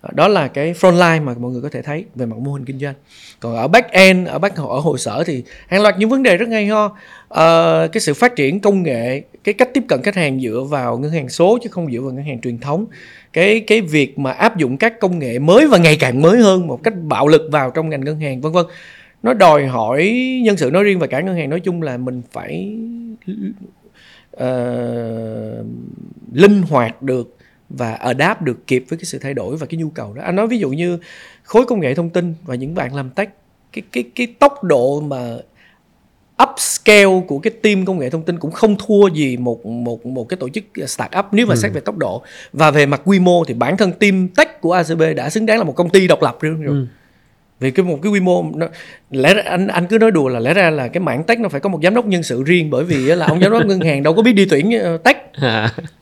Ờ, đó là cái front line mà mọi người có thể thấy về mặt mô hình kinh doanh. Còn ở back end ở back ở hội sở thì hàng loạt những vấn đề rất hay ho à, cái sự phát triển công nghệ cái cách tiếp cận khách hàng dựa vào ngân hàng số chứ không dựa vào ngân hàng truyền thống. Cái cái việc mà áp dụng các công nghệ mới và ngày càng mới hơn một cách bạo lực vào trong ngành ngân hàng vân vân nó đòi hỏi nhân sự nói riêng và cả ngân hàng nói chung là mình phải uh, linh hoạt được và adapt được kịp với cái sự thay đổi và cái nhu cầu đó anh nói ví dụ như khối công nghệ thông tin và những bạn làm tech cái cái cái tốc độ mà upscale của cái team công nghệ thông tin cũng không thua gì một một một cái tổ chức startup nếu mà ừ. xét về tốc độ và về mặt quy mô thì bản thân team tech của ACB đã xứng đáng là một công ty độc lập rồi. Ừ vì cái một cái quy mô nó, lẽ ra, anh anh cứ nói đùa là lẽ ra là cái mảng tech nó phải có một giám đốc nhân sự riêng bởi vì là ông giám đốc ngân hàng đâu có biết đi tuyển uh, tech.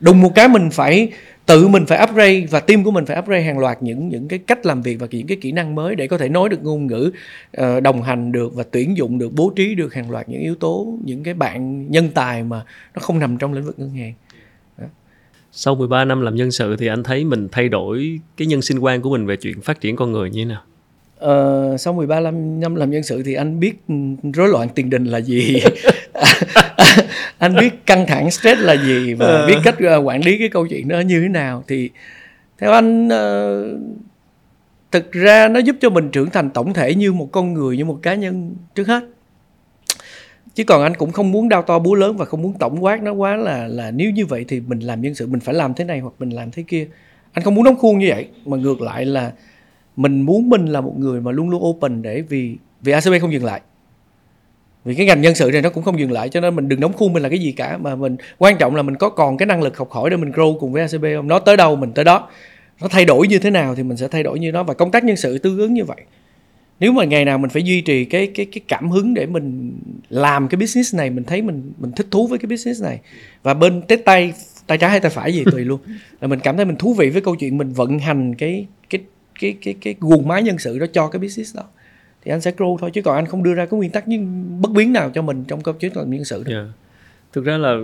Đùng một cái mình phải tự mình phải upgrade và team của mình phải upgrade hàng loạt những những cái cách làm việc và những cái kỹ năng mới để có thể nói được ngôn ngữ uh, đồng hành được và tuyển dụng được bố trí được hàng loạt những yếu tố những cái bạn nhân tài mà nó không nằm trong lĩnh vực ngân hàng. Sau 13 năm làm nhân sự thì anh thấy mình thay đổi cái nhân sinh quan của mình về chuyện phát triển con người như thế nào? Ờ, sau 13 năm làm nhân sự thì anh biết rối loạn tiền đình là gì? (laughs) Anh biết căng thẳng stress là gì và ờ. biết cách ờ, quản lý cái câu chuyện đó như thế nào. Thì theo anh uh, thực ra nó giúp cho mình trưởng thành tổng thể như một con người như một cá nhân trước hết. Chứ còn anh cũng không muốn đau to búa lớn và không muốn tổng quát nó quá là là nếu như vậy thì mình làm nhân sự mình phải làm thế này hoặc mình làm thế kia. Anh không muốn đóng khuôn như vậy mà ngược lại là mình muốn mình là một người mà luôn luôn open để vì vì ACB không dừng lại. Vì cái ngành nhân sự này nó cũng không dừng lại cho nên mình đừng đóng khuôn mình là cái gì cả mà mình quan trọng là mình có còn cái năng lực học hỏi để mình grow cùng với ACB không? Nó tới đâu mình tới đó. Nó thay đổi như thế nào thì mình sẽ thay đổi như đó và công tác nhân sự tương ứng như vậy. Nếu mà ngày nào mình phải duy trì cái cái cái cảm hứng để mình làm cái business này mình thấy mình mình thích thú với cái business này. Và bên tết tay tay trái hay tay phải gì tùy (laughs) luôn. Là mình cảm thấy mình thú vị với câu chuyện mình vận hành cái cái cái cái nguồn guồng máy nhân sự đó cho cái business đó. Thì anh sẽ grow thôi, chứ còn anh không đưa ra cái nguyên tắc nhưng bất biến nào cho mình trong câu chuyện làm nhân sự được Yeah dạ thực ra là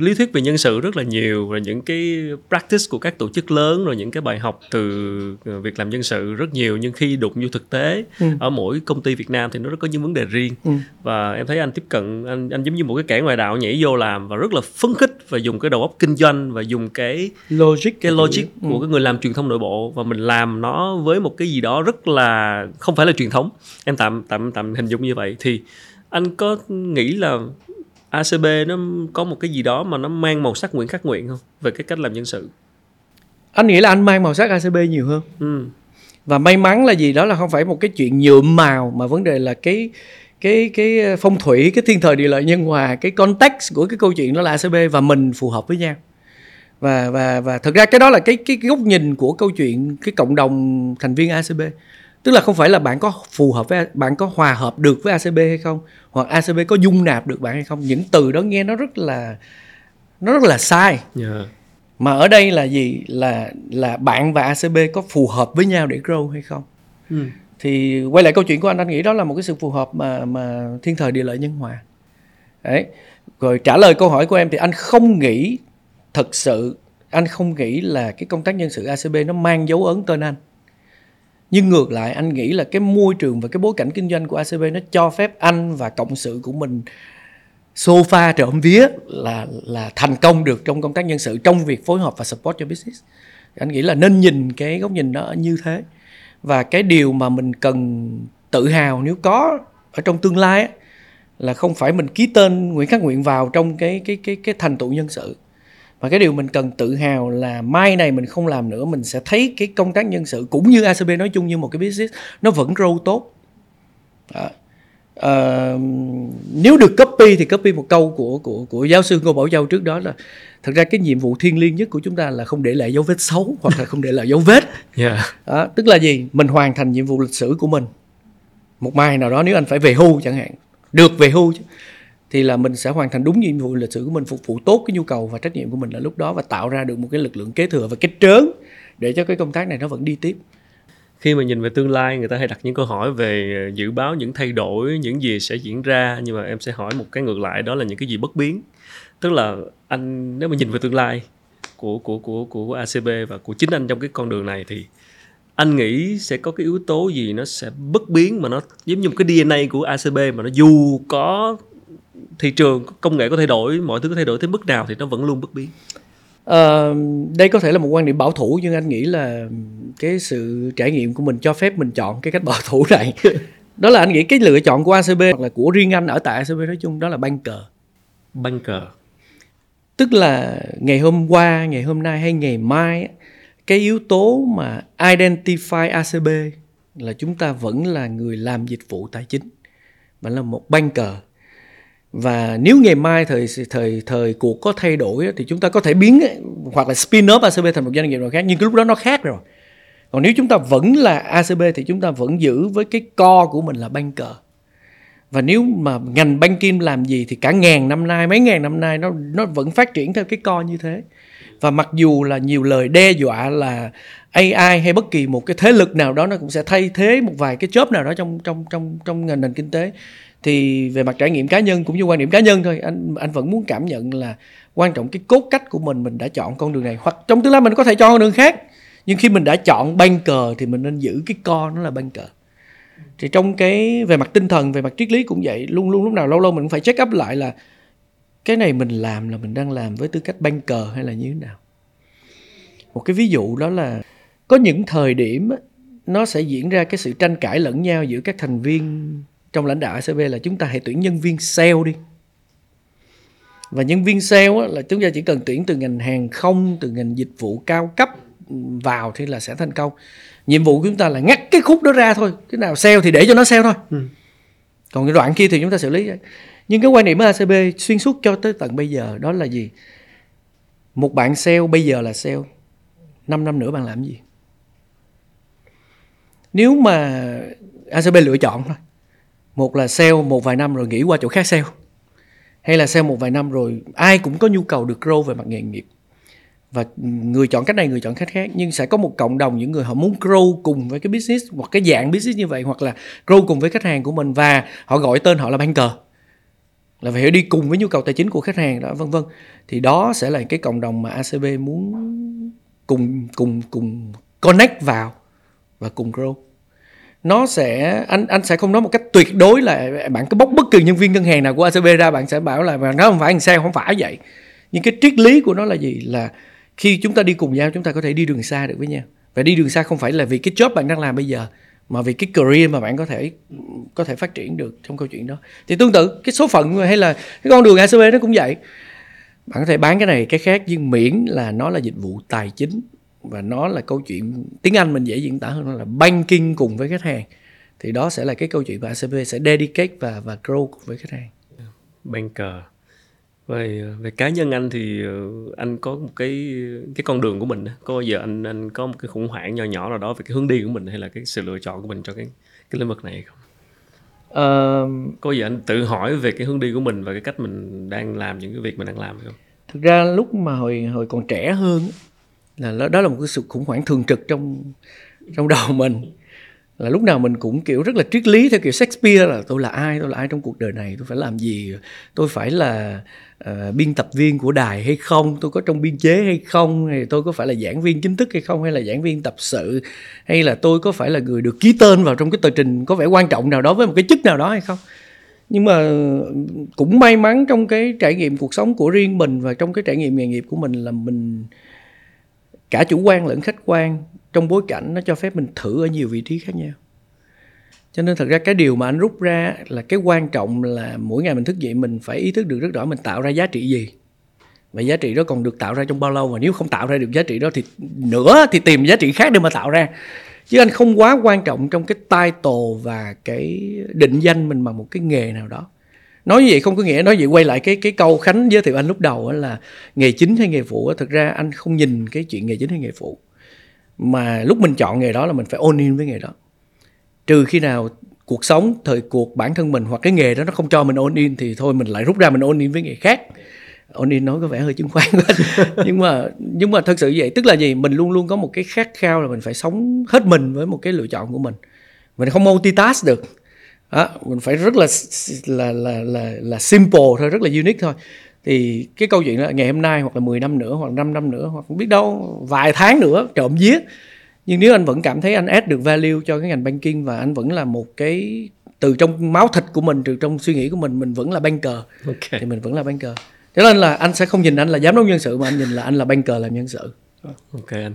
lý thuyết về nhân sự rất là nhiều và những cái practice của các tổ chức lớn rồi những cái bài học từ ờ, việc làm nhân sự rất nhiều nhưng khi đụng vô thực tế ừ. ở mỗi công ty Việt Nam thì nó rất có những vấn đề riêng ừ. và em thấy anh tiếp cận anh anh giống như một cái kẻ ngoài đạo nhảy vô làm và rất là phấn khích và dùng cái đầu óc kinh doanh và dùng cái logic cái logic ừ. của cái người làm truyền thông nội bộ và mình làm nó với một cái gì đó rất là không phải là truyền thống em tạm tạm tạm hình dung như vậy thì anh có nghĩ là ACB nó có một cái gì đó mà nó mang màu sắc Nguyễn Khắc Nguyện không? Về cái cách làm nhân sự. Anh nghĩ là anh mang màu sắc ACB nhiều hơn. Ừ. và may mắn là gì? Đó là không phải một cái chuyện nhuộm màu mà vấn đề là cái cái cái phong thủy cái thiên thời địa lợi nhân hòa cái context của cái câu chuyện đó là ACB và mình phù hợp với nhau. Và và và thực ra cái đó là cái cái góc nhìn của câu chuyện cái cộng đồng thành viên ACB tức là không phải là bạn có phù hợp với bạn có hòa hợp được với ACB hay không? Hoặc ACB có dung nạp được bạn hay không? Những từ đó nghe nó rất là nó rất là sai. Yeah. Dạ. mà ở đây là gì? Là là bạn và ACB có phù hợp với nhau để grow hay không? Ừ. thì quay lại câu chuyện của anh anh nghĩ đó là một cái sự phù hợp mà mà thiên thời địa lợi nhân hòa. Đấy. Rồi trả lời câu hỏi của em thì anh không nghĩ thật sự anh không nghĩ là cái công tác nhân sự ACB nó mang dấu ấn tên anh nhưng ngược lại, anh nghĩ là cái môi trường và cái bối cảnh kinh doanh của ACB nó cho phép anh và cộng sự của mình sofa trộm vía là là thành công được trong công tác nhân sự, trong việc phối hợp và support cho business. Anh nghĩ là nên nhìn cái góc nhìn đó như thế. Và cái điều mà mình cần tự hào nếu có ở trong tương lai là không phải mình ký tên Nguyễn Khắc Nguyện vào trong cái cái cái cái thành tựu nhân sự và cái điều mình cần tự hào là mai này mình không làm nữa mình sẽ thấy cái công tác nhân sự cũng như ACB nói chung như một cái business nó vẫn grow tốt. Đó. Uh, nếu được copy thì copy một câu của của của giáo sư Ngô Bảo Châu trước đó là thật ra cái nhiệm vụ thiêng liêng nhất của chúng ta là không để lại dấu vết xấu hoặc là không để lại dấu vết. (laughs) Yeah. đó, tức là gì? Mình hoàn thành nhiệm vụ lịch sử của mình một mai nào đó nếu anh phải về hưu chẳng hạn. Được về hưu chứ thì là mình sẽ hoàn thành đúng nhiệm vụ lịch sử của mình, phục vụ tốt cái nhu cầu và trách nhiệm của mình là lúc đó và tạo ra được một cái lực lượng kế thừa và cái trớn để cho cái công tác này nó vẫn đi tiếp. Khi mà nhìn về tương lai, người ta hay đặt những câu hỏi về dự báo những thay đổi, những gì sẽ diễn ra, nhưng mà em sẽ hỏi một cái ngược lại, đó là những cái gì bất biến. Tức là anh, nếu mà nhìn về tương lai của của của của ACB và của chính anh trong cái con đường này thì anh nghĩ sẽ có cái yếu tố gì nó sẽ bất biến mà nó giống như một cái DNA của ACB mà nó dù có thị trường công nghệ có thay đổi mọi thứ có thay đổi tới mức nào thì nó vẫn luôn bất biến? Uh, đây có thể là một quan điểm bảo thủ nhưng anh nghĩ là cái sự trải nghiệm của mình cho phép mình chọn cái cách bảo thủ này. (laughs) Đó là anh nghĩ cái lựa chọn của ACB hoặc là của riêng anh ở tại ACB nói chung đó là banker banker tức là ngày hôm qua ngày hôm nay hay ngày mai cái yếu tố mà identify ACB là chúng ta vẫn là người làm dịch vụ tài chính và là một banker và nếu ngày mai thời thời thời cuộc có thay đổi thì chúng ta có thể biến hoặc là spin off ACB thành một doanh nghiệp nào khác, nhưng cái lúc đó nó khác rồi. Còn nếu chúng ta vẫn là ACB thì chúng ta vẫn giữ với cái co của mình là banker. Và nếu mà ngành banking làm gì thì cả ngàn năm nay, mấy ngàn năm nay nó nó vẫn phát triển theo cái co như thế. Và mặc dù là nhiều lời đe dọa là AI hay bất kỳ một cái thế lực nào đó nó cũng sẽ thay thế một vài cái chớp nào đó trong trong trong trong ngành nền kinh tế thì về mặt trải nghiệm cá nhân cũng như quan điểm cá nhân thôi. Anh anh vẫn muốn cảm nhận là quan trọng cái cốt cách của mình mình đã chọn con đường này. Hoặc trong tương lai mình có thể chọn con đường khác, nhưng khi mình đã chọn ban cờ thì mình nên giữ cái co nó là ban cờ. Thì trong cái, về mặt tinh thần, về mặt triết lý cũng vậy. Luôn luôn lúc nào lâu lâu mình cũng phải check up lại là cái này mình làm là mình đang làm với tư cách ban cờ hay là như thế nào? Một cái ví dụ đó là có những thời điểm nó sẽ diễn ra cái sự tranh cãi lẫn nhau giữa các thành viên trong lãnh đạo ACB là chúng ta hãy tuyển nhân viên sale đi. Và nhân viên sale là chúng ta chỉ cần tuyển từ ngành hàng không từ ngành dịch vụ cao cấp vào thì là sẽ thành công. Nhiệm vụ của chúng ta là ngắt cái khúc đó ra thôi cái nào sale thì để cho nó sale thôi. Ừ. còn cái đoạn kia thì chúng ta xử lý. Nhưng cái quan điểm của ACB xuyên suốt cho tới tận bây giờ đó là gì? Một bạn sale bây giờ là sale 5 năm nữa bạn làm gì? Nếu mà ACB lựa chọn thôi một là sale, một vài năm rồi nghỉ qua chỗ khác sale. Hay là sale một vài năm rồi ai cũng có nhu cầu được grow về mặt nghề nghiệp. Và người chọn cách này, người chọn cách khác. Nhưng sẽ có một cộng đồng những người họ muốn grow cùng với cái business, hoặc cái dạng business như vậy, hoặc là grow cùng với khách hàng của mình. Và họ gọi tên họ là banker. Là phải đi cùng với nhu cầu tài chính của khách hàng, đó, vân vân. Thì đó sẽ là cái cộng đồng mà ACB muốn cùng cùng cùng connect vào và cùng grow nó sẽ, anh anh sẽ không nói một cách tuyệt đối là bạn cứ bóc bất kỳ nhân viên ngân hàng nào của ACB ra, bạn sẽ bảo là nó không phải thằng sale, không phải vậy. Nhưng cái triết lý của nó là gì? Là khi chúng ta đi cùng nhau, chúng ta có thể đi đường xa được với nhau. Và đi đường xa không phải là vì cái job bạn đang làm bây giờ, mà vì cái career mà bạn có thể có thể phát triển được trong câu chuyện đó. Thì tương tự, cái số phận hay là cái con đường ACB nó cũng vậy. Bạn có thể bán cái này cái khác, nhưng miễn là nó là dịch vụ tài chính và nó là câu chuyện tiếng Anh mình dễ diễn tả hơn là banking cùng với khách hàng. Thì đó sẽ là cái câu chuyện mà ACB sẽ dedicate và và grow cùng với khách hàng. Banker. Về về cá nhân anh thì ờ, anh có một cái cái con đường của mình có bao giờ anh anh có một cái khủng hoảng nhỏ nhỏ nào đó về cái hướng đi của mình hay là cái sự lựa chọn của mình cho cái cái lĩnh vực này không? Uh, có giờ anh tự hỏi về cái hướng đi của mình và cái cách mình đang làm những cái việc mình đang làm không? Thực ra lúc mà hồi hồi còn trẻ hơn là đó là một cái sự khủng hoảng thường trực trong trong đầu mình. Là lúc nào mình cũng kiểu rất là triết lý theo kiểu Shakespeare là tôi là ai tôi là ai trong cuộc đời này tôi phải làm gì tôi phải là uh, biên tập viên của đài hay không tôi có trong biên chế hay không hay tôi có phải là giảng viên chính thức hay không hay là giảng viên tập sự hay là tôi có phải là người được ký tên vào trong cái tờ trình có vẻ quan trọng nào đó với một cái chức nào đó hay không. Nhưng mà cũng may mắn trong cái trải nghiệm cuộc sống của riêng mình và trong cái trải nghiệm nghề nghiệp của mình là mình cả chủ quan lẫn khách quan trong bối cảnh nó cho phép mình thử ở nhiều vị trí khác nhau. Cho nên thật ra cái điều mà anh rút ra là cái quan trọng là mỗi ngày mình thức dậy mình phải ý thức được rất rõ mình tạo ra giá trị gì. Và giá trị đó còn được tạo ra trong bao lâu và nếu không tạo ra được giá trị đó thì nữa thì tìm giá trị khác để mà tạo ra. Chứ anh không quá quan trọng trong cái title và cái định danh mình bằng một cái nghề nào đó nói như vậy không có nghĩa, nói vậy quay lại cái cái câu khánh giới thiệu anh lúc đầu là nghề chính hay nghề phụ thực ra anh không nhìn cái chuyện nghề chính hay nghề phụ. Mà lúc mình chọn nghề đó là mình phải ôn in với nghề đó. Trừ khi nào cuộc sống, thời cuộc, bản thân mình hoặc cái nghề đó nó không cho mình ôn in thì thôi mình lại rút ra mình ôn in với nghề khác. Ôn in nói có vẻ hơi chứng khoán (laughs) nhưng mà nhưng mà thật sự vậy, tức là gì? Mình luôn luôn có một cái khát khao là mình phải sống hết mình với một cái lựa chọn của mình. Mình không multitask được đó, mình phải rất là là là là là simple thôi rất là unique thôi. Thì cái câu chuyện là ngày hôm nay hoặc là 10 năm nữa hoặc 5 năm nữa hoặc không biết đâu vài tháng nữa trộm vía. Nhưng nếu anh vẫn cảm thấy anh add được value cho cái ngành banking và anh vẫn là một cái từ trong máu thịt của mình từ trong suy nghĩ của mình mình vẫn là banker okay. thì mình vẫn là banker. Cho nên là anh sẽ không nhìn anh là giám đốc nhân sự mà anh nhìn là anh là banker làm nhân sự. Ok anh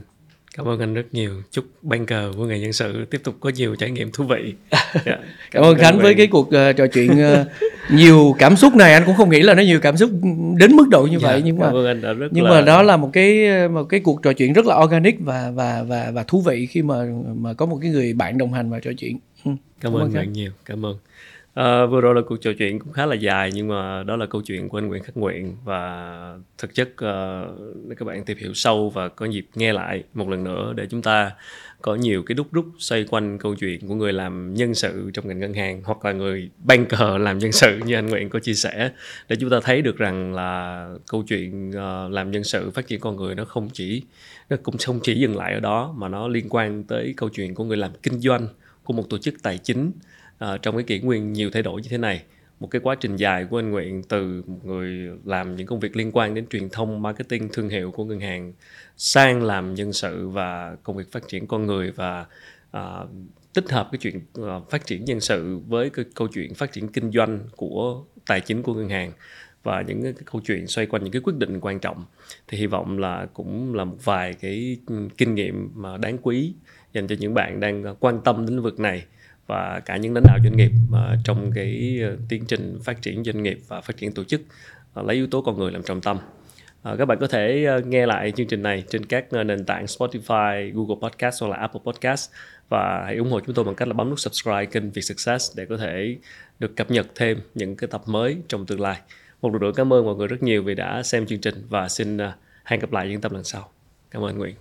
cảm ơn anh rất nhiều. Chúc banker của nghề nhân sự tiếp tục có nhiều trải nghiệm thú vị. Yeah. (laughs) Dạ, cảm, cảm ơn khánh với cái cuộc uh, trò chuyện uh, nhiều cảm xúc này. Anh cũng không nghĩ là nó nhiều cảm xúc đến mức độ như yeah, dạ, vậy nhưng mà anh đã rất nhưng là... mà đó là một cái một cái cuộc trò chuyện rất là organic và và và và thú vị khi mà mà có một cái người bạn đồng hành và trò chuyện. Ừ. cảm, cảm ơn bạn nhiều. Cảm ơn À, vừa rồi là cuộc trò chuyện cũng khá là dài nhưng mà đó là câu chuyện của anh Nguyễn Khắc Nguyện. Và thực chất uh, các bạn tìm hiểu sâu và có dịp nghe lại một lần nữa để chúng ta có nhiều cái đúc rút xoay quanh câu chuyện của người làm nhân sự trong ngành ngân hàng hoặc là người banker làm nhân sự như anh Nguyện có chia sẻ để chúng ta thấy được rằng là câu chuyện uh, làm nhân sự phát triển con người nó không chỉ nó cũng không chỉ dừng lại ở đó mà nó liên quan tới câu chuyện của người làm kinh doanh của một tổ chức tài chính uh, trong cái kỷ nguyên nhiều thay đổi như thế này một cái quá trình dài của anh Nguyện từ một người làm những công việc liên quan đến truyền thông, marketing, thương hiệu của ngân hàng sang làm nhân sự và công việc phát triển con người và uh, tích hợp cái chuyện uh, phát triển nhân sự với cái câu chuyện phát triển kinh doanh của tài chính của ngân hàng và những cái câu chuyện xoay quanh những cái quyết định quan trọng. Thì hy vọng là cũng là một vài cái ừ, kinh nghiệm mà đáng quý dành cho những bạn đang quan tâm đến lĩnh vực này và cả những lãnh đạo doanh nghiệp mà trong cái à, tiến trình phát triển doanh nghiệp và phát triển tổ chức à, lấy yếu tố con người làm trọng tâm. À, các bạn có thể à, nghe lại chương trình này trên các nền tảng Spotify, Google Podcast hoặc là Apple Podcast và hãy ủng hộ chúng tôi bằng cách là bấm nút subscribe kênh Việt Success để có thể được cập nhật thêm những cái tập mới trong tương lai. Một lần nữa cảm ơn mọi người rất nhiều vì đã xem chương trình và xin hẹn gặp lại những tập lần sau. Cảm ơn Nguyễn.